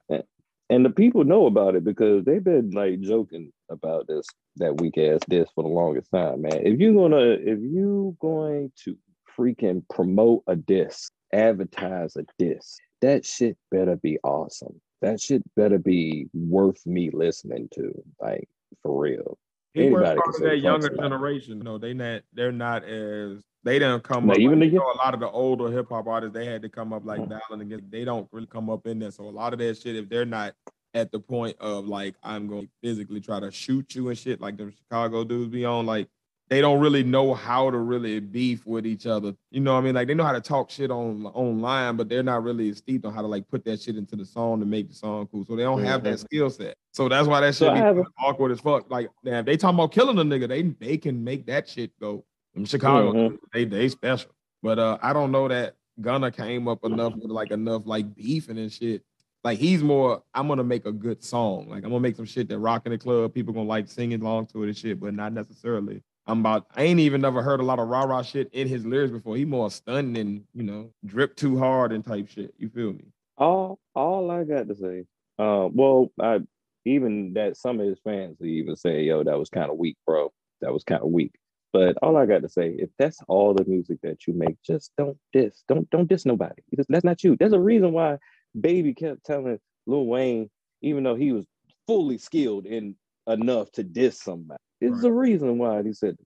and the people know about it because they've been like joking about this that weak ass disc for the longest time, man. If you're gonna if you going to freaking promote a disc, advertise a disc, that shit better be awesome. That shit better be worth me listening to, like for real. He Anybody part of that younger generation. No, know, they not they're not as they don't come up. even like, you know, a lot of the older hip hop artists, they had to come up like Mhm. against. They don't really come up in there. So a lot of that shit, if they're not at the point of like I'm going to physically try to shoot you and shit, like the Chicago dudes be on, like they don't really know how to really beef with each other. You know what I mean? Like they know how to talk shit on online, but they're not really steeped on how to like put that shit into the song to make the song cool. So they don't have that skill set. So that's why that So shit I be a- awkward as fuck. Like, damn, they talking about killing a nigga, they they can make that shit go. In Chicago, Mhm. they they special. But uh, I don't know that Gunna came up enough with like enough like beefing and shit. Like he's more, I'm gonna make a good song. Like I'm gonna make some shit that rock in the club. People gonna like singing along to it and shit, but not necessarily. I'm about. I ain't even never heard a lot of rah rah shit in his lyrics before. He more stunning and you know drip too hard and type shit. You feel me? All all I got to say, uh, well, I even that some of his fans even say, "Yo, that was kind of weak, bro. That was kind of weak." But all I got to say, if that's all the music that you make, just don't diss. Don't don't diss nobody. That's not you. There's a reason why Baby kept telling Lil Wayne, even though he was fully skilled in enough to diss somebody. There's a reason why he said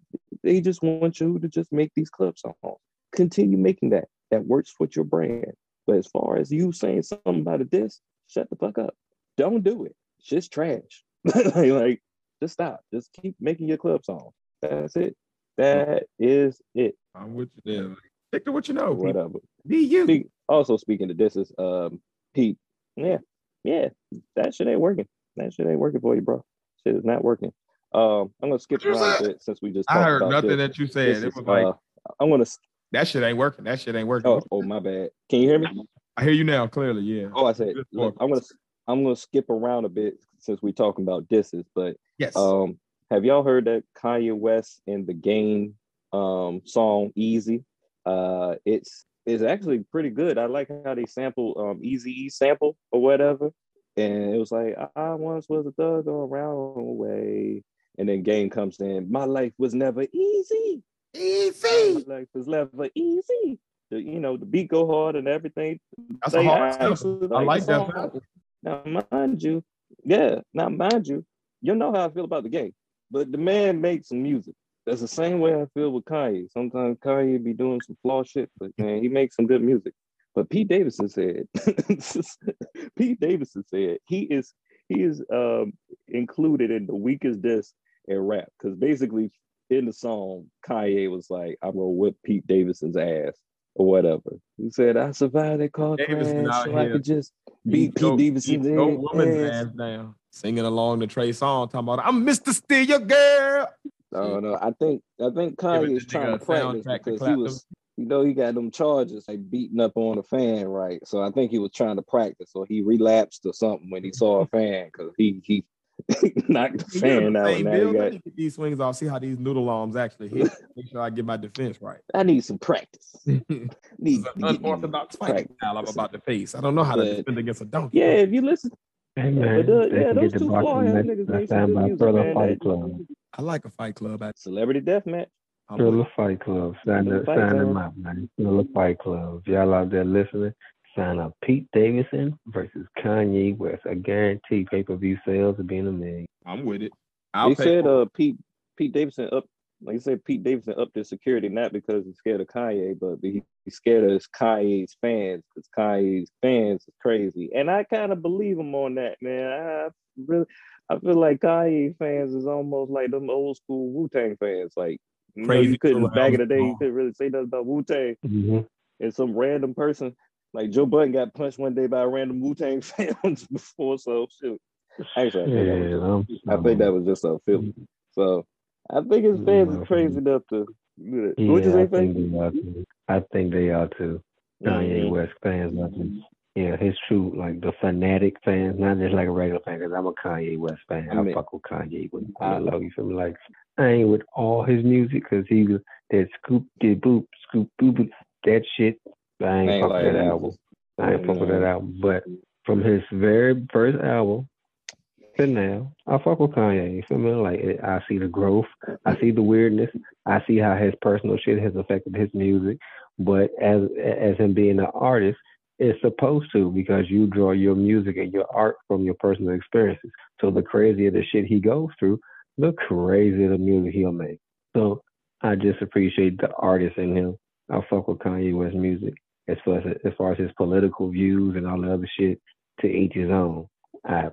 they just want you to just make these club songs. Continue making that. That works with your brand. But as far as you saying something about a diss, shut the fuck up. Don't do it. It's just trash. like, like, just stop. Just keep making your club song. That's it. That is it. I'm with you there. Like, stick to what you know. Whatever. Be you. Speak, also speaking of disses, um, Pete, yeah, yeah, that shit ain't working. That shit ain't working for you, bro. Shit is not working. Um, I'm gonna skip around a bit since we just I heard about nothing this. that you said. This It is, was like uh, I'm gonna. that shit ain't working. That shit ain't working. Oh, oh, my bad. Can you hear me? I hear you now clearly. Yeah. Oh, I said look, I'm gonna I'm gonna skip around a bit since we're talking about disses, but Yes. um, have y'all heard that Kanye West in the game um song Easy? Uh, it's it's actually pretty good. I like how they sample um Easy sample or whatever, and it was like I once was a thug on round way, and then Game comes in. My life was never easy. Easy. My life was never easy. The, you know the beat go hard and everything. That's a hard. I like that song. Now, mind you, yeah, now mind you, you know how I feel about the game, but the man makes some music. That's the same way I feel with Kanye. Sometimes Kanye be doing some flaw shit, but man, he makes some good music. But Pete Davidson said, Pete Davidson said he is he is um, included in the weakest disc in rap because basically in the song Kanye was like, "I'm gonna whip Pete Davidson's ass." Or whatever. He said, I survived that car Davidson crash, out so I here could just He beat Pete go- Davidson's he go ass. woman's ass down. Singing along the Trey song, talking about I'm Mr. Steal Your Girl. No, no. I think I think Kanye is trying to a practice soundtrack to because clap he them. was, you know, he got them charges like beating up on a fan, right? So I think he was trying to practice, or he relapsed or something when he saw a fan because he he knock the fan know, out. same Now you building, got, get these swings off, see how these noodle arms actually hit. Make sure I get my defense right. I need some practice. This Need is to an get- unorthodox fighting practice. style I'm about to face. I don't know how to defend against a donkey. Yeah, if you listen, Hey Yeah, man, but the- they yeah, can those get the two boxing Florida niggas make some by Triller. Fight Club. I like a fight club. I, Celebrity death match. I'm Triller Fight Club. Sign, Triller up, Fight sign them Club. up, man. Triller Fight Club. Y'all out there listening, sign up Pete Davidson versus Kanye West. I guarantee pay per view sales will be in a million. I'm with it. I'll They said uh Pete Pete Davidson up like you said Pete Davidson upped his security not because he's scared of Kanye, but he- he's scared of his Kanye's fans because Kanye's fans is crazy. And I kind of believe him on that, man. I really I feel like Kanye fans is almost like them old school Wu Tang fans. Like you, know, Crazy you couldn't back in the the day, you couldn't really say nothing about Wu Tang. Mm-hmm. And some random person like Joe Budden got punched one day by a random Wu Tang fan before. So shoot. Actually, I think, that was Yeah, just- I'm, I think that was just a film. So I think his fans is crazy enough to do that. Yeah, What'd you say, I think Faith? they are too. I think they are too. Kanye. West fans, not just yeah, his true like the fanatic fans, not just like a regular fan. Because I'm a Kanye West fan. I I, mean- fuck with Kanye with I- love you feel me? Like I ain't with all his music because he that scoop did boop scoop boop, that shit. I ain't, fuck like that album. I ain't fuck with that album. But from his very first album to now, I fuck with Kanye. You feel me? Like it- I see the growth, I see the weirdness, I see how his personal shit has affected his music. But as as him being an artist, it's supposed to because you draw your music and your art from your personal experiences. So the crazier the shit he goes through, the crazier the music he'll make. So I just appreciate the artist in him. I fuck with Kanye West music as far as as far as his political views and all the other shit. To each his own. I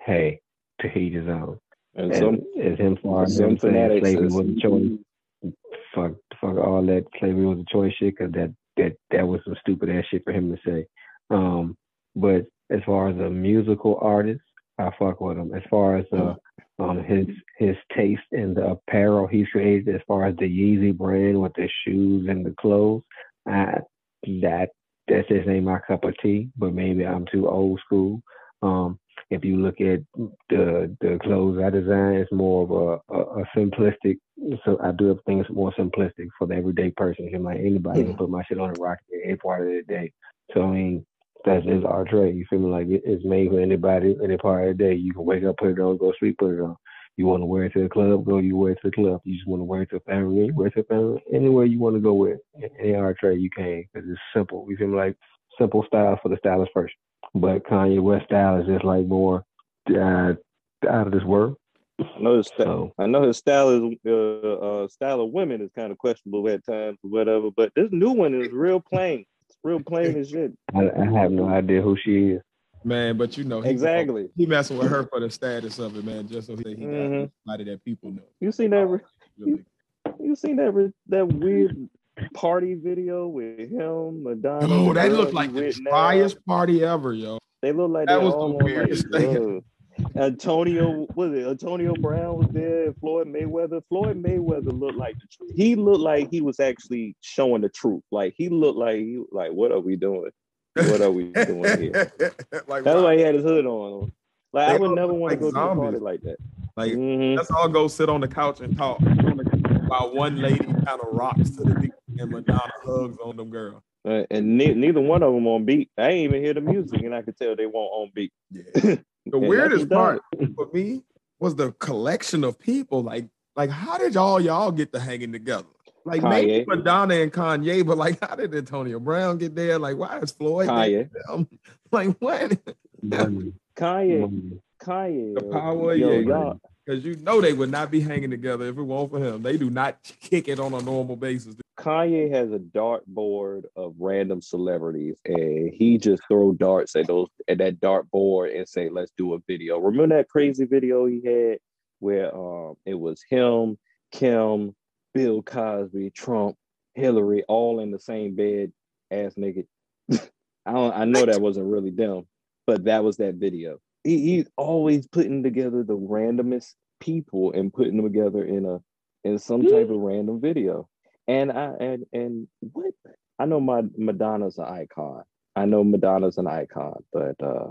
hey, to each his own. And And some as him far as him saying slavery was a choice. Fuck, fuck all that slavery was a choice shit because that that that was some stupid ass shit for him to say. Um, but as far as a musical artist, I fuck with him. As far as uh, um his his taste in the apparel he's created, as far as the Yeezy brand with the shoes and the clothes, I that that just ain't my cup of tea. But maybe I'm too old school. Um, if you look at the the clothes I design, it's more of a, a, a simplistic. So I do have things more simplistic for the everyday person. Cause like anybody can put my shit on a rocket at any part of the day. So I mean, that's just our trade. You feel me? Like it, it's made for anybody, any part of the day. You can wake up, put it on, go to sleep, put it on. You want to wear it to the club, go. You wear it to the club. You just want to wear it to a family, you wear it to a family. Anywhere you want to go with any art trade you can, because it's simple. You feel me? Like simple style for the stylish person. But Kanye West style is just like more uh, out of this world. I know his So I know his style is uh, uh style of women is kind of questionable at times or whatever, but this new one is real plain. It's real plain as shit. I, I have no idea who she is. Man, but you know, he, Exactly. He messing with her for the status of it, man, just so he, he got Mhm. somebody that people know. You seen that? re- Really. You seen that? re- That weird party video with him, Madonna. Oh, that looked like the now? driest party ever, yo. They look like That was the on, like weirdest thing. drugs. Antonio was it? Antonio Brown was there. Floyd Mayweather. Floyd Mayweather looked like the truth. He looked like he was actually showing the truth. Like he looked like he like, what are we doing? What are we doing here? like, That's wow. why he had his hood on. Like I would never want like to go to a party like that. like Mhm. let's all go sit on the couch and talk. While one lady kind of rocks to the beat and Madonna hugs on them girls. Uh, and ne- neither one of them on beat. I ain't even hear the music, and I could tell they weren't on beat. Yeah. The weirdest part for me was the collection of people. Like, like how did y'all y'all get to hanging together? Like maybe Kanye. Madonna and Kanye, but like how did Antonio Brown get there? Like why is Floyd there? Kanye, Like what? Money, Kanye. Kanye. The power, yo, yeah. y'all. Because you know they would not be hanging together if it weren't for him. They do not kick it on a normal basis. Kanye has a dartboard of random celebrities, and he just throw darts at those at that dartboard and say, "Let's do a video." Remember that crazy video he had where um it was him, Kim, Bill Cosby, Trump, Hillary, all in the same bed, ass naked. I don't, I know that wasn't really them, but that was that video. He, he's always putting together the randomest people and putting them together in a in some type of random video. And I and and what I know my Madonna's an icon. I know Madonna's an icon, but uh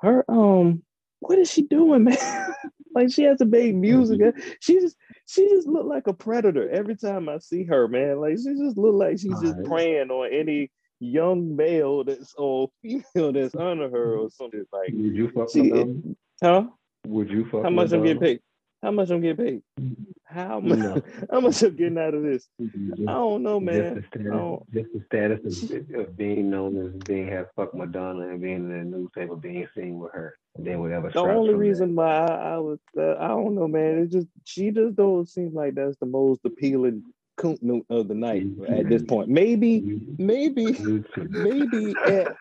her um what is she doing, man? like she hasn't made music. Mm-hmm. She just she just looked like a predator every time I see her, man. Like she just look like she's just Alright. preying on any young male that's or female that's under her or mm-hmm. something. Like, Would you fuck she, Madonna? huh? Would you fuck How much I'm getting paid? How much I'm getting paid? Mm-hmm. How much? No. How much I'm getting out of this? Just, I don't know, man. just the status, just the status of, of being known as being have fuck Madonna and being in the newspaper, being seen with her, and then whatever. The only reason why I, I was, uh, I don't know, man. It just she just don't seem like that's the most appealing note of the night at this point. that. Maybe, You- maybe, maybe, at,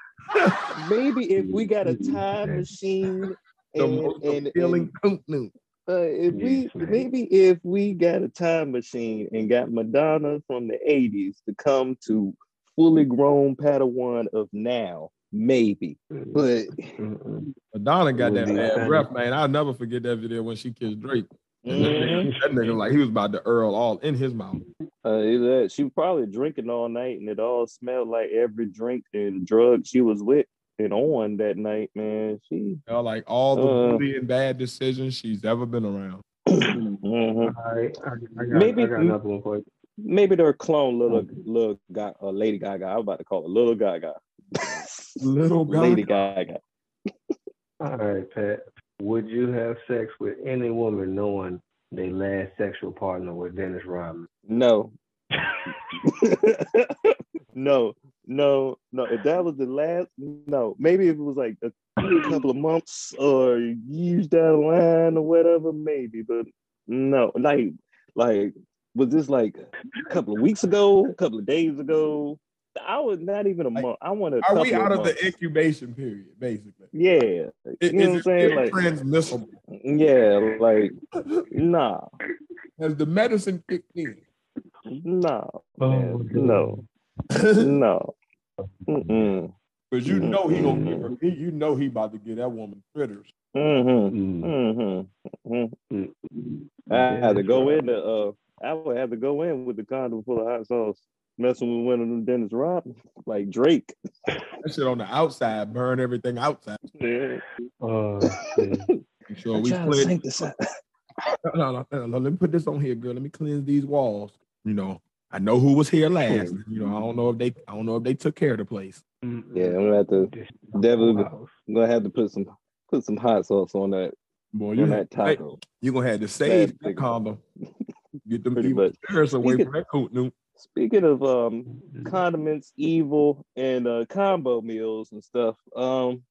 maybe if we got a time machine and and, appealing and coot uh, if we maybe if we got a time machine and got Madonna from the '80s to come to fully grown Padawan of now, maybe. But Mm-mm. Madonna got that bad breath, man. I'll never forget that video when she kissed Drake. And that, nigga, that nigga like he was about to Earl all in his mouth. Uh, she was probably drinking all night, and it all smelled like every drink and drug she was with and on that night. Man, she. You know, like all the Uh. bully and bad decisions she's ever been around. Mhm. All right, I, I got, Maybe- I got another one for you. Maybe they're clone little little guy, uh, Lady Gaga. I was about to call her Little Gaga. Little guy. Lady Gaga. All right, Pat. Would you have sex with any woman knowing their last sexual partner was Dennis Rodman? No. no, no, no. If that was the last, no. Maybe if it was like a couple of months or years down the line or whatever, maybe. But no, like, like, was this like a couple of weeks ago, a couple of days ago? I was not even a Like, month. I want a Are we out of months. the incubation period, basically? Yeah, Is, you know what I'm saying? it Like, transmissible? yeah, like, nah, Has the medicine kicked in? nah, Oh, man, no, no. Because you know he gonna give her, he, you know he about to get that woman critters. Mm-hmm. Mm, Mm-hmm. mm-hmm. mm, I had to go Rodman. in the uh I would have to go in with the condom full of hot sauce, messing with one of them Dennis Rodman, like Drake. That shit on the outside, burn everything outside. Yeah. Shit. Sure I'm we trying to clean. this out. No, no, no, no, let me put this on here, girl. Let me cleanse these walls. You know, I know who was here last. You know, I don't know if they, I don't know if they took care of the place. Yeah, I'm gonna have to Just Definitely. I'm gonna have to put some put some hot sauce on that Boy, you on had, that hey, taco. you gonna have to save that big. condom. Get them Pretty evil away from that coot new. Speaking of um condiments, evil, and uh combo meals and stuff. Um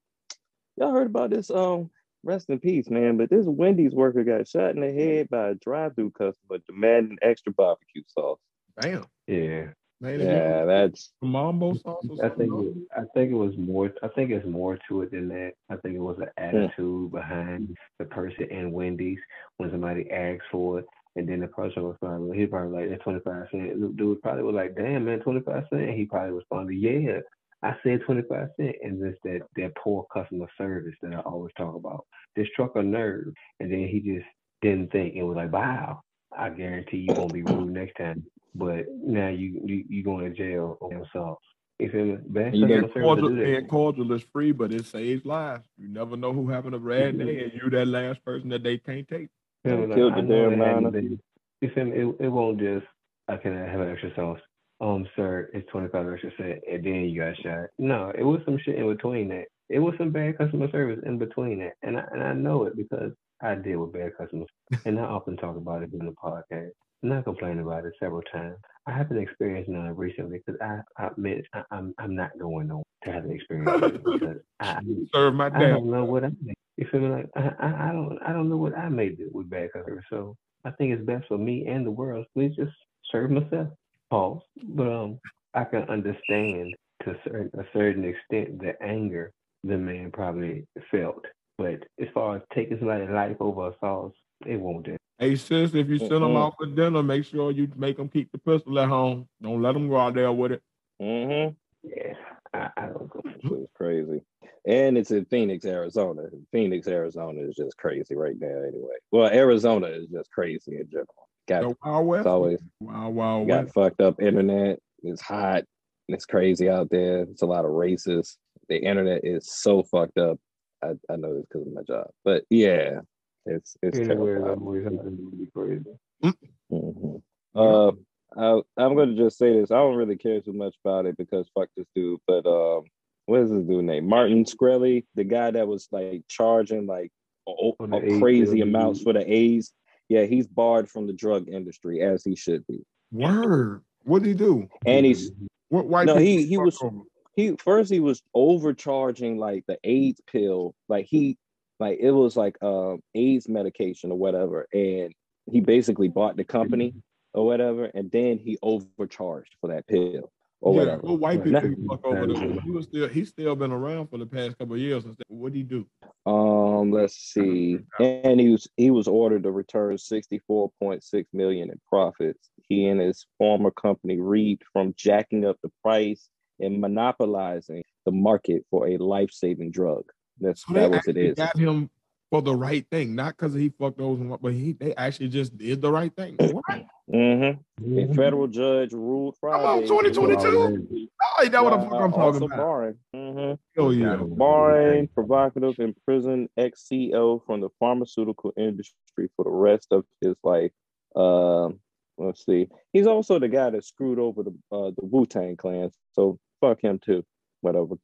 y'all heard about this um rest in peace, man. But this Wendy's worker got shot in the head by a drive-through customer demanding extra barbecue sauce. Damn, Yeah, man. Yeah, that's Yeah, mambo sauce. Or I think it, I think it was more. I think it's more to it than that. I think it was an attitude behind the person in Wendy's when somebody asked for it, and then the person was probably he probably like that twenty five cent. The dude probably was like, "Damn man, twenty five cent." And he probably responded, "Yeah, I said twenty five cent." And it's that that poor customer service that I always talk about. This truck a nerve, and then he just didn't think it was like, "Wow, I guarantee you won't be rude next time." But now you you you going to jail on assault. You feel me? Bad You customer cordial, that. cordial is free, but it saves lives. You never know who having a bad mm-hmm. day, and you that last person that they can't take. Feel? Killed the damn it hadn't You feel me? It, it won't just I can have an extra sauce. Um, sir, it's twenty five extra cent, and then you got shot. No, it was some shit in between that. It was some bad customer service in between that, and I and I know it because I deal with bad customers, and I often talk about it in the podcast. And I complain about it several times. I haven't experienced none recently because I, I admit I, I'm I'm not going to have an experience because I Serve my I don't know what I made. You feel me? Like I, I, I don't I don't know what I made it with bad customer. So I think it's best for me and the world. Please just serve myself. Pause. But um, I can understand to certain, a certain extent the anger the man probably felt. But as far as taking somebody's life over a sauce, it won't do. Hey sis, if you send them Mm-mm. out for dinner, make sure you make them keep the pistol at home. Don't let them go out there with it. mm-hmm. Yeah, I, I don't go. It's crazy. And it's in Phoenix, Arizona. Phoenix, Arizona is just crazy right now anyway. Well, Arizona is just crazy in general. Got The Wild West. it's always Wild Wild got West. fucked up internet. It's hot. It's crazy out there. It's a lot of racists. The internet is so fucked up. I, I know this because of my job, but yeah, it's it's Anywhere terrible. always something really crazy. Mhm. Uh, I, I'm going to just say this. I don't really care too much about it because fuck this dude. But um, what is this dude name? Martin Shkreli, the guy that was like charging like o- For the AIDS crazy bill. amounts for the A's. Yeah, he's barred from the drug industry as he should be. Word. What did he do? And he's What white No, he- he was- over? he first he was overcharging like the AIDS pill, like he like it was like um AIDS medication or whatever, and he basically bought the company or whatever, and then he overcharged for that pill or yeah, whatever. what white people he fuck over the, he was still he's still been around for the past couple of years. What did he do? Um, let's see. And he was he was ordered to return 64.6 million in profits. He and his former company reaped from jacking up the price and monopolizing the market for a life-saving drug. That's So they that was it actually got him for the right thing, not because he fucked those, but he they actually just did the right thing. What? Mm-hmm. A federal judge ruled Come on, 2022. Oh, that what the fuck I'm talking about. barring, mhm, Oh yeah. barring provocative and prison ex-CEO from the pharmaceutical industry for the rest of his life. Um, let's see. He's also the guy that screwed over the uh, the Wu Tang Clan. So fuck him too. Whatever.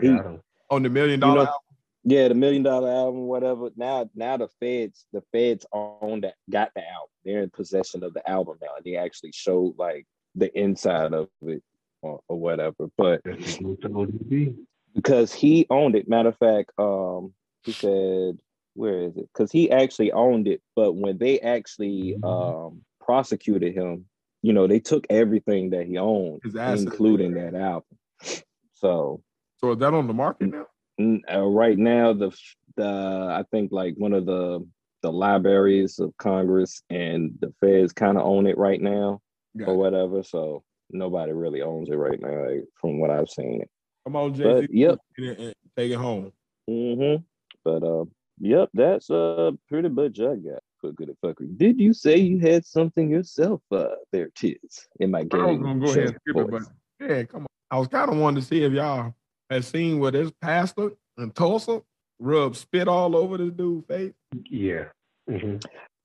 He- On the million You know- album. Yeah, the million dollar album, whatever. Now, now the feds, the feds own that, got the album. They're in possession of the album now, and they actually showed like the inside of it or, or whatever. But That's what he told you to be. because he owned it, matter of fact, um, he said, where is it? Because he actually owned it, but when they actually um prosecuted him, you know, they took everything that he owned, including that album. So So is that on the market now? Uh, right now the the I think like one of the the libraries of Congress and the feds kind of own it right now Got or it. whatever. So nobody really owns it right now, like, from what I've seen. Come on, Jay But yep, Take it home. hmm but uh, yep, that's uh pretty much I got for good at fuckery. Did you say you had something yourself? Uh, there, tis in my I was game. gonna go ahead and skip it, but yeah, come on. I was kind of wanting to see if y'all had seen where this pastor in Tulsa rubbed spit all over this dude's face. Yeah. hmm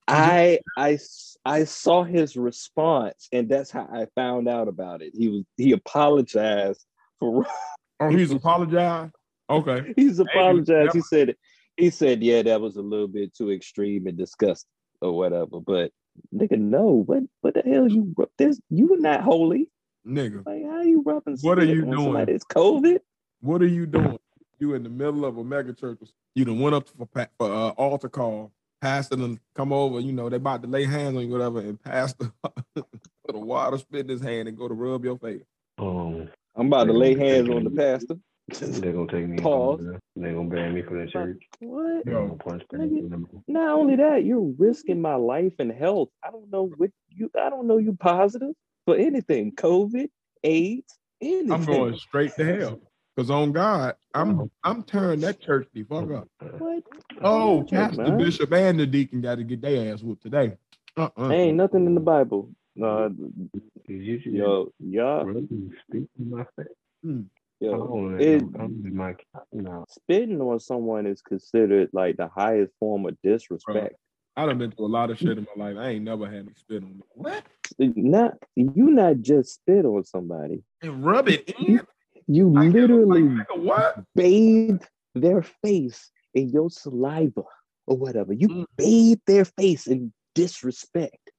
I I s- I saw his response, and that's how I found out about it. He was he apologized for Oh, he's apologized. Okay. he's apologized. He said he said yeah, that was a little bit too extreme and disgusting or whatever. But nigga, no, what what the hell you rub- this? You were not holy. Nigga, Like how you rubbing? What are you doing? somebody? It's COVID. What are you doing? You in the middle of a mega church. You done went up for, pa- for uh, altar call. Pastor done come over. You know they about to lay hands on you, whatever. And pastor put a water spit in his hand and go to rub your face. Um, I'm about to lay hands on the pastor. they're gonna take me. Pause. They're gonna ban me from the church. What? They're gonna punch me. Nigga. Not only that, you're risking my life and health. I don't know what you. I don't know you positive for anything. COVID, AIDS, anything. I'm going straight to hell. Cause on God, I'm oh. I'm tearing that church the fuck up. What? Oh, Church, pastor, man. bishop, and the deacon got to get their ass whooped today. Uh-uh. Ain't nothing in the Bible. Uh, no, You should yo, y'all, really speak to my face. I yo, don't it- I'm in my no. spitting on someone is considered like the highest form of disrespect. I done been through a lot of shit in my life. I ain't never had me spit on me. What? Not you, not just spit on somebody. And rub it in? You I literally like, what? bathe their face in your saliva or whatever. You Mm. bathe their face in disrespect.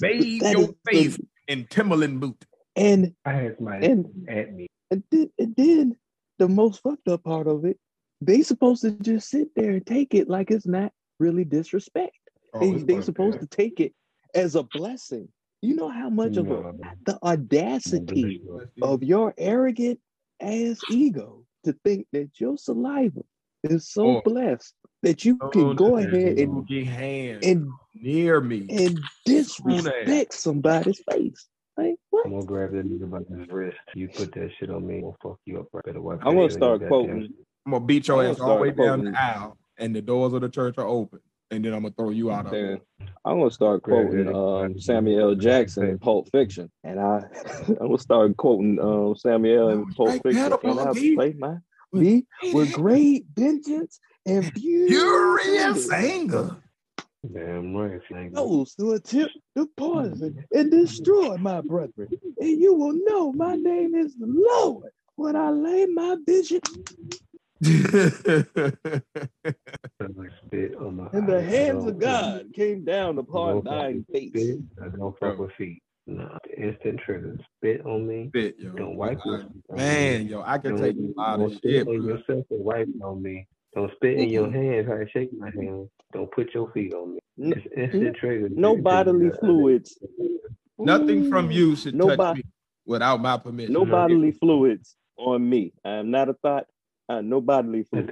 Bathe your is the- face in Timberland boot. And I had my and at me. and then, and then the most fucked up part of it, they supposed to just sit there and take it like it's not really disrespect. Oh, they it's they supposed up. to take it as a blessing. You know how much of a, No. the audacity of your arrogant ass ego to think that your saliva is so Oh. blessed that you can oh, go ahead and get hands and near me. and disrespect somebody's face. Like what? I'm gonna grab that nigga by his wrist. You put that shit on me, I'm gonna fuck you up. Right? Better wipe I'm that gonna shit on your start quoting. shit. I'm gonna beat your ass all the way down the aisle, and the doors of the church are open, and then I'm gonna throw you out of Then it. I'm gonna start quoting um. Samuel L. Jackson in Pulp Fiction, and I I'm gonna start quoting um, Samuel in Pulp Fiction, and I pedagogy. play my me with great vengeance and Furious anger. Damn right. Those who attempt to poison and destroy my brethren. And you will know my name is the Lord when I lay my vision Like spit on my in the hands of God came down upon don't thine face. spit. I don't fuck with feet. Nah, instant trigger. Spit on me. Spit, yo. Don't wipe your I- Man, me. yo, I can Don't, take a lot of spit shit. on bro. yourself and wipe on me. Don't spit in your hand. Try to shake my hand. Don't put your feet on me. It's instant trigger. No Trigger, bodily fluids. Nothing from you should No touch bo- me without my permission. No No. bodily fluids on me. I am not a thought. Uh, no bodily fluids.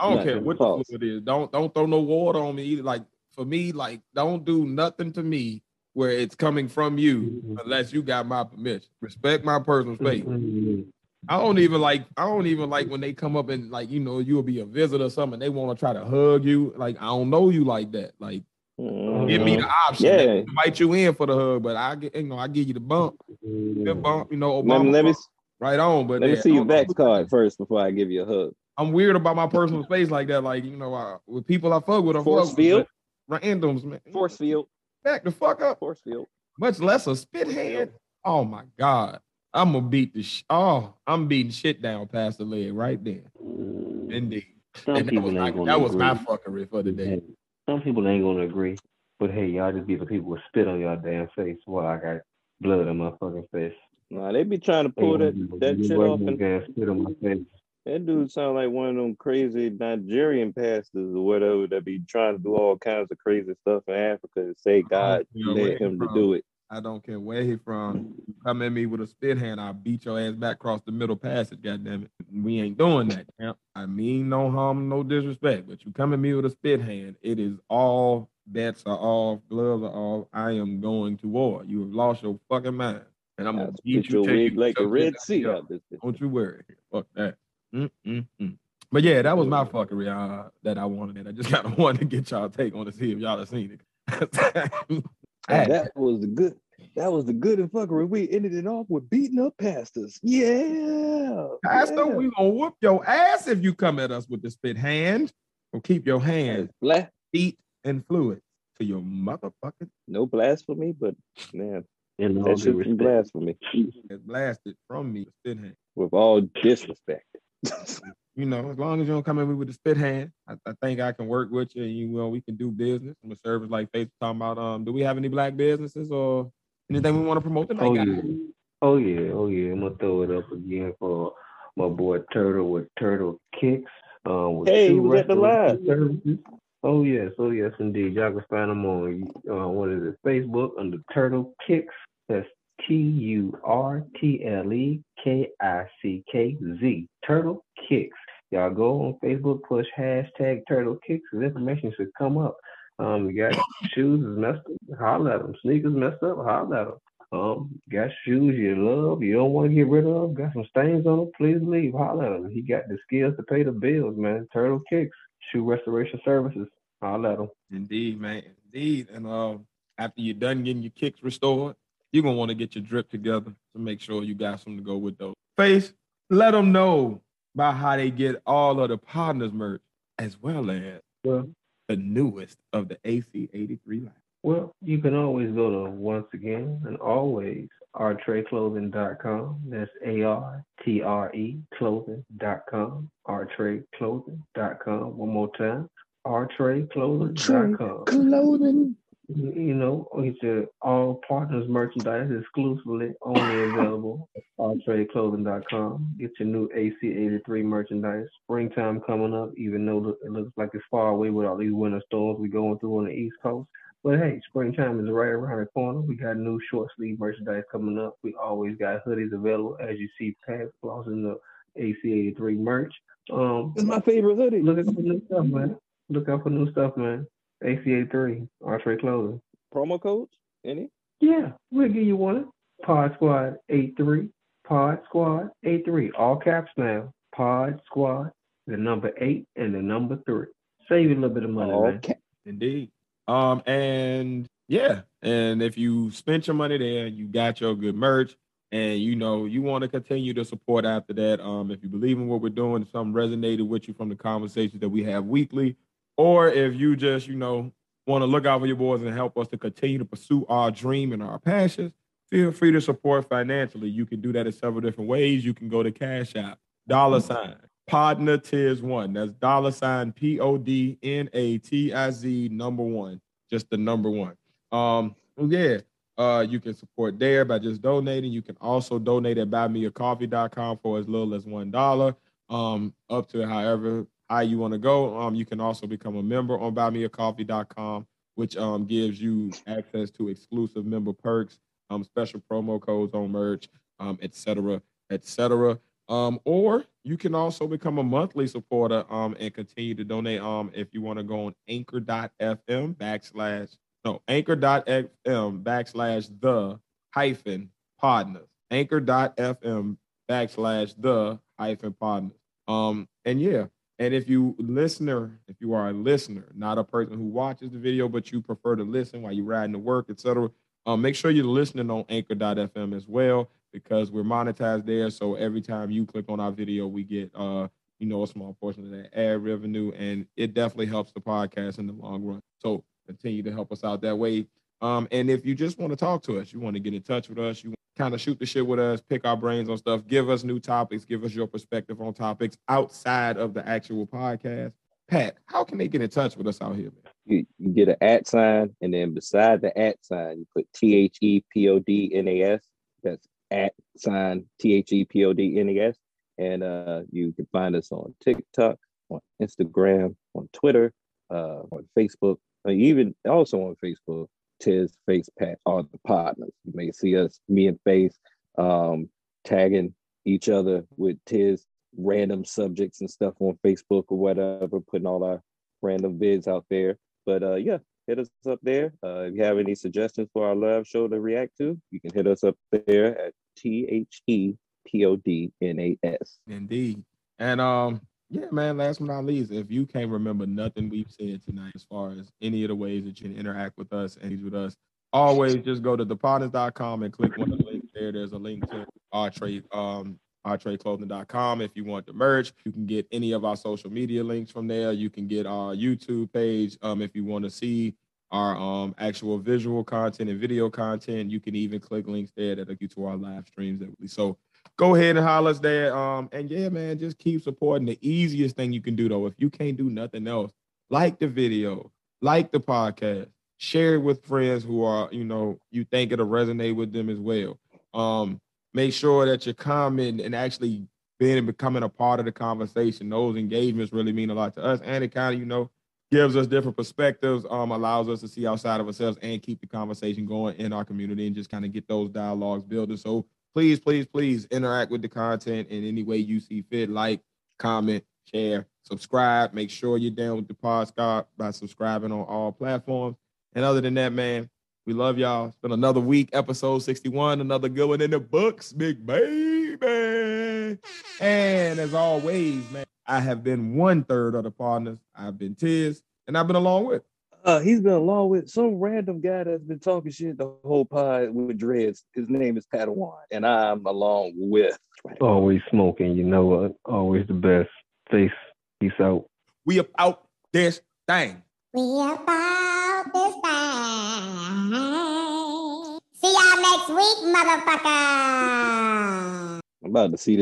I don't care what Pause. the fluid is. Don't don't throw no water on me either. Like for me, like don't do nothing to me where it's coming from you Mhm. unless you got my permission. Respect my personal space. Mhm. I don't even like I don't even like when they come up and like you know you'll be a visitor or something. They want to try to hug you. Like I don't know you like that. Like Mm. give me the option. Yeah. They invite you in for the hug, but I get you know I give you the bump. Good bump. You know Let, me- let me bump, right on. But let me yeah, see your don't. Vax card first before I give you a hug. I'm weird about my personal space like that. Like you know I, with people I fuck with, I Force fuck with, field? but randoms man. Force field. back the fuck up. Force field. Much less a spit hand. Oh my god. I'm gonna beat the sh- oh, I'm beating shit down past the leg right there. Mm. Indeed. Some And that people was, ain't my, gonna that was my agree. fuckery for the day. Some people ain't gonna agree. But hey, y'all just be the people with spit on y'all damn face while I got blood on my fucking face. Nah, they be trying to pull that, that shit off. And get my face. that dude sound like one of them crazy Nigerian pastors or whatever that be trying to do all kinds of crazy stuff in Africa and say God you led where him to do it. I don't care where he from. You come at me with a spit hand, I'll beat your ass back across the middle passage, goddamn it. We ain't doing that, champ. I mean no harm, no disrespect. But you come at me with a spit hand, it is all bets are off, gloves are off. I am going to war. You have lost your fucking mind. And I'm gonna beat you wig you like the choke Red Sea goddamn- out this bitch. Don't you worry. Fuck that. Mm-mm-mm. But yeah, that was my fuckery uh, that I wanted. And I just kind of wanted to get y'all take on to see if y'all have seen it. That was the good. That was the good and fuckery. We ended it off with beating up pastors. Yeah. Pastor, yeah. we gonna whoop your ass if you come at us with the spit hand. So keep your hands, feet, and fluid to your motherfucking no blasphemy, but man, In all that due shit's respect. blasphemy has blasted from me. the Spit hand. with all disrespect. You know, as long as you don't come at me with the spit hand, I, I think I can work with you. And you will, we can do business. I'm a service like Facebook talking about. Um, do we have any black businesses or anything we want to promote tonight? Oh guys? yeah. Oh yeah, oh yeah. I'm gonna throw it up again for my boy Turtle with Turtle Kicks. Um, with Hey, he was at the restoration services. Oh yes, oh yes indeed. Y'all can find them on uh, what is it? Facebook under Turtle Kicks. That's T U R T L E K I C K Z. Turtle Kicks. Y'all go on Facebook, push hashtag Turtle Kicks, information should come up. Um, you got shoes is messed up, holla at them. Sneakers messed up, holla at them. Um, got shoes you love, you don't want to get rid of, got some stains on them, please leave. Holla at him. He got the skills to pay the bills, man. Turtle Kicks, shoe restoration services. Holla at him. Indeed, man. Indeed. And uh, after you're done getting your kicks restored, you're gonna want to get your drip together to make sure you got something to go with those. Face, let them know about how they get all of the Podnas merch as well as Well, the newest of the AC83 line. well, you can always go to once again and always artreclothing.com. That's A R T R E clothing.com. Artreclothing.com. One more time. Artreclothing.com. Clothing. You know, it's a all Podnas merchandise exclusively only available at artreclothing.com. Get your new AC83 merchandise. Springtime coming up, even though it looks like it's far away with all these winter storms we're going through on the East Coast. But hey, springtime is right around the corner. We got new short sleeve merchandise coming up. We always got hoodies available, as you see past flossing the AC83 merch. Um, It's my favorite hoodie. look out for new stuff, man. Look out for new stuff, man. AC83, Artre Clothing. Promo codes? Any? Yeah, we'll give you one. Pod Squad 83. Pod Squad 83. All caps now. Pod Squad, the number eight and the number three. Save you a little bit of money, man. Okay. Indeed. Um, and yeah, and if you spent your money there, you got your good merch. and you know you want to continue to support after that. Um, if you believe in what we're doing, something resonated with you from the conversations that we have weekly, or if you just you know want to look out for your boys and help us to continue to pursue our dream and our passions, feel free to support financially. You can do that in several different ways. You can go to Cash App, dollar sign, Podna Tiz one. That's dollar sign P O D N A T I Z number one, just the number one. Um, yeah, uh, you can support there by just donating. You can also donate at buymeacoffee.com for as little as one dollar, um, up to however you want to go. Um, you can also become a member on buymeacoffee.com, which um gives you access to exclusive member perks, um, special promo codes on merch, um, etc., etc. Um, or you can also become a monthly supporter um, and continue to donate um, if you want to go on anchor.fm backslash no anchor.fm backslash the hyphen podnas anchor.fm backslash the hyphen podnas um and yeah and if you listener if you are a listener not a person who watches the video but you prefer to listen while you're riding to work etc um, make sure you're listening on anchor.fm as well because we're monetized there. So every time you click on our video, we get uh, you know, a small portion of that ad revenue, and it definitely helps the podcast in the long run. So continue to help us out that way. Um, and if you just want to talk to us, you want to get in touch with us, you kind of shoot the shit with us, pick our brains on stuff, give us new topics, give us your perspective on topics outside of the actual podcast. Pat, how can they get in touch with us out here, man? You, you get an at sign, and then beside the at sign, you put T H E P O D N A S. That's at sign T H E P O D N E S. And uh, you can find us on TikTok, on Instagram, on Twitter, uh, on Facebook, even also on Facebook. Tiz, Face, Pat are the Podnas. You may see us, me and Face, um, tagging each other with Tiz random subjects and stuff on Facebook or whatever, putting all our random vids out there. But uh, yeah, hit us up there. Uh, if you have any suggestions for our live show to react to, you can hit us up there at T H E P O D N A S. Indeed. And um, yeah, man, last but not least, if you can't remember nothing we've said tonight as far as any of the ways that you can interact with us and with us, always just go to thepartners.com and click one of the links there. There's a link to our trade um artreclothing.com if you want the merch. You can get any of our social media links from there. You can get our YouTube page um, if you want to see our um, actual visual content and video content. You can even click links there that take you to our live streams. That we, So go ahead and holler us there. Um, and yeah, man, just keep supporting. The easiest thing you can do though, if you can't do nothing else, like the video, like the podcast, share it with friends who are, you know, you think it'll resonate with them as well. Um, make sure that you're and actually being and becoming a part of the conversation. Those engagements really mean a lot to us, and it kind of, you know, gives us different perspectives, um, allows us to see outside of ourselves and keep the conversation going in our community and just kind of get those dialogues building. So please, please, please interact with the content in any way you see fit. Like, comment, share, subscribe. Make sure you're down with the podcast by subscribing on all platforms. And other than that, man, we love y'all. It's been another week, episode 61, another good one in the books, big baby. And as always, man, I have been one third of the Podnas. I've been Tiz, and I've been along with. Uh, he's been along with some random guy that's been talking shit the whole pod with dreads. His name is Padawan, and I'm along with. Always smoking, you know what? Always the best. Face, peace out. We about this thing. We about this thing. See y'all next week, motherfucker. I'm about to see this.